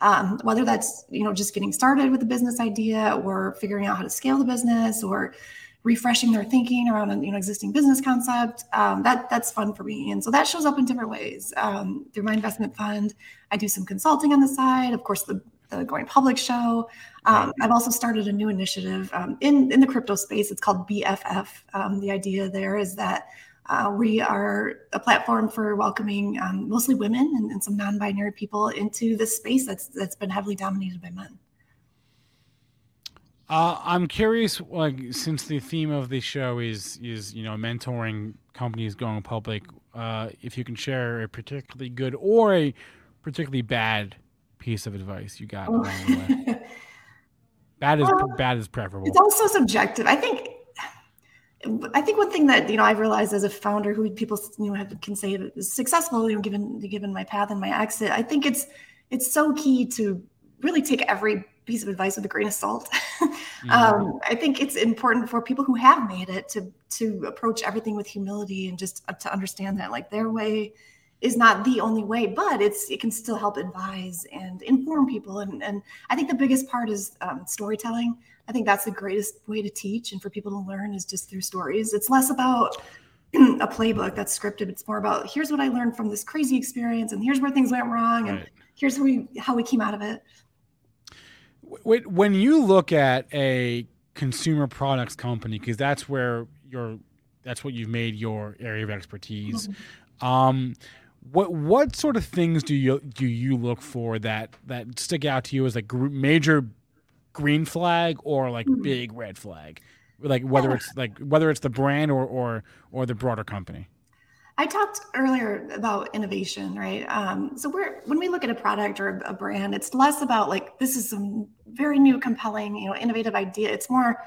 Um, whether that's you know just getting started with a business idea or figuring out how to scale the business or refreshing their thinking around an you know existing business concept. Um, that that's fun for me. And so that shows up in different ways. Um, through my investment fund i do some consulting on the side of course the, the going public show. Um, i've also started a new initiative um, in in the crypto space. It's called bff um, the idea there is that uh, we are a platform for welcoming um, mostly women and, and some non-binary people into this space that's that's been heavily dominated by men uh, I'm curious, like, since the theme of the show is is you know mentoring companies going public, uh, if you can share a particularly good or a particularly bad piece of advice you got along the way. bad is well, bad is preferable. It's also subjective. I think. I think one thing that you know I've realized as a founder who people you know have, can say is successful, you know, given given my path and my exit, I think it's it's so key to really take every piece of advice with a grain of salt. mm-hmm. um, I think it's important for people who have made it to to approach everything with humility and just uh, to understand that like their way is not the only way, but it's it can still help advise and inform people. And and I think the biggest part is um, storytelling. I think that's the greatest way to teach and for people to learn is just through stories. It's less about a playbook that's scripted. It's more about here's what I learned from this crazy experience, and here's where things went wrong, and here's how we how we came out of it when you look at a consumer products company, because that's where your that's what you've made your area of expertise. Mm-hmm. Um, what what sort of things do you do you look for that that stick out to you as like major green flag or like mm-hmm. big red flag? Like whether it's like whether it's the brand or or or the broader company. I talked earlier about innovation, right? Um, so we're when we look at a product or a, a brand, it's less about like this is some very new, compelling, you know, innovative idea. It's more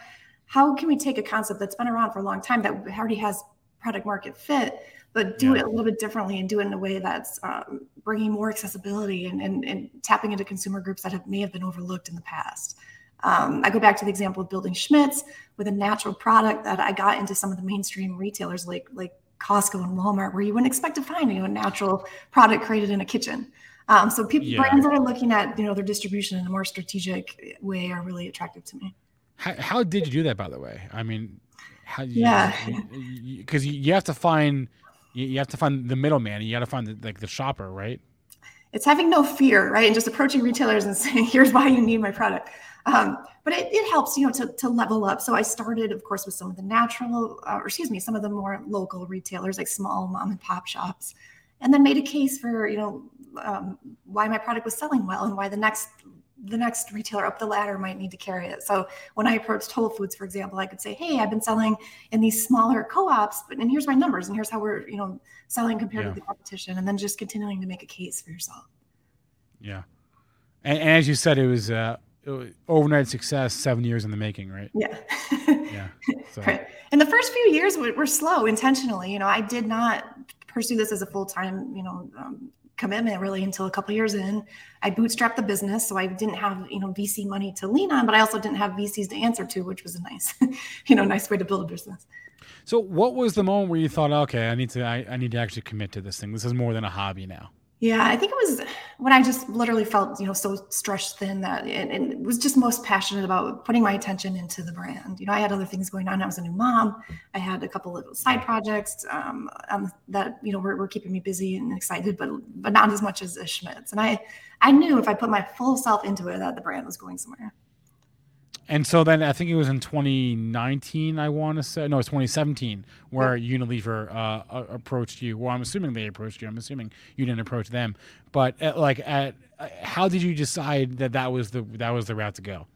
how can we take a concept that's been around for a long time that already has product market fit, but do yeah. it a little bit differently and do it in a way that's um, bringing more accessibility and, and, and, tapping into consumer groups that have, may have been overlooked in the past. Um, I go back to the example of building Schmidt's with a natural product that I got into some of the mainstream retailers like like Costco and Walmart, where you wouldn't expect to find you know, a natural product created in a kitchen. Um, so people, Yeah. brands that are looking at you know their distribution in a more strategic way are really attractive to me. How, how did you do that, by the way? I mean, how? You, Yeah. Because you, you have to find you, have to find the middleman. You got to find the, like the shopper, right? it's having no fear, right? And just approaching retailers and saying, here's why you need my product. Um, but it, it helps, you know, to, to level up. So I started, of course, with some of the natural, uh, or excuse me, some of the more local retailers, like small mom and pop shops, and then made a case for, you know, um, why my product was selling well and why the next the next retailer up the ladder might need to carry it. So when I approached Whole Foods, for example, I could say, "Hey, I've been selling in these smaller co-ops, but and here's my numbers, and here's how we're, you know, selling compared Yeah. to the competition," and then just continuing to make a case for yourself. Yeah. And, and as you said, it was uh, it was overnight success, seven years in the making, right? Yeah. Yeah. So, right. And the first few years were, were slow intentionally. You know, I did not pursue this as a full time, you know, um, commitment really until a couple years in. I bootstrapped the business, so I didn't have you know VC money to lean on, but I also didn't have VCs to answer to, which was a nice, you know, nice way to build a business. so what was the moment where you thought, okay, I need to, I, I need to actually commit to this thing. This is more than a hobby now. Yeah, I think it was when I just literally felt, you know, so stretched thin that and, and was just most passionate about putting my attention into the brand. You know, I had other things going on. I was a new mom. I had a couple of side projects um, um, that you know were, were keeping me busy and excited, but but not as much as, Schmidt's. And I I knew if I put my full self into it, that the brand was going somewhere. And so then I think it was in 2019, I want to say, no, it's 2017, where Unilever uh, approached you. Well, I'm assuming they approached you. I'm assuming you didn't approach them. But at, like, at uh, how did you decide that that was the that was the route to go?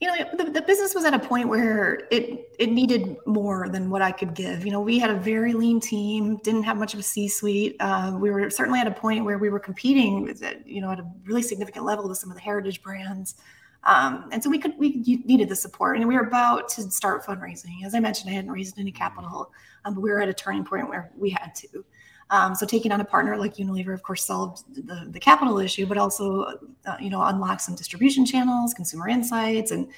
you know the, the business was at a point where it it needed more than what i could give you know we had a very lean team didn't have much of a c suite uh, we were certainly at a point where we were competing with, you know at a really significant level with some of the heritage brands um, and so we could we needed the support. And we were about to start fundraising. As i mentioned i hadn't raised any capital um, but we were at a turning point where we had to. Um, so taking on a partner like Unilever, of course, solved the, the capital issue, but also, uh, you know, unlocked some distribution channels, consumer insights, and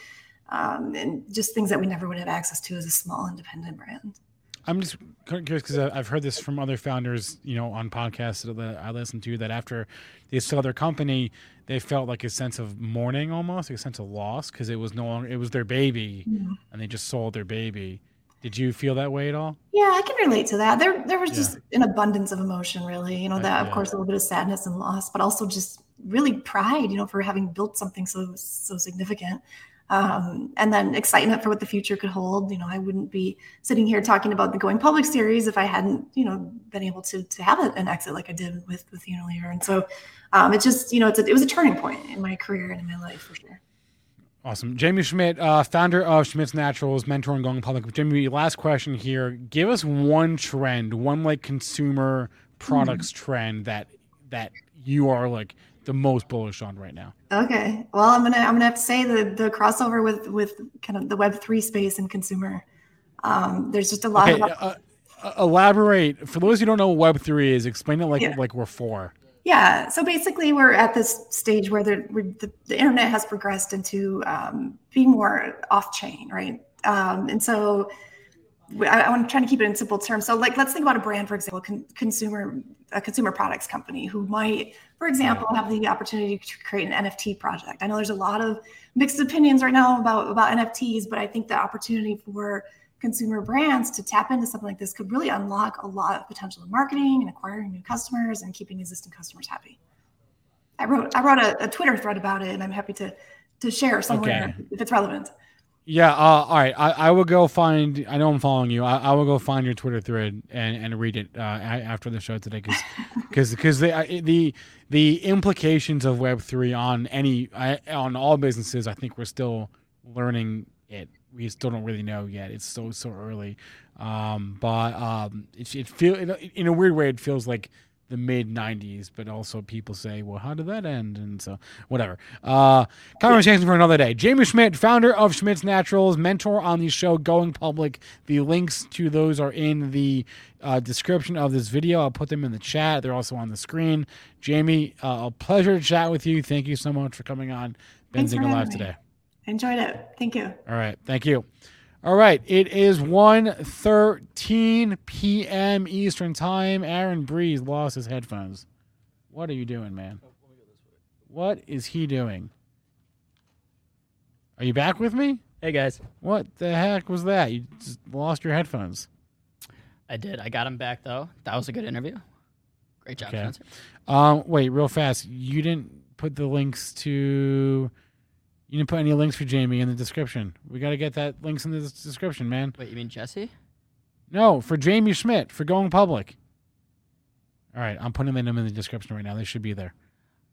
um, and just things that we never would have access to as a small independent brand. I'm just curious because I've heard this from other founders, you know, on podcasts that I listen to, that after they sell their company, they felt like a sense of mourning, almost like a sense of loss, because it was no longer it was their baby, Mhm. and they just sold their baby. Did you feel that way at all? Yeah, I can relate to that. There, there was Yeah. just an abundance of emotion, really. You know, that of yeah. course a little bit of sadness and loss, but also just really pride. You know, for having built something so so significant, um, and then excitement for what the future could hold. You know, I wouldn't be sitting here talking about the going public series if I hadn't, you know, been able to to have an exit like I did with with Unilever. And so, um, it just, you know, it's a, it was a turning point in my career and in my life for sure. Awesome. Jaime Schmidt, uh, founder of Schmidt's Naturals, mentor and going public. Jaime, last question here. Give us one trend, one like consumer products trend that that you are like the most bullish on right now. Okay. Well, I'm gonna I'm gonna have to say the the crossover with with kind of the Web three space and consumer. Um, there's just a lot Okay, of uh, uh, elaborate. For those who don't know what Web three is, explain it like Yeah. like we're four. Yeah. So basically, we're at this stage where the, the, the internet has progressed into um, being more off chain, right? Um, and so I, I want to try to keep it in simple terms. So, like, let's think about a brand, for example, con- consumer a consumer products company who might, for example, have the opportunity to create an NFT project. I know there's a lot of mixed opinions right now about about NFTs, but I think the opportunity for consumer brands to tap into something like this could really unlock a lot of potential in marketing and acquiring new customers and keeping existing customers happy. I wrote I wrote a, a Twitter thread about it, and I'm happy to to share somewhere Okay. if it's relevant. Yeah. Uh, all right. I, I will go find. I know I'm following you. I, I will go find your Twitter thread and, and read it uh, after the show today because because because the the the implications of Web three on any on all businesses. I think we're still learning it. We still don't really know yet. It's so so early. Um, but um, it, it feel in a weird way. It feels like the mid 90s but also people say well how did that end? And so whatever. Uh conversation for another day. Jaime schmidt founder of schmidt's naturals mentor on the show going public. The links to those are in the uh, description of this video. I'll put them in the chat. They're also on the screen. Jaime uh, a pleasure to chat with you. Thank you so much for coming on Thanks for Benzinga Live having me. today. Enjoyed it. Thank you. all right. Thank you All right, it is 1.13 p.m. Eastern Time. Aaron Bry's lost his headphones. What are you doing, man? What is he doing? Are you back with me? Hey guys, What the heck was that? You just lost your headphones. I did. I got him back though. That was a good interview. Great job, Okay. Spencer. Um, wait, real fast. You didn't put the links to. You didn't put any links for Jaime in the description. We got to get that links in the des- description, man. Wait, you mean Jesse? No, for Jaime Schmidt for going public. All right, I'm putting them in the description right now. They should be there.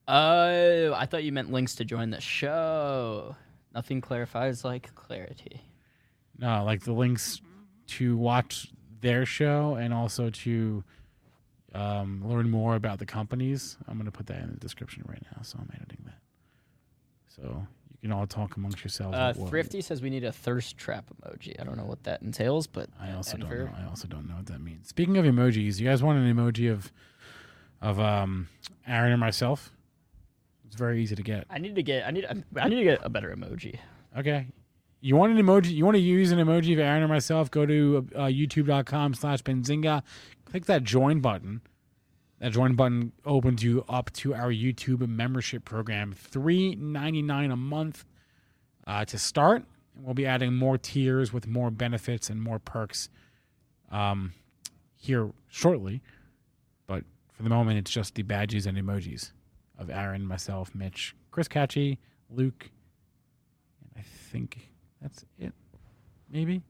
Oh, I thought you meant links to join the show. Nothing clarifies like clarity. No, like the links to watch their show and also to um, learn more about the companies. I'm going to put that in the description right now, so I'm editing that. So can all talk amongst yourselves. Uh, Thrifty says we need a thirst trap emoji. I don't know what that entails, but I also don't know. I also don't know what that means. Speaking of emojis, you guys want an emoji of of um Aaron and myself? It's very easy to get. I need to get. I need. I need to get a better emoji. Okay. You want an emoji? You want to use an emoji of Aaron or myself? Go to uh, youtube.com slash Benzinga. Click that join button. That join button opens you up to our YouTube membership program. Three ninety nine a month uh, to start. And we'll be adding more tiers with more benefits and more perks um, here shortly. But for the moment, it's just the badges and emojis of Aaron, myself, Mitch, Chris Katje, Luke, and I think that's it. Maybe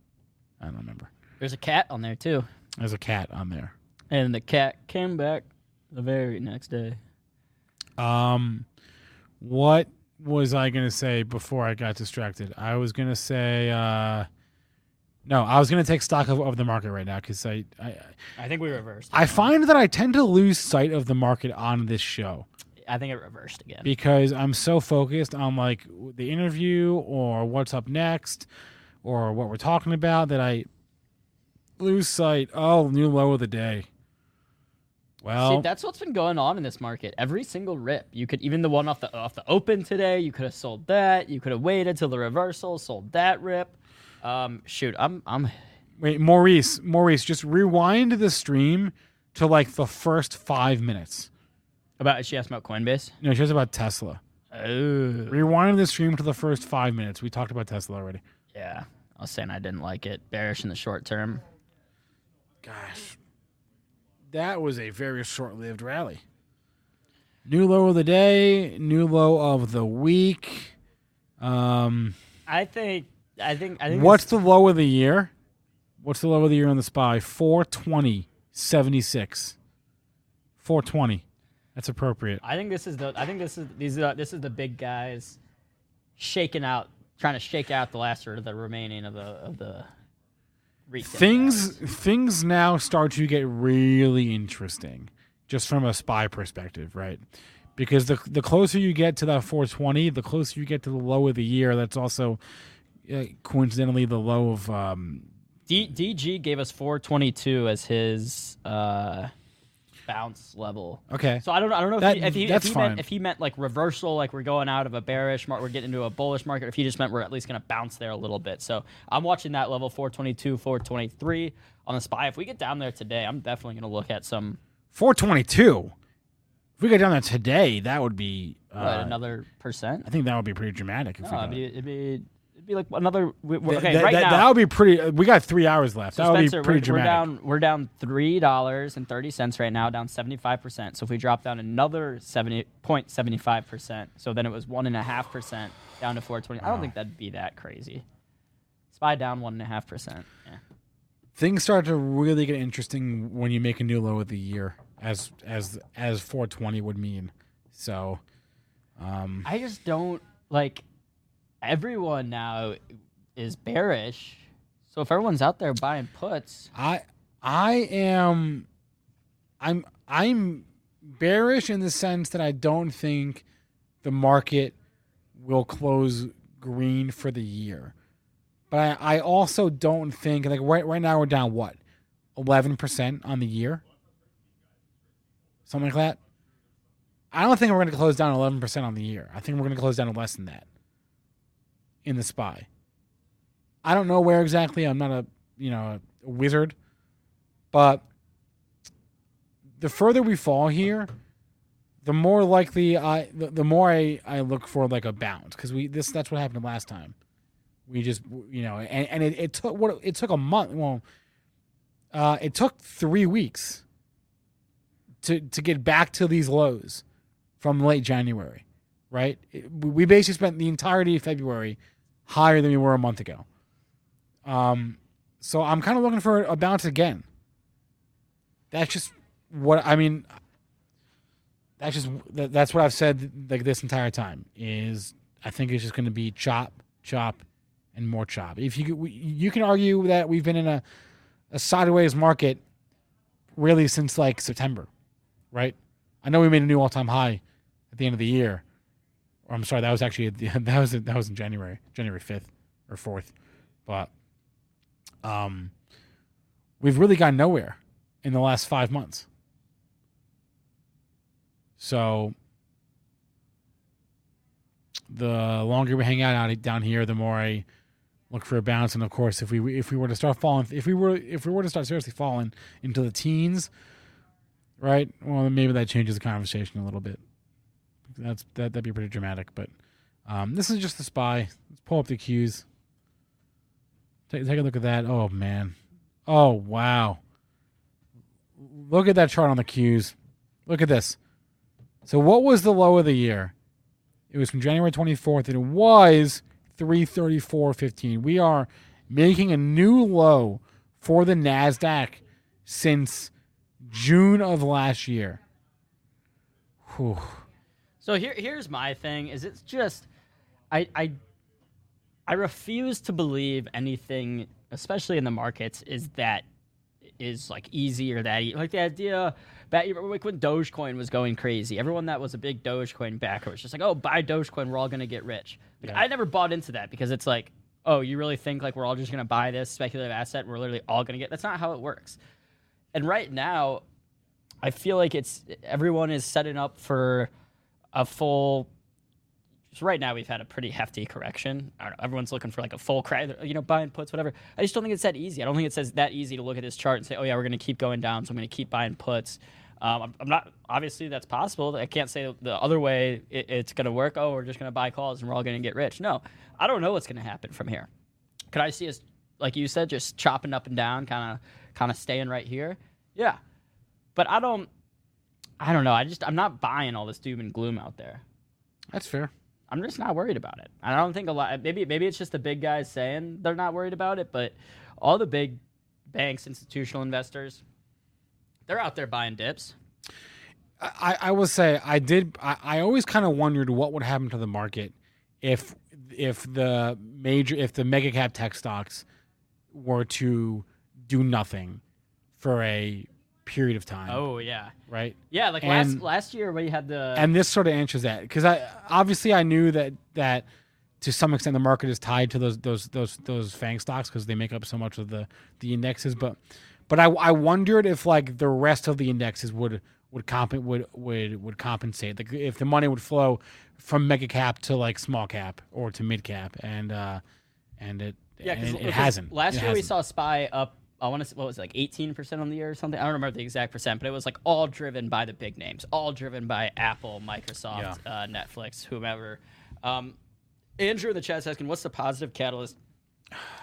I don't remember. There's a cat on there too, There's a cat on there. and the cat came back the very next day. Um, what was I gonna say before I got distracted? I was gonna say, uh, no, I was gonna take stock of, of the market right now because I, I I think we reversed. I find that I tend to lose sight of the market on this show I think it reversed again. because I'm so focused on like the interview or what's up next or what we're talking about that I lose sight. Oh, new low of the day. Well, See, that's what's been going on in this market. Every single rip, you could even the one off the off the open today. You could have sold that. You could have waited till the reversal, sold that rip. Um, shoot, I'm I'm Wait, Maurice, Maurice, just rewind the stream to like the first five minutes. about. She asked about Coinbase. No, she asked about Tesla. Oh, Rewind the stream to the first five minutes. We talked about Tesla already. yeah. I was saying I didn't like it. Bearish in the short term. Gosh, that was a very short-lived rally. New low of the day, new low of the week. Um, I think. I think. I think. what's the low of the year? What's the low of the year on the SPY? 420, 76. 420. That's appropriate. I think this is the. I think this is these are this is the big guys shaking out, trying to shake out the last or the remaining of the of the. Things things now start to get really interesting just from a spy perspective right? Because the the closer you get to that 420 the closer you get to the low of the year. That's also uh, coincidentally the low of um D, DG gave us 422 as his uh, bounce level. okay So I don't I don't know if That- he, if he, if he meant if he meant like reversal, like we're going out of a bearish market, we're getting into a bullish market. If he just meant we're at least going to bounce there a little bit. So I'm watching that level 422, 423 on the spy. If we get down there today, I'm definitely going to look at some 422 if we get down there today that would be uh, what, another percent. i think that would be pretty dramatic if No, we got it'd be it'd be like another. we- we're- Okay, that, right that, now. that would be pretty uh, we got three hours left So that would Spencer, be pretty we're, we're dramatic down. We're down three dollars and thirty cents right now, down seventy five percent. So if we drop down another seventy point seventy five percent, so then it was one and a half percent down to four twenty. I don't think that'd be that crazy. Spy down one and a half percent. Things start to really get interesting when you make a new low of the year as as as 420 would mean so um I just don't like. Everyone now is bearish. So if everyone's out there buying puts, i i am i'm i'm bearish in the sense that i don't think the market will close green for the year but i, I also don't think like right, right now we're down what 11% on the year something like that I don't think we're going to close down 11% on the year. I think we're going to close down less than that in the SPY. I don't know where exactly. I'm not a you know a wizard, but the further we fall here, the more likely I the, the more I, I look for like a bounce because we this that's what happened last time. We just you know and, and it, it took what it took a month. Well, uh, it took three weeks to to get back to these lows from late January, right? It- we basically spent the entirety of February higher than we were a month ago. Um, so I'm kind of looking for a bounce again. That's just what I mean. That's just that's what I've said like this entire time. Is I think it's just going to be chop, chop, and more chop. If you you can argue that we've been in a a sideways market really since like September, right? I know we made a new all time high at the end of the year. I'm sorry, that was actually that was that was in January, January fifth or fourth, but um, we've really gone nowhere in the last five months. So the longer we hang out down here, the more I look for a bounce. And of course, if we if we were to start falling, if we were if we were to start seriously falling into the teens, right? Well, maybe that changes the conversation a little bit. That's that that'd be pretty dramatic. But um, this is just the spy. Let's pull up the cues. Take take a look at that. Oh man. Oh wow. Look at that chart on the cues. Look at this. So what was the low of the year? It was from January 24th, and it was 334.15. We are making a new low for the NASDAQ since June of last year. Whew. So here, here's my thing: is it's just, I, I, I refuse to believe anything, especially in the markets, is that is like easy or that easy. like the idea that like when Dogecoin was going crazy, everyone that was a big Dogecoin backer was just like, oh, buy Dogecoin, we're all gonna get rich. Like, Yeah. I never bought into that because it's like, oh, you really think like we're all just gonna buy this speculative asset? We're literally all gonna get. That's not how it works. And right now, I feel like it's everyone is setting up for a full. So right now we've had a pretty hefty correction. I don't know, everyone's looking for like a full crash, you know, buying puts, whatever. I just don't think it's that easy. I don't think it says that easy to look at this chart and say, oh yeah, we're going to keep going down, so I'm going to keep buying puts. Um, I'm, I'm not obviously that's possible. I can't say the other way it, it's going to work. Oh, we're just going to buy calls and we're all going to get rich. No, I don't know what's going to happen from here. Could I see us, like you said, just chopping up and down, kind of, kind of staying right here? Yeah, but I don't. I don't know. I just I'm not buying all this doom and gloom out there. That's fair. I'm just not worried about it. I don't think a lot. Maybe maybe it's just the big guys saying they're not worried about it, but all the big banks, institutional investors, they're out there buying dips. I, I will say I did. I, I always kind of wondered what would happen to the market if if the major if the mega cap tech stocks were to do nothing for a period of time. Oh yeah, right. yeah. Like last And- last year we had the and this sort of answers that because I obviously I knew that that to some extent the market is tied to those those those those fang stocks because they make up so much of the the indexes. But but I, I wondered if like the rest of the indexes would would comp would would would compensate like if the money would flow from mega cap to like small cap or to mid cap and uh and it yeah and it, it hasn't Last It year we hasn't. saw SPY up. I want to what was it, like 18 percent on the year or something. I don't remember the exact percent, but it was like all driven by the big names, all driven by Apple, Microsoft, uh, Netflix, whomever. Um, Andrew in the chat's asking, "What's the positive catalyst?"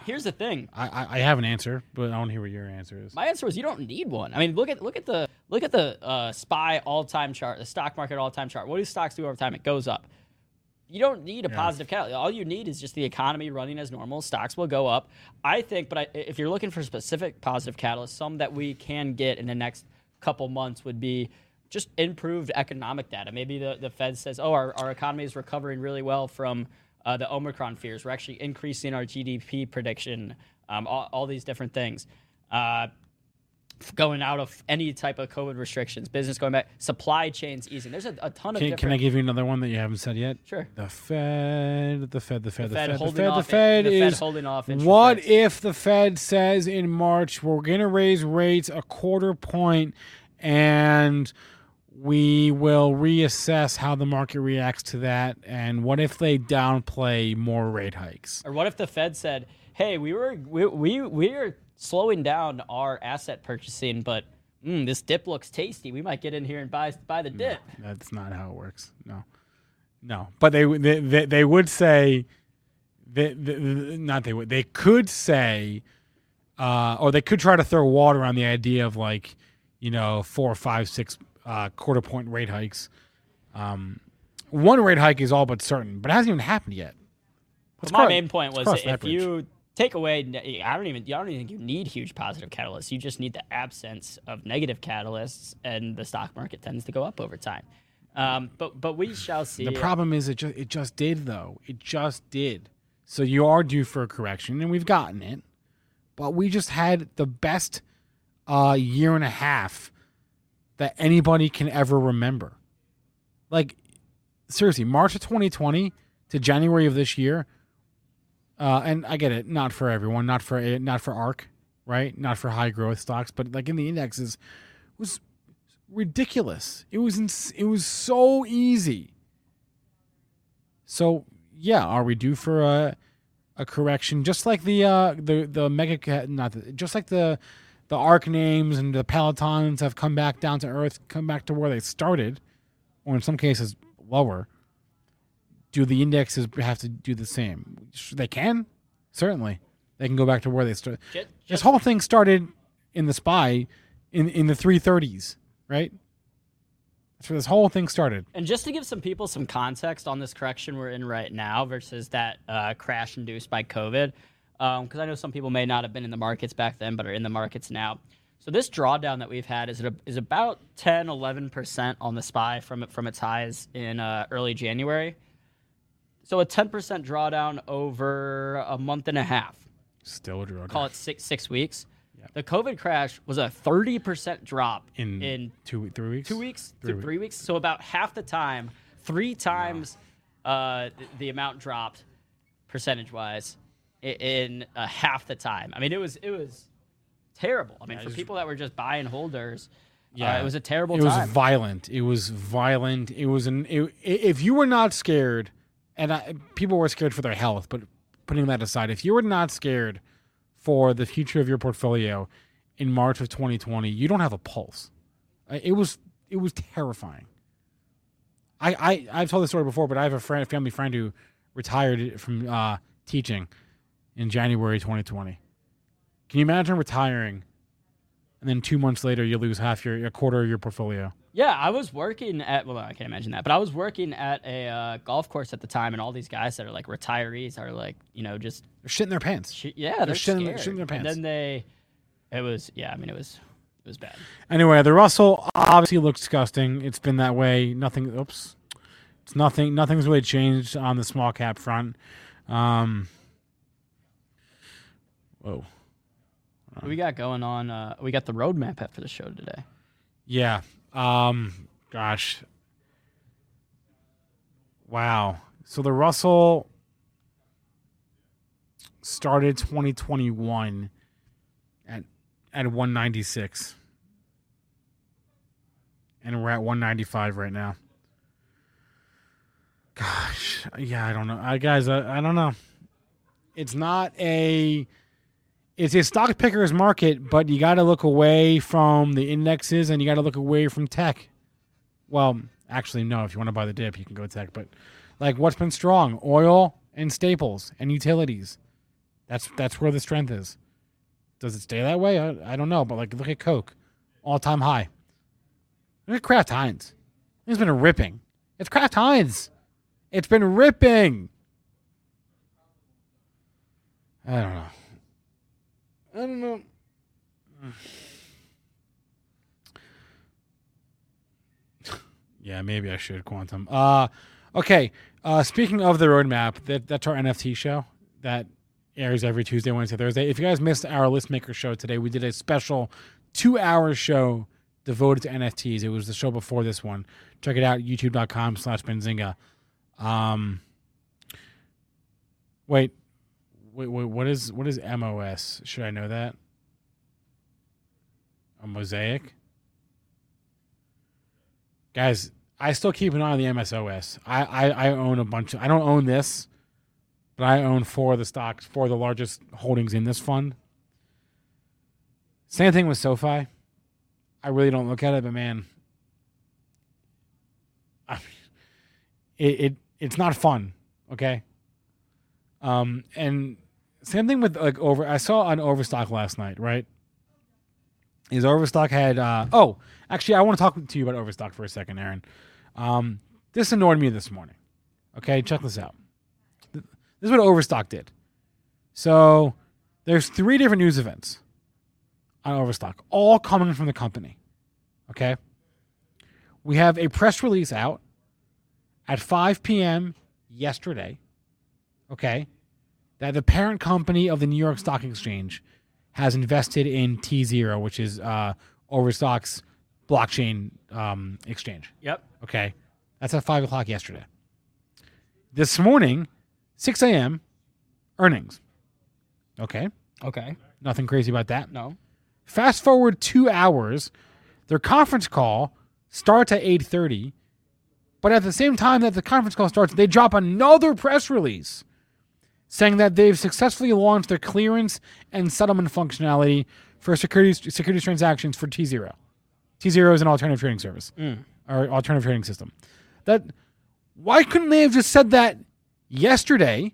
Here's the thing. I, I I have an answer but I want to hear what your answer is. My answer was you don't need one. I mean, look at look at the look at the uh, SPY all time chart, the stock market all time chart. What do stocks do over time? It goes up. You don't need a positive catalyst. All you need is just the economy running as normal. Stocks will go up. I think, but I, if you're looking for specific positive catalysts, some that we can get in the next couple months would be just improved economic data. Maybe the, the Fed says, oh, our, our economy is recovering really well from uh, the Omicron fears. We're actually increasing our GDP prediction, um, all, all these different things. Uh, going out of any type of COVID restrictions, business going back, supply chains easing. There's a, a ton of Can, can I give you another one that you haven't said yet? Sure. The Fed, the Fed, the Fed, the Fed Fed, the Fed, the Fed the Fed is holding off What rates. if the Fed says in March we're going to raise rates a quarter point and we will reassess how the market reacts to that, and what if they downplay more rate hikes? Or what if the Fed said, "Hey, we were we we we're slowing down our asset purchasing, but mm, this dip looks tasty. We might get in here and buy buy the dip." That's not how it works. No, no. But they they they, they would say, they, not they would they could say, uh, or they could try to throw water on the idea of like, you know, four, five, six uh, quarter point rate hikes. Um, one rate hike is all but certain, but it hasn't even happened yet. Let's my main point was that if you take away, I don't even, I don't even think you need huge positive catalysts. You just need the absence of negative catalysts, and the stock market tends to go up over time. Um, but but we shall see. The problem is it just it just did though. It just did. So you are due for a correction, and we've gotten it. But we just had the best uh, year and a half that anybody can ever remember. Like seriously, March of 2020 to January of this year. Uh, and I get it, not for everyone, not for not for ARK, right? Not for high growth stocks, but like in the indexes, was ridiculous. It was ins- it was so easy. So yeah, are we due for a a correction? Just like the uh the the mega not the, just like the the ARK names and the pelotons have come back down to earth, come back to where they started, or in some cases lower. Do the indexes have to do the same? They can, certainly. They can go back to where they started. Ju- This whole thing started in the SPY in in the 330s, right? That's where this whole thing started. And just to give some people some context on this correction we're in right now versus that uh, crash induced by COVID, because I know some people may not have been in the markets back then, but are in the markets now. So this drawdown that we've had is is about 10, 11 percent on the SPY from from its highs in uh, early January. So a 10 percent drawdown over a month and a half. Still a drawdown. Call it six six weeks. The COVID crash was a 30 percent drop in in two three weeks. two weeks, Three three, weeks. three weeks. So about half the time, three times uh, th- the amount dropped percentage wise in uh, half the time. I mean, it was it was terrible. I mean, for people that were just buy and holders, yeah, it was a terrible It was violent. It was violent. It was an. It, if you were not scared, and I, people were scared for their health, but putting that aside, if you were not scared for the future of your portfolio in March of 2020, you don't have a pulse. It was it was terrifying. I, I I've told this story before, but I have a friend, family friend who retired from uh, teaching in January 2020. Can you imagine retiring, and then two months later you lose half your a quarter of your portfolio? yeah, I was working at well, I can't imagine that, but I was working at a uh, golf course at the time, and all these guys that are like retirees are like, you know, just They're shitting their pants. sh- yeah, they're, shitting- scared. shitting their pants. And then they, it was yeah, I mean, it was it was bad. Anyway, the Russell obviously looks disgusting. It's been that way. Nothing. Oops. It's nothing. Nothing's really changed on the small cap front. Um. Whoa. What we got going on? Uh, we got the roadmap for the show today. Yeah. Um. Gosh. Wow. So the Russell started 2021 at at 196, and we're at 195 right now. Gosh. Yeah. I don't know. I guys. I, I don't know. It's not a it's a stock picker's market, but you got to look away from the indexes and you got to look away from tech. Well, actually, no. If you want to buy the dip, you can go tech. But like, what's been strong? Oil and staples and utilities. That's that's where the strength is. Does it stay that way? I, I don't know. But like, look at Coke, all time high. Look at Kraft Heinz. It's been ripping. It's Kraft Heinz. It's been ripping. I don't know. I don't know. yeah, maybe I should quantum. Uh okay. Uh speaking of the roadmap, that that's our NFT show that airs every Tuesday, Wednesday, Thursday. If you guys missed our list maker show today, we did a special two hour show devoted to NFTs. It was the show before this one. Check it out, youtube.com slash Benzinga. Um wait, wait, wait, what is what is MOS? Should I know that? A mosaic? guys, I still keep an eye on the MSOS. I, I, I own a bunch. Of, I don't own this, but I own four of the stocks, four of the largest holdings in this fund. Same thing with SoFi. I really don't look at it, but man, I mean, it, it it's not fun. Okay. Um, and same thing with like over. I saw on Overstock last night, right? Is Overstock had uh oh actually I want to talk to you about Overstock for a second, Aaron. Um, this annoyed me this morning. Okay, check this out. This is what Overstock did. So there's three different news events on Overstock, all coming from the company. Okay. We have a press release out at 5 p.m. yesterday. Okay. That the parent company of the New York Stock Exchange has invested in tZERO, which is uh, Overstock's blockchain um, exchange. Yep. Okay. That's at 5 o'clock yesterday. This morning, 6 a.m., earnings. Okay. Okay. Nothing crazy about that. No. Fast forward two hours, their conference call starts at 8.30, but at the same time that the conference call starts, they drop another press release saying that they've successfully launched their clearance and settlement functionality for securities, securities transactions for tZERO. tZERO is an alternative trading service mm. or alternative trading system. That why couldn't they have just said that yesterday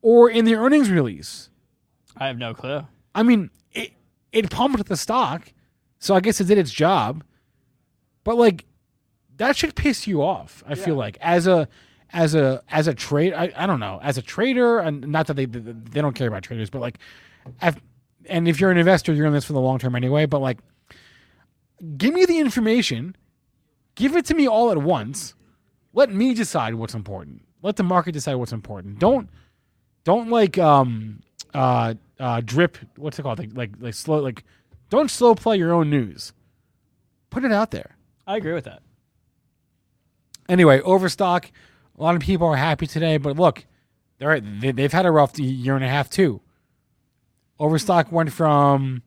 or in the earnings release? I have no clue. I mean, it it pumped the stock, so I guess it did its job. But like, that should piss you off. I feel like as a as a as a trade, I, I don't know, as a trader, and not that they they don't care about traders, but like, I've, and if you're an investor, you're in this for the long term anyway. But like, give me the information, give it to me all at once. Let me decide what's important. Let the market decide what's important. Don't don't like um uh uh drip what's it called like like like slow like don't slow play your own news put it out there I agree with that. anyway overstock a lot of people are happy today but look they're they, they've had a rough year and a half too overstock went from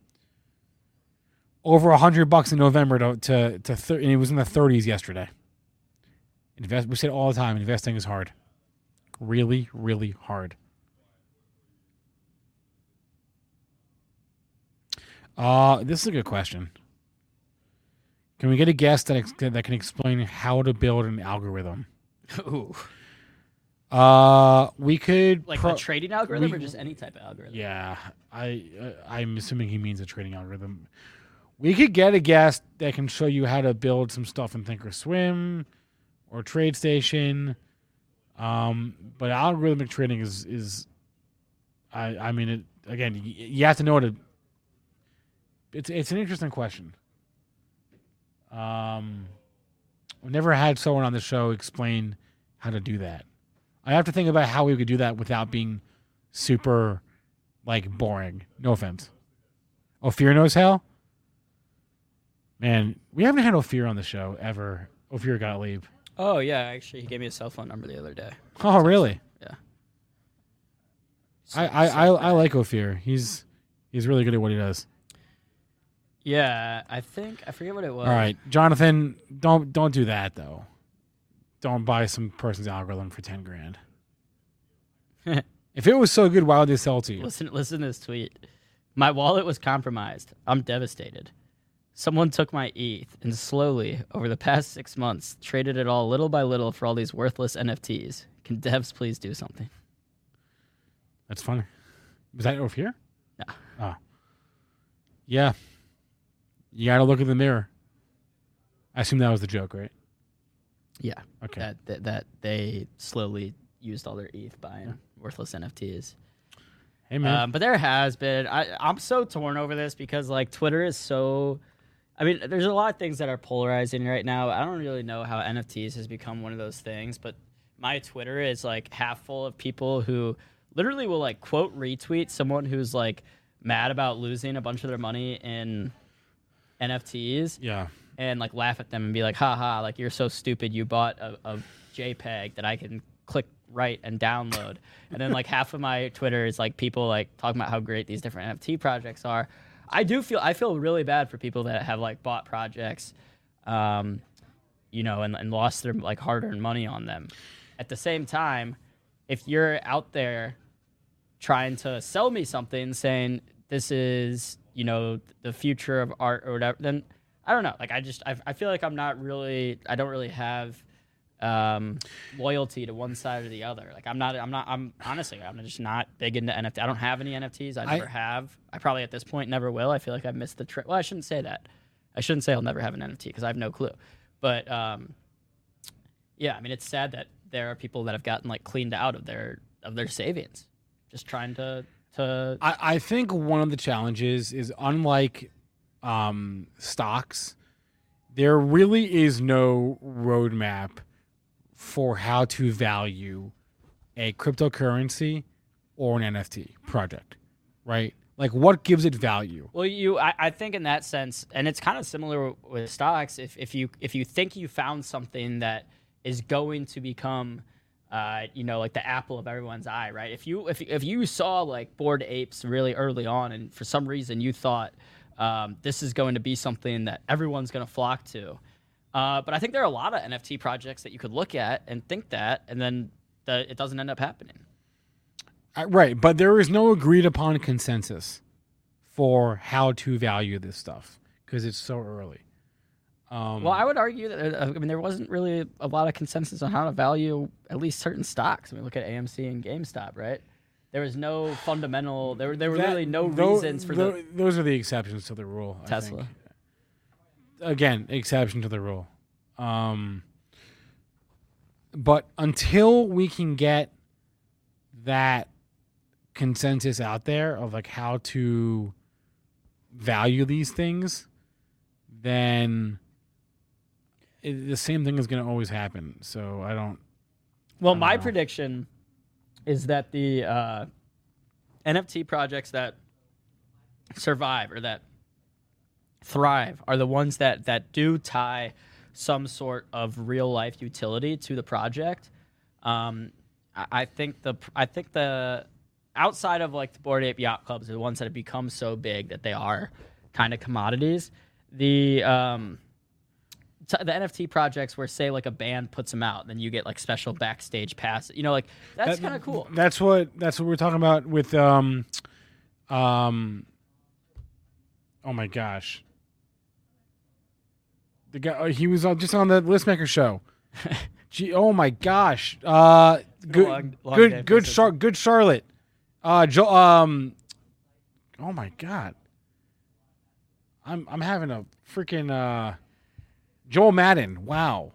over a hundred bucks in november to to, to thir- and it was in the 30s yesterday invest we say it all the time investing is hard really really hard Uh, this is a good question. Can we get a guest that ex- that can explain how to build an algorithm? Ooh. Uh, we could Like pro- a trading algorithm we- or just any type of algorithm? Yeah, I uh, I'm assuming he means a trading algorithm. We could get a guest that can show you how to build some stuff in Thinkorswim or TradeStation. Um, but algorithmic trading is is, I I mean it again. y- You have to know how to. It's it's an interesting question. Um, we never had someone on the show explain how to do that. I have to think about how we could do that without being super like boring. No offense. Ophir knows how. Man, we haven't had Ophir on the show ever. Ophir Gottlieb. Oh yeah, actually, he gave me a cell phone number the other day. Oh, really? Yeah. I, I, I, I like Ophir. He's he's really good at what he does. Yeah, I think I forget what it was. All right, Jonathan, don't don't do that though. Don't buy some person's algorithm for ten grand. if it was so good, why would they sell it to you? Listen, listen to this tweet. My wallet was compromised. I'm devastated. Someone took my ETH and slowly, over the past six months, traded it all little by little for all these worthless NFTs. Can devs please do something? That's funny. Was that over here? No. Oh. Ah. Yeah. You got to look in the mirror. I assume that was the joke, right? Yeah, Okay. that, that that they slowly used all their ETH buying worthless NFTs. hey man. Um, but there has been. I, I'm so torn over this because like Twitter is so. I mean, there's a lot of things that are polarizing right now. I don't really know how NFTs has become one of those things, but my Twitter is like half full of people who literally will like quote retweet someone who's like mad about losing a bunch of their money in NFTs yeah. and like laugh at them and be like, haha, like you're so stupid. You bought a, a JPEG that I can click right and download. and then like half of my Twitter is like people like talking about how great these different NFT projects are. I do feel I feel really bad for people that have like bought projects, um, you know, and, and lost their like hard-earned money on them. At the same time, if you're out there trying to sell me something, saying this is you know the future of art or whatever, then I don't know. Like I just I, I feel like I'm not really I don't really have um loyalty to one side or the other. Like i'm not i'm not i'm honestly i'm just not big into nft i don't have any nfts i I- never have. I probably at this point never will. I feel like i missed the trip well i shouldn't say that. I shouldn't say i'll never have an nft because i have no clue. But um yeah i mean it's sad that there are people that have gotten like cleaned out of their of their savings just trying to to I, I think one of the challenges is unlike um, stocks, there really is no roadmap for how to value a cryptocurrency or an NFT project, right? Like, what gives it value? Well, you, I, I think in that sense, and it's kind of similar with stocks. If, if you if you think you found something that is going to become, uh, you know, like the apple of everyone's eye, right? If you if if you saw like bored apes really early on, and for some reason you thought um, this is going to be something that everyone's going to flock to, uh, but I think there are a lot of NFT projects that you could look at and think that, and then the, it doesn't end up happening. Uh, right, but there is no agreed upon consensus for how to value this stuff because it's so early. Um, Well, I would argue that uh, I mean there wasn't really a lot of consensus on how to value at least certain stocks. I mean, look at AMC and GameStop, right? There was no fundamental. There were there were that- really no reasons for tho- the those are the exceptions to the rule. I Tesla. think. Again, exception to the rule. Um, but until we can get that consensus out there of like how to value these things, then it, the same thing is going to always happen. So I don't. Well, don't my know. prediction is that the uh, NFT projects that survive or that thrive are the ones that that do tie some sort of real life utility to the project. Um, I, I think the I think the outside of like the Bored Ape Yacht Clubs are the ones that have become so big that they are kind of commodities. The um, t- the NFT projects where say like a band puts them out, then you get like special backstage pass. You know, like that's That- kind of cool. That's what that's what we're talking about with um um oh my gosh. The guy uh, he was uh, just on the listmaker show. Gee, oh my gosh. Uh good long- long good good Char- good Charlotte. Uh jo- um Oh my god. I'm I'm having a freaking uh Joel Madden. Wow.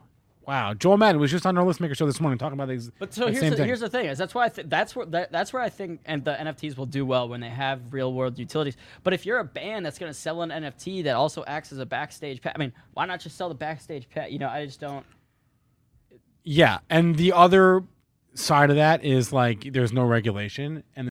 Wow. Joel Madden was just on our listmaker show this morning talking about these But so here's the, thing. here's the thing is that's why I th- that's where that, that's where I think and the NFTs will do well when they have real world utilities. But if you're a band that's going to sell an NFT that also acts as a backstage pet, I mean, why not just sell the backstage pet? You know, I just don't. Yeah, and the other side of that is like there's no regulation, and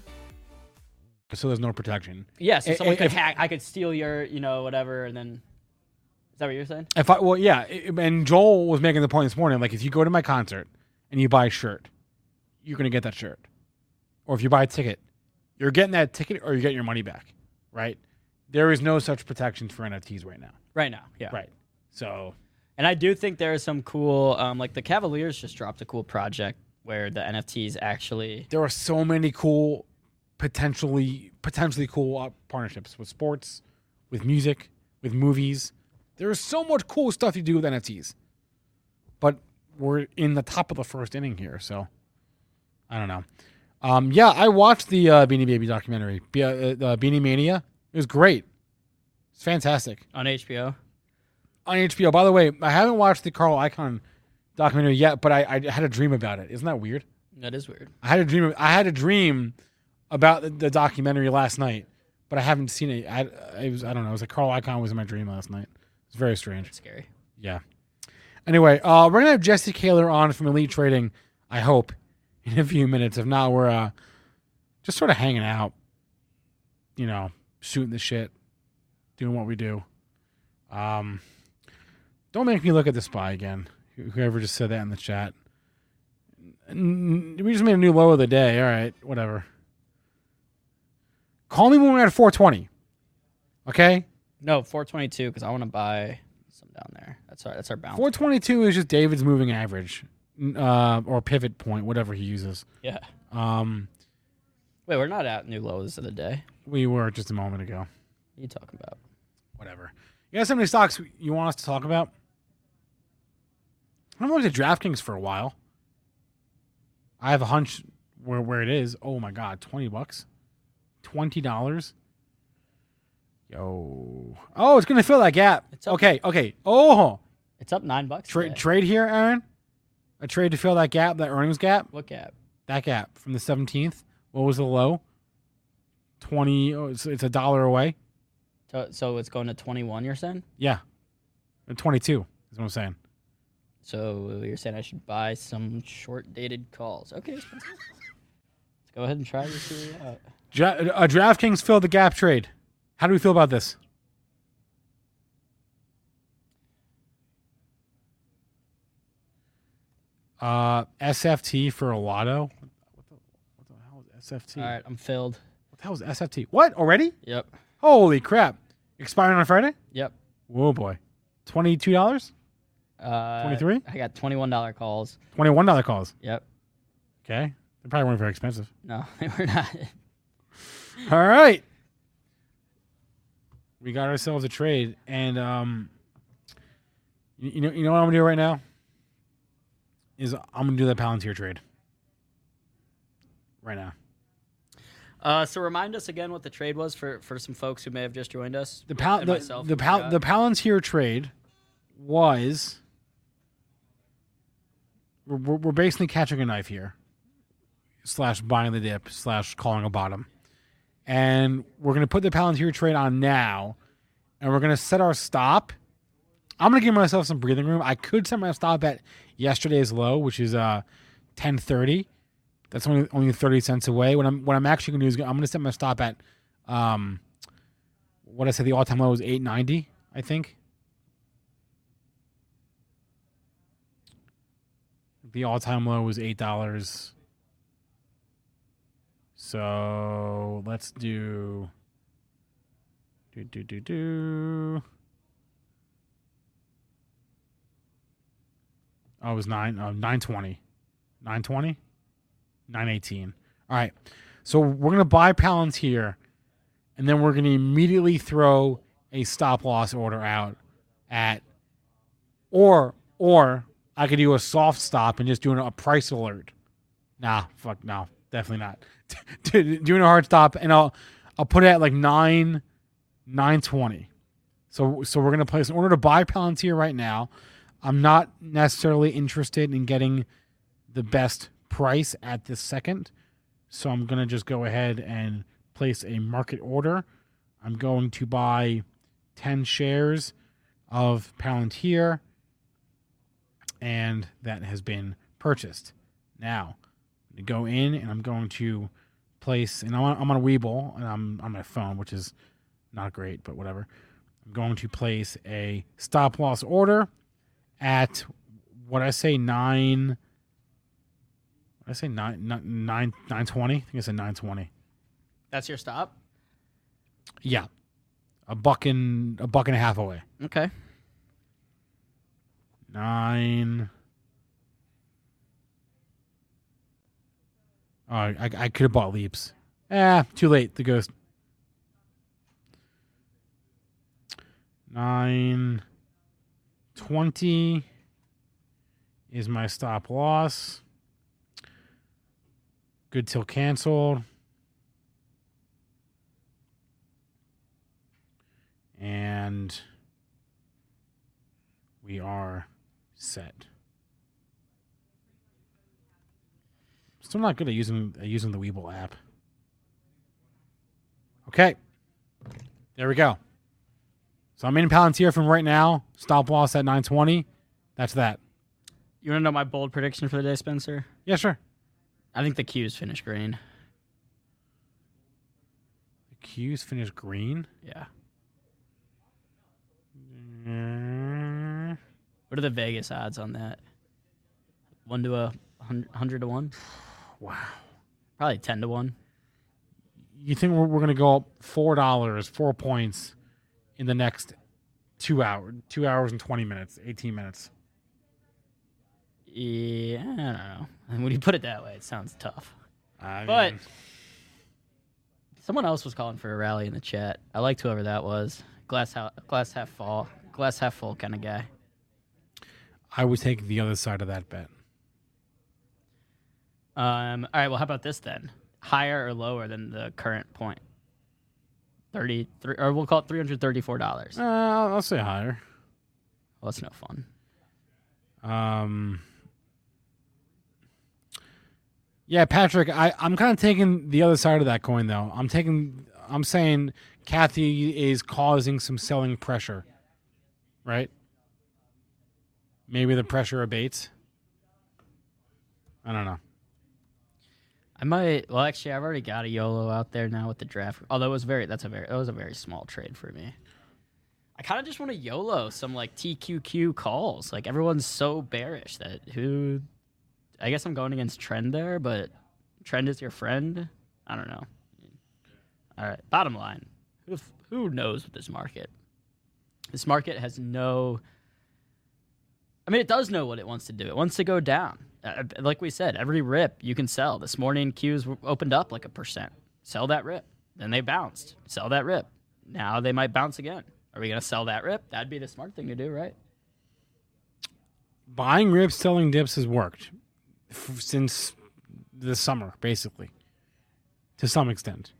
So there's no protection. Yeah, so someone could if- hack. I could steal your, you know, whatever, and then. Is that what you're saying? If I well, yeah, and Joel was making the point this morning, like if you go to my concert and you buy a shirt, you're gonna get that shirt, or if you buy a ticket, you're getting that ticket, or you're getting your money back, right? There is no such protections for NFTs right now, Right now, yeah. right? So And I do think there is some cool, um, like the Cavaliers just dropped a cool project where the NFTs actually. there are so many cool, potentially potentially cool uh, partnerships with sports, with music, with movies. There's so much cool stuff you do with NFTs, but we're in the top of the first inning here, so I don't know. Um, yeah, I watched the uh, Beanie Baby documentary, Be- uh, uh, Beanie Mania. It was great. It's fantastic On HBO. on HBO. By the way, I haven't watched the Carl Icahn documentary yet, but I, I had a dream about it. Isn't that weird? That is weird. I had a dream. I had a dream about the, documentary last night, but I haven't seen it. I, it was I don't know. It was like Carl Icahn was in my dream last night. It's very strange. It's scary. Yeah. Anyway, uh, we're gonna have Jesse Kaylor on from Elite Trading. I hope in a few minutes. If not, we're uh, just sort of hanging out. You know, shooting the shit, doing what we do. Um, don't make me look at the SPY again. Whoever just said that in the chat. We just made a new low of the day. All right, whatever. Call me when we're at 420. Okay? No, 422 because I want to buy some down there. That's our that's our balance. 422 is just David's moving average uh, or pivot point, whatever he uses. Yeah. Um, Wait, we're not at new lows of the day. we were just a moment ago. What are you talking about? Whatever. You got so many stocks you want us to talk about? I haven't looked at DraftKings for a while. I have a hunch where where it is. Oh my god, twenty bucks, twenty dollars. Yo, oh, it's gonna fill that gap. It's up. okay, okay. Oh, It's up nine bucks. trade today. trade here, Aaron. A trade to fill that gap, that earnings gap. What gap? That gap from the seventeenth. What was the low? Twenty. Oh, it's, it's a dollar away. So, so it's going to 21. You're saying? Yeah, twenty-two is what I'm saying. So you're saying I should buy some short dated calls? Okay, let's go ahead and try this. See where we at. Dra- uh, DraftKings fill the gap trade. How do we feel about this? Uh, SFT for a lotto. What the, what the hell is SFT? All right, I'm filled. What the hell is SFT? What already? Yep. Holy crap! Expiring on Friday. Yep. Whoa boy, twenty two dollars, Uh, 23? I got $21 calls. twenty one dollar calls. Yep. Okay, they probably weren't very expensive. No, they were not. All right. We got ourselves a trade, and um, you, you know, you know what I'm gonna do right now is I'm gonna do that Palantir trade right now. Uh, so remind us again what the trade was for, for some folks who may have just joined us. The pal the myself the, pal- the Palantir trade was we're, we're we're basically catching a knife here, slash buying the dip, slash calling a bottom, and we're gonna put the Palantir trade on now, and we're gonna set our stop. I'm gonna give myself some breathing room. I could set my stop at yesterday's low, which is uh 10:30. That's only only 30 cents away. What I'm what I'm actually gonna do is I'm gonna set my stop at um what I said the all time low was 890, I think. The all time low was eight dollars. So let's do do do do do. Oh, it was nine uh, nine twenty. Nine twenty? Nine eighteen. All right. So we're gonna buy Palantir and then we're going to immediately throw a stop loss order out at or or I could do a soft stop and just doing a price alert. Nah, fuck no, definitely not. doing a hard stop and I'll I'll put it at like nine nine twenty. So so we're gonna place an order to buy Palantir right now. I'm not necessarily interested in getting the best price at this second. So I'm gonna just go ahead and place a market order. I'm going to buy 10 shares of Palantir, and that has been purchased. Now, go in and I'm going to place, and I'm on, I'm on a Webull, and I'm on my phone, which is not great, but whatever. I'm going to place a stop loss order at what I say nine. I say nine nine nine nine twenty. I think I said nine twenty. That's your stop? Yeah, a buck and a buck and a half away. Okay. Nine. Oh, I, I could have bought leaps. Ah, too late. The ghost. Nine. Twenty is my stop loss. Good till canceled. And we are set. Still not good at using at using the Webull app. Okay. There we go. So I'm in Palantir from right now. Stop loss at 920. That's that. You want to know my bold prediction for the day, Spencer? Yeah, sure. I think the Q's finish green. The Q's finish green. Yeah. Mm, What are the Vegas odds on that? One to a hundred to one? wow. Probably ten to one. You think we're, we're going to go up four dollars, four points in the next two hours, two hours and twenty minutes, eighteen minutes? Yeah, I don't know. And when you put it that way, it sounds tough. I But mean, someone else was calling for a rally in the chat. I liked whoever that was. Glass half, glass half full, glass half full kind of guy. I would take the other side of that bet. Um, all right. Well, how about this then? Higher or lower than the current point? Thirty three, or we'll call it three hundred thirty-four dollars. Uh, I'll, I'll say higher. Well, that's no fun. Um, yeah, Patrick, I, I'm kind of taking the other side of that coin, though. I'm taking, I'm saying Cathie is causing some selling pressure, right? Maybe the pressure abates. I don't know. I might. Well, actually, I've already got a YOLO out there now with the draft. Although it was very. That's a very. That was a very small trade for me. I kind of just want to YOLO some like TQQ calls. Like everyone's so bearish that who. I guess I'm going against trend there, but trend is your friend. I don't know. All right. Bottom line, who who knows with this market? This market has no. I mean, it does know what it wants to do. It wants to go down. Uh, like we said, every rip you can sell. This morning, Qs opened up like a percent. Sell that rip. Then they bounced. Sell that rip. Now they might bounce again. Are we going to sell that rip? That'd be the smart thing to do, right? Buying rips, selling dips has worked f- since the summer, basically, to some extent.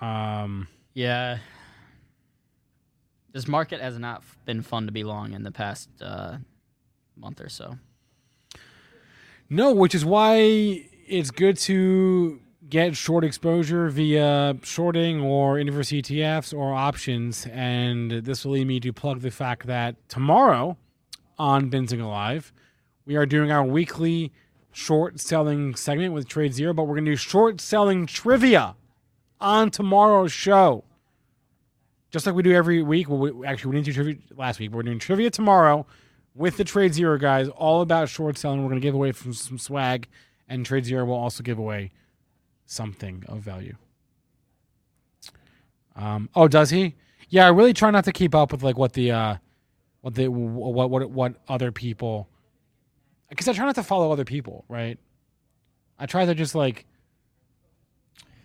Um, Yeah. This market has not been fun to be long in the past uh, month or so. No, which is why it's good to get short exposure via shorting or inverse ETFs or options. And this will lead me to plug the fact that tomorrow on Benzinga Live, we are doing our weekly short selling segment with TradeZero, but we're going to do short selling trivia on tomorrow's show. Just like we do every week. Well, we, actually, we didn't do trivia last week, but we're doing trivia tomorrow with the TradeZero guys, all about short selling. We're going to give away some swag, and TradeZero will also give away something of value. Um, oh, does he? Yeah, I really try not to keep up with like what the uh, what the what what what other people because I try not to follow other people, right? I try to just like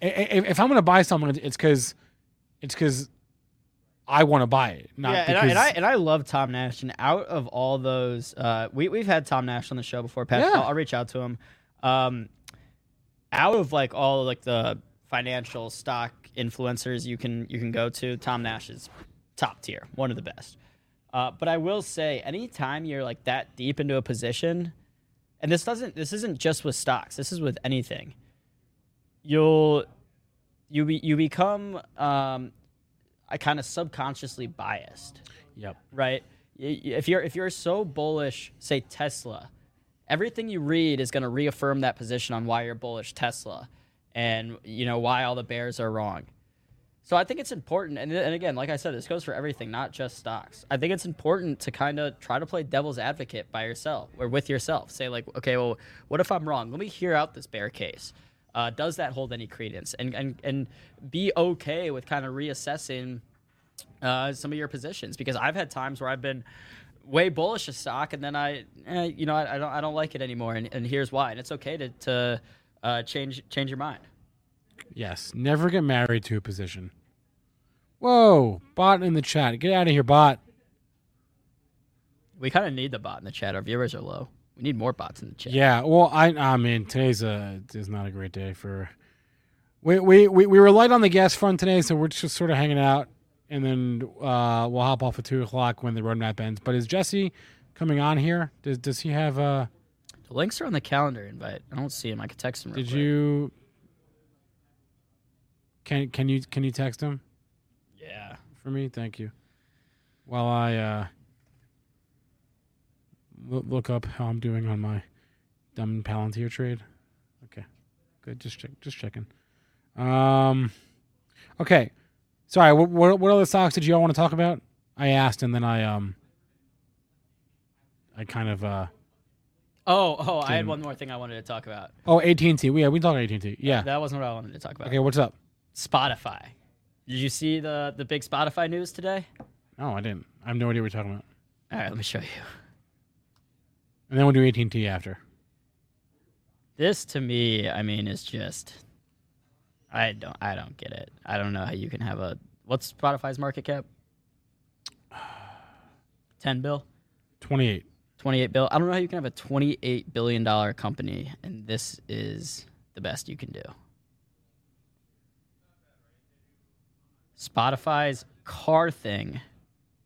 if I'm going to buy something, it's because it's because I want to buy it, not yeah, and because I, and I and I love Tom Nash. And out of all those, uh, we we've had Tom Nash on the show before. Pat, Yeah. I'll, I'll reach out to him. Um, out of like all like the financial stock influencers you can you can go to, Tom Nash is top tier, one of the best. Uh, but I will say, anytime you're like that deep into a position, and this doesn't this isn't just with stocks. This is with anything. You'll you be, you become um, I kind of subconsciously biased yep. right? If you're if you're so bullish, say Tesla, everything you read is going to reaffirm that position on why you're bullish Tesla, and you know why all the bears are wrong. So I think it's important, and, and again, like I said, this goes for everything, not just stocks. I think it's important to kind of try to play devil's advocate by yourself or with yourself. Say like, okay, well, what if I'm wrong? Let me hear out this bear case. Uh, does that hold any credence? And and and be okay with kind of reassessing uh, some of your positions because I've had times where I've been way bullish a stock and then I, eh, you know, I, I don't I don't like it anymore, and, and here's why. And it's okay to to uh, change change your mind. Yes, never get married to a position. Whoa, bot in the chat. Get out of here, bot. We kind of need the bot in the chat. Our viewers are low. We need more bots in the chat. Yeah, well, I I mean today's a is not a great day for. We, we we we were light on the gas front today, so we're just sort of hanging out, and then uh, we'll hop off at two o'clock when the roadmap ends. But is Jesse coming on here? Does does he have uh The links are on the calendar invite. I don't see him. I could text him. Did quick. you? Can can you can you text him Yeah. for me? Thank you. While I uh, look up how I'm doing on my dumb Palantir trade? Okay, good. Just check. Just checking. Um, okay. Sorry. What what, what other stocks did you all want to talk about? I asked, and then I um, I kind of uh. Oh, oh, I had one more thing I wanted to talk about. Oh, AT and T. Yeah, we talk AT and T. Yeah. That wasn't what I wanted to talk about. Okay. What's up? Spotify. Did you see the the big Spotify news today? No, I didn't. I have no idea what you're talking about. All right, let me show you. And then we'll do AT and T after. This to me, I mean, is just I don't I don't get it. I don't know how you can have a what's Spotify's market cap? 10 bill? Twenty eight. 28 bill. I don't know how you can have a 28 billion dollar company and this is the best you can do. Spotify's car thing.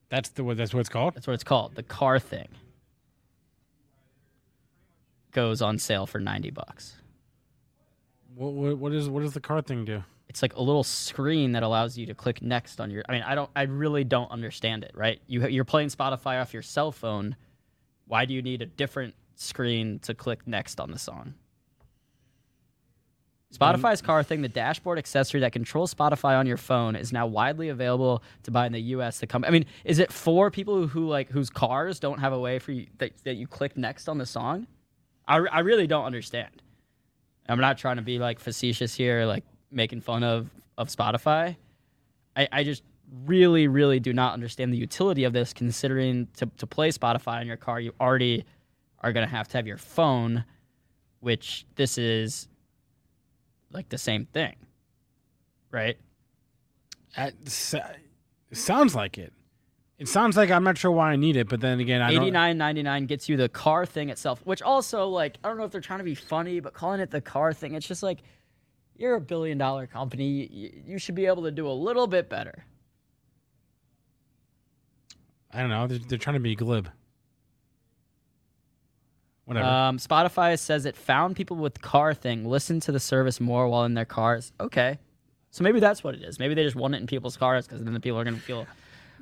That's the what. That's what it's called. That's what it's called. The car thing goes on sale for 90 bucks. What what, what is what does the car thing do? it's like a little screen that allows you to click next on your i mean i don't i really don't understand it right? You you're playing spotify off your cell phone. Why do you need a different screen to click next on the song? Spotify's mm. car thing the dashboard accessory that controls spotify on your phone is now widely available to buy in the us the come. I mean is it for people who, who like whose cars don't have a way for you that, that you click next on the song I, I really don't understand i'm not trying to be like facetious here like making fun of of Spotify. I, I just really, really do not understand the utility of this considering to, to play Spotify in your car, you already are gonna have to have your phone, which this is like the same thing. Right? At, sounds like it. It sounds like I'm not sure why I need it, but then again, I Eighty don't. nine ninety nine gets you the car thing itself, which also like I don't know if they're trying to be funny, but calling it the car thing, it's just like you're a billion dollar company. You, you should be able to do a little bit better. I don't know. They're, they're trying to be glib. Whatever. Um, Spotify says it found people with car thing listen to the service more while in their cars. Okay, so maybe that's what it is. Maybe they just want it in people's cars because then the people are going to feel.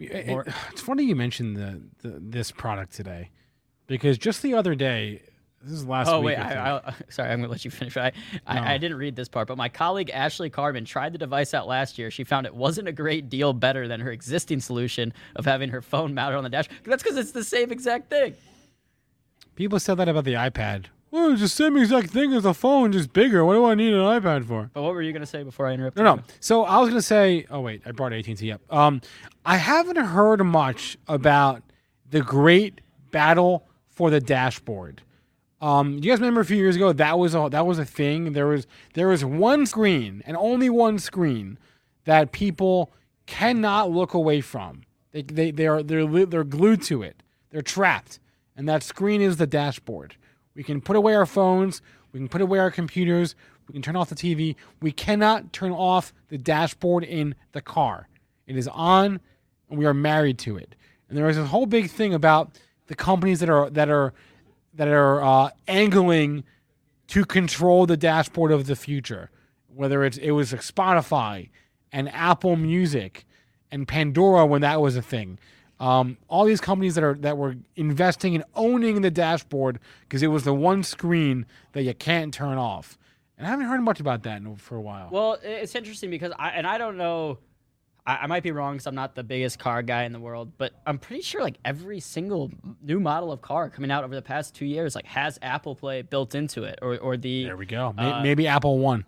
It- it's funny you mentioned the, the this product today, because just the other day, this is last oh week. wait, I. I, sorry, I'm going to let you finish. I, No. I I didn't read this part, but my colleague Ashley Carman tried the device out last year. She found it wasn't a great deal better than her existing solution of having her phone mounted on the dash. That's because it's the same exact thing. People said that about the iPad. Oh, it's the same exact thing as a phone, just bigger. What do I need an iPad for? But what were you going to say before I interrupted? No, you? no. So I was gonna say. Oh wait, I brought AT and T up. Um, I haven't heard much about the great battle for the dashboard. Um, you guys remember a few years ago that was a that was a thing. There was there was one screen and only one screen that people cannot look away from. They they they are they're they're glued to it. They're trapped, and that screen is the dashboard. We can put away our phones. We can put away our computers. We can turn off the TV. We cannot turn off the dashboard in the car. It is on, and we are married to it. And there is this whole big thing about the companies that are that are that are uh, angling to control the dashboard of the future. Whether it's it was like Spotify and Apple Music and Pandora when that was a thing. Um, all these companies that are that were investing in owning the dashboard because it was the one screen that you can't turn off. And I haven't heard much about that in, for a while. Well, it's interesting because I and I don't know. I, I might be wrong because I'm not the biggest car guy in the world, but I'm pretty sure like every single new model of car coming out over the past two years like has Apple Play built into it, or or the there we go. Uh, Maybe Apple One.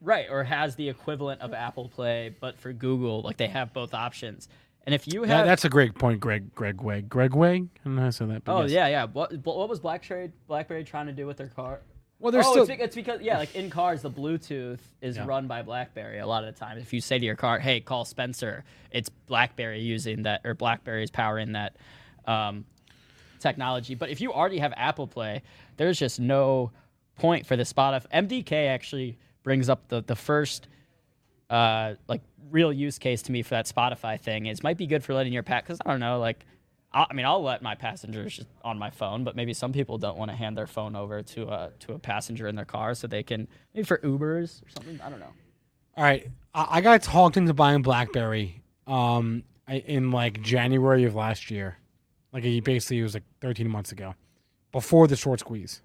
right, or has the equivalent of Apple Play, but for Google, like they have both options. And if you have, that's a great point, Greg. Greg Way. Greg Way. I don't know how to say that. but oh yes. yeah, yeah. What what was BlackBerry BlackBerry trying to do with their car? Well, there's oh, still it's, bec- it's because yeah, like in cars, the Bluetooth is Yeah. run by BlackBerry a lot of the time. If you say to your car, "Hey, call Spencer," it's BlackBerry using that or BlackBerry's powering that um, technology. But if you already have Apple Play, there's just no point for the Spotify. MDK actually brings up the the first uh, like real use case to me for that Spotify thing. Is might be good for letting your pack because I don't know like. I I mean, I'll let my passengers on my phone, but maybe some people don't want to hand their phone over to a to a passenger in their car, so they can maybe for Ubers or something. I don't know. All right, I, I got talked into buying BlackBerry um in like January of last year. Like it basically it was like 13 months ago. before the short squeeze.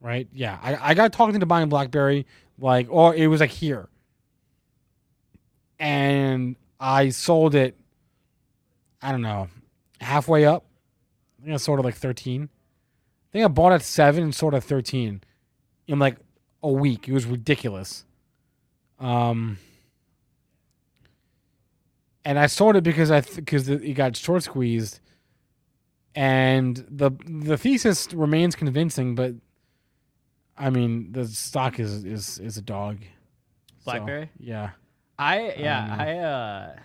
Right? Yeah, I, I got talked into buying BlackBerry like, or it was like here, and I sold it. I don't know, halfway up. I think I sold it like thirteen. I think I bought it at seven and sold it at thirteen in like a week. It was ridiculous. Um, and I sold it because I because th- it got short squeezed, and the the thesis remains convincing, but I mean the stock is is is a dog. So, BlackBerry? yeah. I yeah Um, I uh.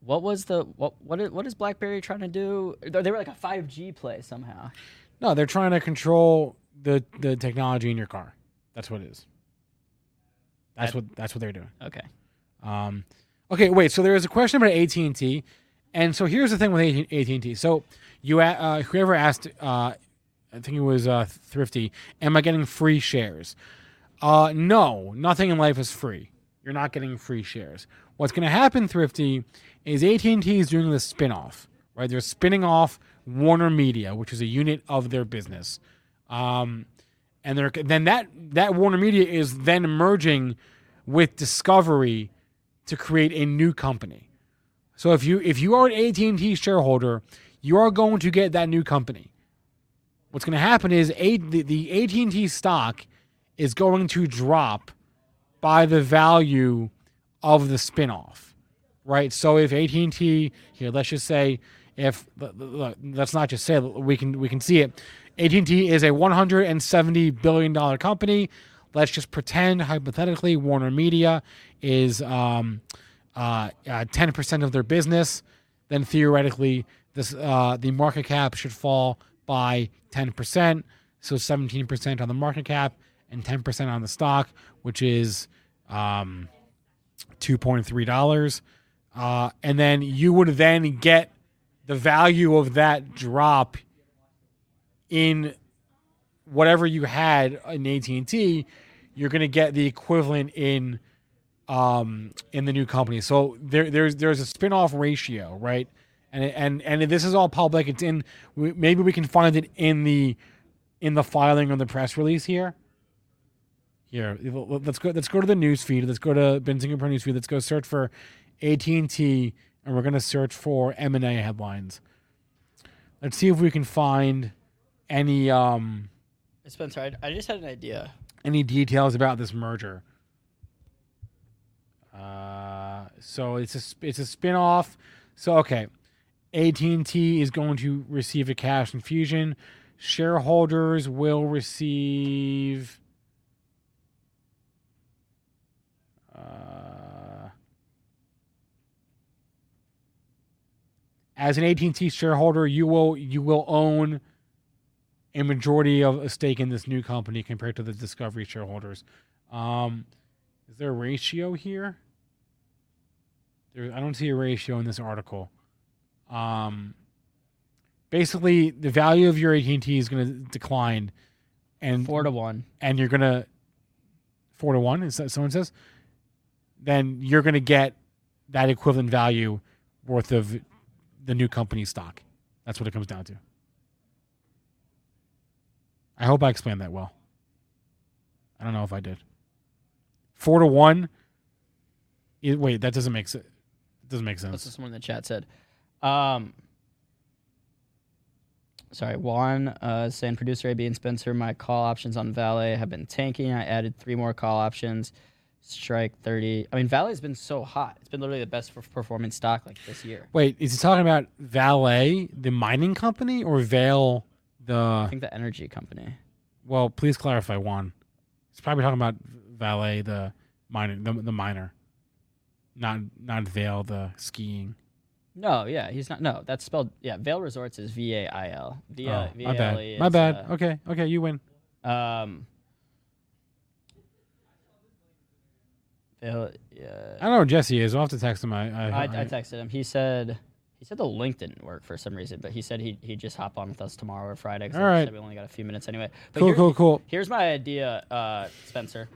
What was the what what is, what is BlackBerry trying to do? They were like a five G play somehow. No, they're trying to control the the technology in your car. That's what it is. That's That- what that's what they're doing. Okay. Um, okay, wait. So there was a question about AT and T, and so here's the thing with AT and T. So you uh, whoever asked, uh, I think it was uh, Thrifty, am I getting free shares? Uh, no, nothing in life is free. You're not getting free shares. What's going to happen, Thrifty, is AT and T is doing the spinoff. Right, they're spinning off Warner Media, which is a unit of their business. Um, and they're then that that Warner Media is then merging with Discovery to create a new company. So if you if you are an AT&T shareholder, you are going to get that new company. What's going to happen is a, the, the AT&T stock is going to drop by the value of the spinoff, right? So if AT&T here, let's just say if look, let's not just say we can we can see it. AT&T is a 170 billion dollar company. Let's just pretend hypothetically Warner Media is um, uh, uh, 10% of their business. Then theoretically, this uh, the market cap should fall by 10%. So 17% on the market cap and 10% on the stock, which is um, $2.3. Uh, and then you would then get the value of that drop in whatever you had in AT&T, you're going to get the equivalent in um in the new company. So there there's there's a spin-off ratio, right? And and and this is all public. It's in maybe we can find it in the in the filing on the press release here. Here, let's go. Let's go to the news feed. Let's go to Benzinga Pro news feed. Let's go search for AT and T, and we're gonna search for M and A headlines. Let's see if we can find any um Spencer, I, I just had an idea. any details about this merger. Uh, so it's a it's a spin-off. So okay, AT&T is going to receive a cash infusion. Shareholders will receive uh, as an AT&T shareholder, you will you will own a majority of a stake in this new company compared to the Discovery shareholders. Um, is there a ratio here? There, I don't see a ratio in this article. Um, basically, the value of your AT&T is going to decline, and Four to one. and you're gonna four to one. Is that someone says? Then you're gonna get that equivalent value worth of the new company stock. That's what it comes down to. I hope I explained that well. I don't know if I did. Four to one. It, wait, that doesn't make sense. Doesn't make That's sense. what someone in the chat said. Um, sorry, Juan uh, saying producer AB and Spencer, my call options on Vale have been tanking. I added three more call options. Strike 30. I mean, Vale's been so hot. It's been literally the best per- performing stock like this year. Wait, is he talking about Vale, the mining company, or Vale, the. I think the energy company. Well, please clarify, Juan. He's probably talking about Valet, the miner, the, the miner, not not Vail, the skiing. No, yeah, he's not. No, that's spelled. Yeah, Vail Resorts is V A I L. V oh, my bad. V A L E My bad. uh, okay, okay, you win. Um, Yeah. I don't know where Jesse is. I'll have to text him. I I, I, I texted him. He said he said the link didn't work for some reason, but he said he he'd just hop on with us tomorrow or Friday. All said we only got a few minutes anyway. But cool, here- cool, cool. Here's my idea, uh, Spencer.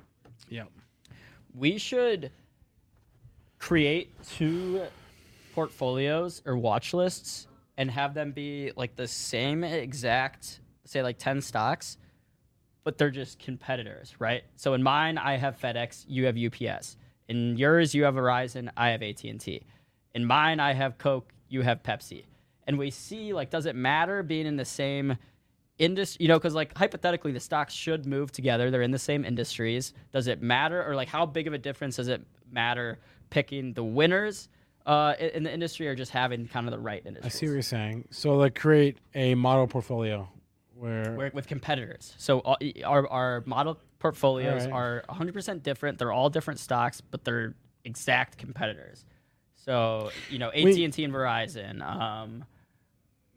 Yeah. We should create two portfolios or watch lists and have them be like the same exact, say like 10 stocks, but they're just competitors, right? So in mine, I have FedEx, you have UPS. In yours, you have Verizon, I have AT&T. In mine, I have Coke, you have Pepsi. And we see like, does it matter being in the same industry? You know, because like hypothetically, the stocks should move together. They're in the same industries. Does it matter, or like how big of a difference does it matter picking the winners uh, in in the industry, or just having kind of the right industry. I see what you're saying. So like create a model portfolio where We're with competitors. So uh, our our model portfolios Alright. are 100% different. They're all different stocks, but they're exact competitors. So you know, AT and T and Verizon, um,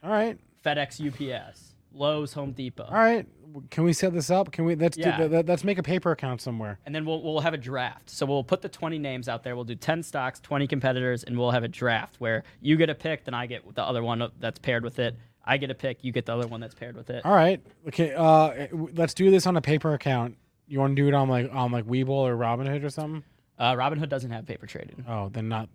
all right, FedEx, UPS, Lowe's, Home Depot, all right. Can we set this up? Can we let's Yeah. do that, let's make a paper account somewhere. and then we'll we'll have a draft. So we'll put the 20 names out there. We'll do 10 stocks, 20 competitors, and we'll have a draft where you get a pick, then I get the other one that's paired with it. I get a pick, you get the other one that's paired with it. All right. Okay. Uh, let's do this on a paper account. You want to do it on like on like Webull or Robinhood or something? Uh, Robinhood doesn't have paper trading. Oh, then not.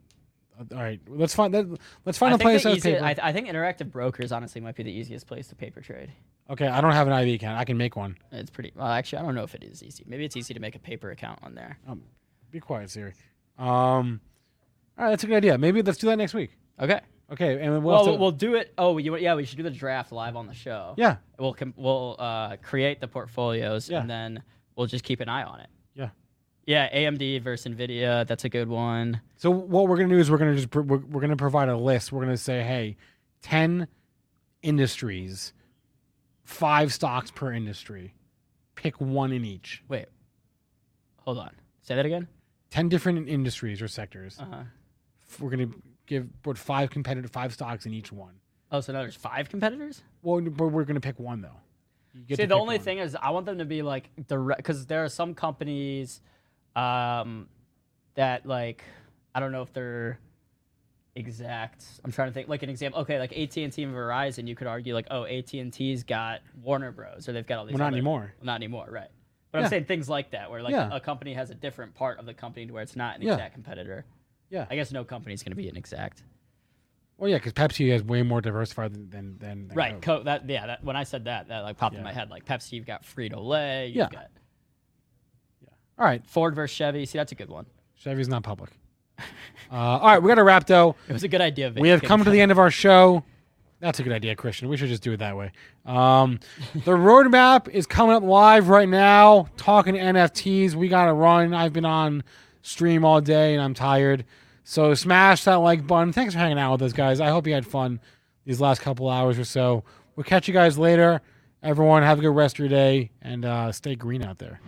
All right. Let's find that. Let's find I a place that easy. I, I think Interactive Brokers honestly might be the easiest place to paper trade. okay. I don't have an IB account. I can make one. It's pretty well. Actually, I don't know if it is easy. Maybe it's easy to make a paper account on there. Um, be quiet, Siri. Um. All right. That's a good idea. Maybe let's do that next week. Okay. Okay. And we'll. Well, to- we'll, do it. Oh, you, yeah, we should do the draft live on the show. yeah. We'll com- we'll uh, create the portfolios Yeah. and then we'll just keep an eye on it. Yeah. Yeah, AMD versus Nvidia. That's a good one. So what we're gonna do is we're gonna just pr- we're, we're gonna provide a list. We're gonna say, hey, ten industries, five stocks per industry. Pick one in each. Wait, hold on. Say that again. Ten different industries or sectors. Uh huh. We're gonna give put five competitive five stocks in each one. Oh, so now there's five competitors. Well, but we're gonna pick one though. See, the only one. thing is, I want them to be like direct because there are some companies um, that like I don't know if they're exact. I'm trying to think like an example. Okay, like AT and T and Verizon, you could argue like, oh, AT and T's got Warner Bros. or they've got all these. Well, not other- anymore. Not anymore, right? But Yeah. I'm saying things like that, where like Yeah. a company has a different part of the company to where it's not an Yeah. exact competitor. Yeah. I guess no company's going to be an exact. Well, yeah, because Pepsi is way more diversified than than, than, Right. Coke. Co- that yeah. That when I said that, that like popped in my head. Like Pepsi, you've got Frito Lay. You've Yeah. got All right, Ford versus Chevy. See, that's a good one. Chevy's not public. Uh, all right, we got to wrap though. It was a good idea. Vic. We have come to the end of our show. That's a good idea, Christian. We should just do it that way. Um, the roadmap is coming up live right now. Talking NFTs. We got to run. I've been on stream all day and I'm tired. So smash that like button. Thanks for hanging out with us, guys. I hope you had fun these last couple hours or so. We'll catch you guys later. Everyone, have a good rest of your day and uh, stay green out there.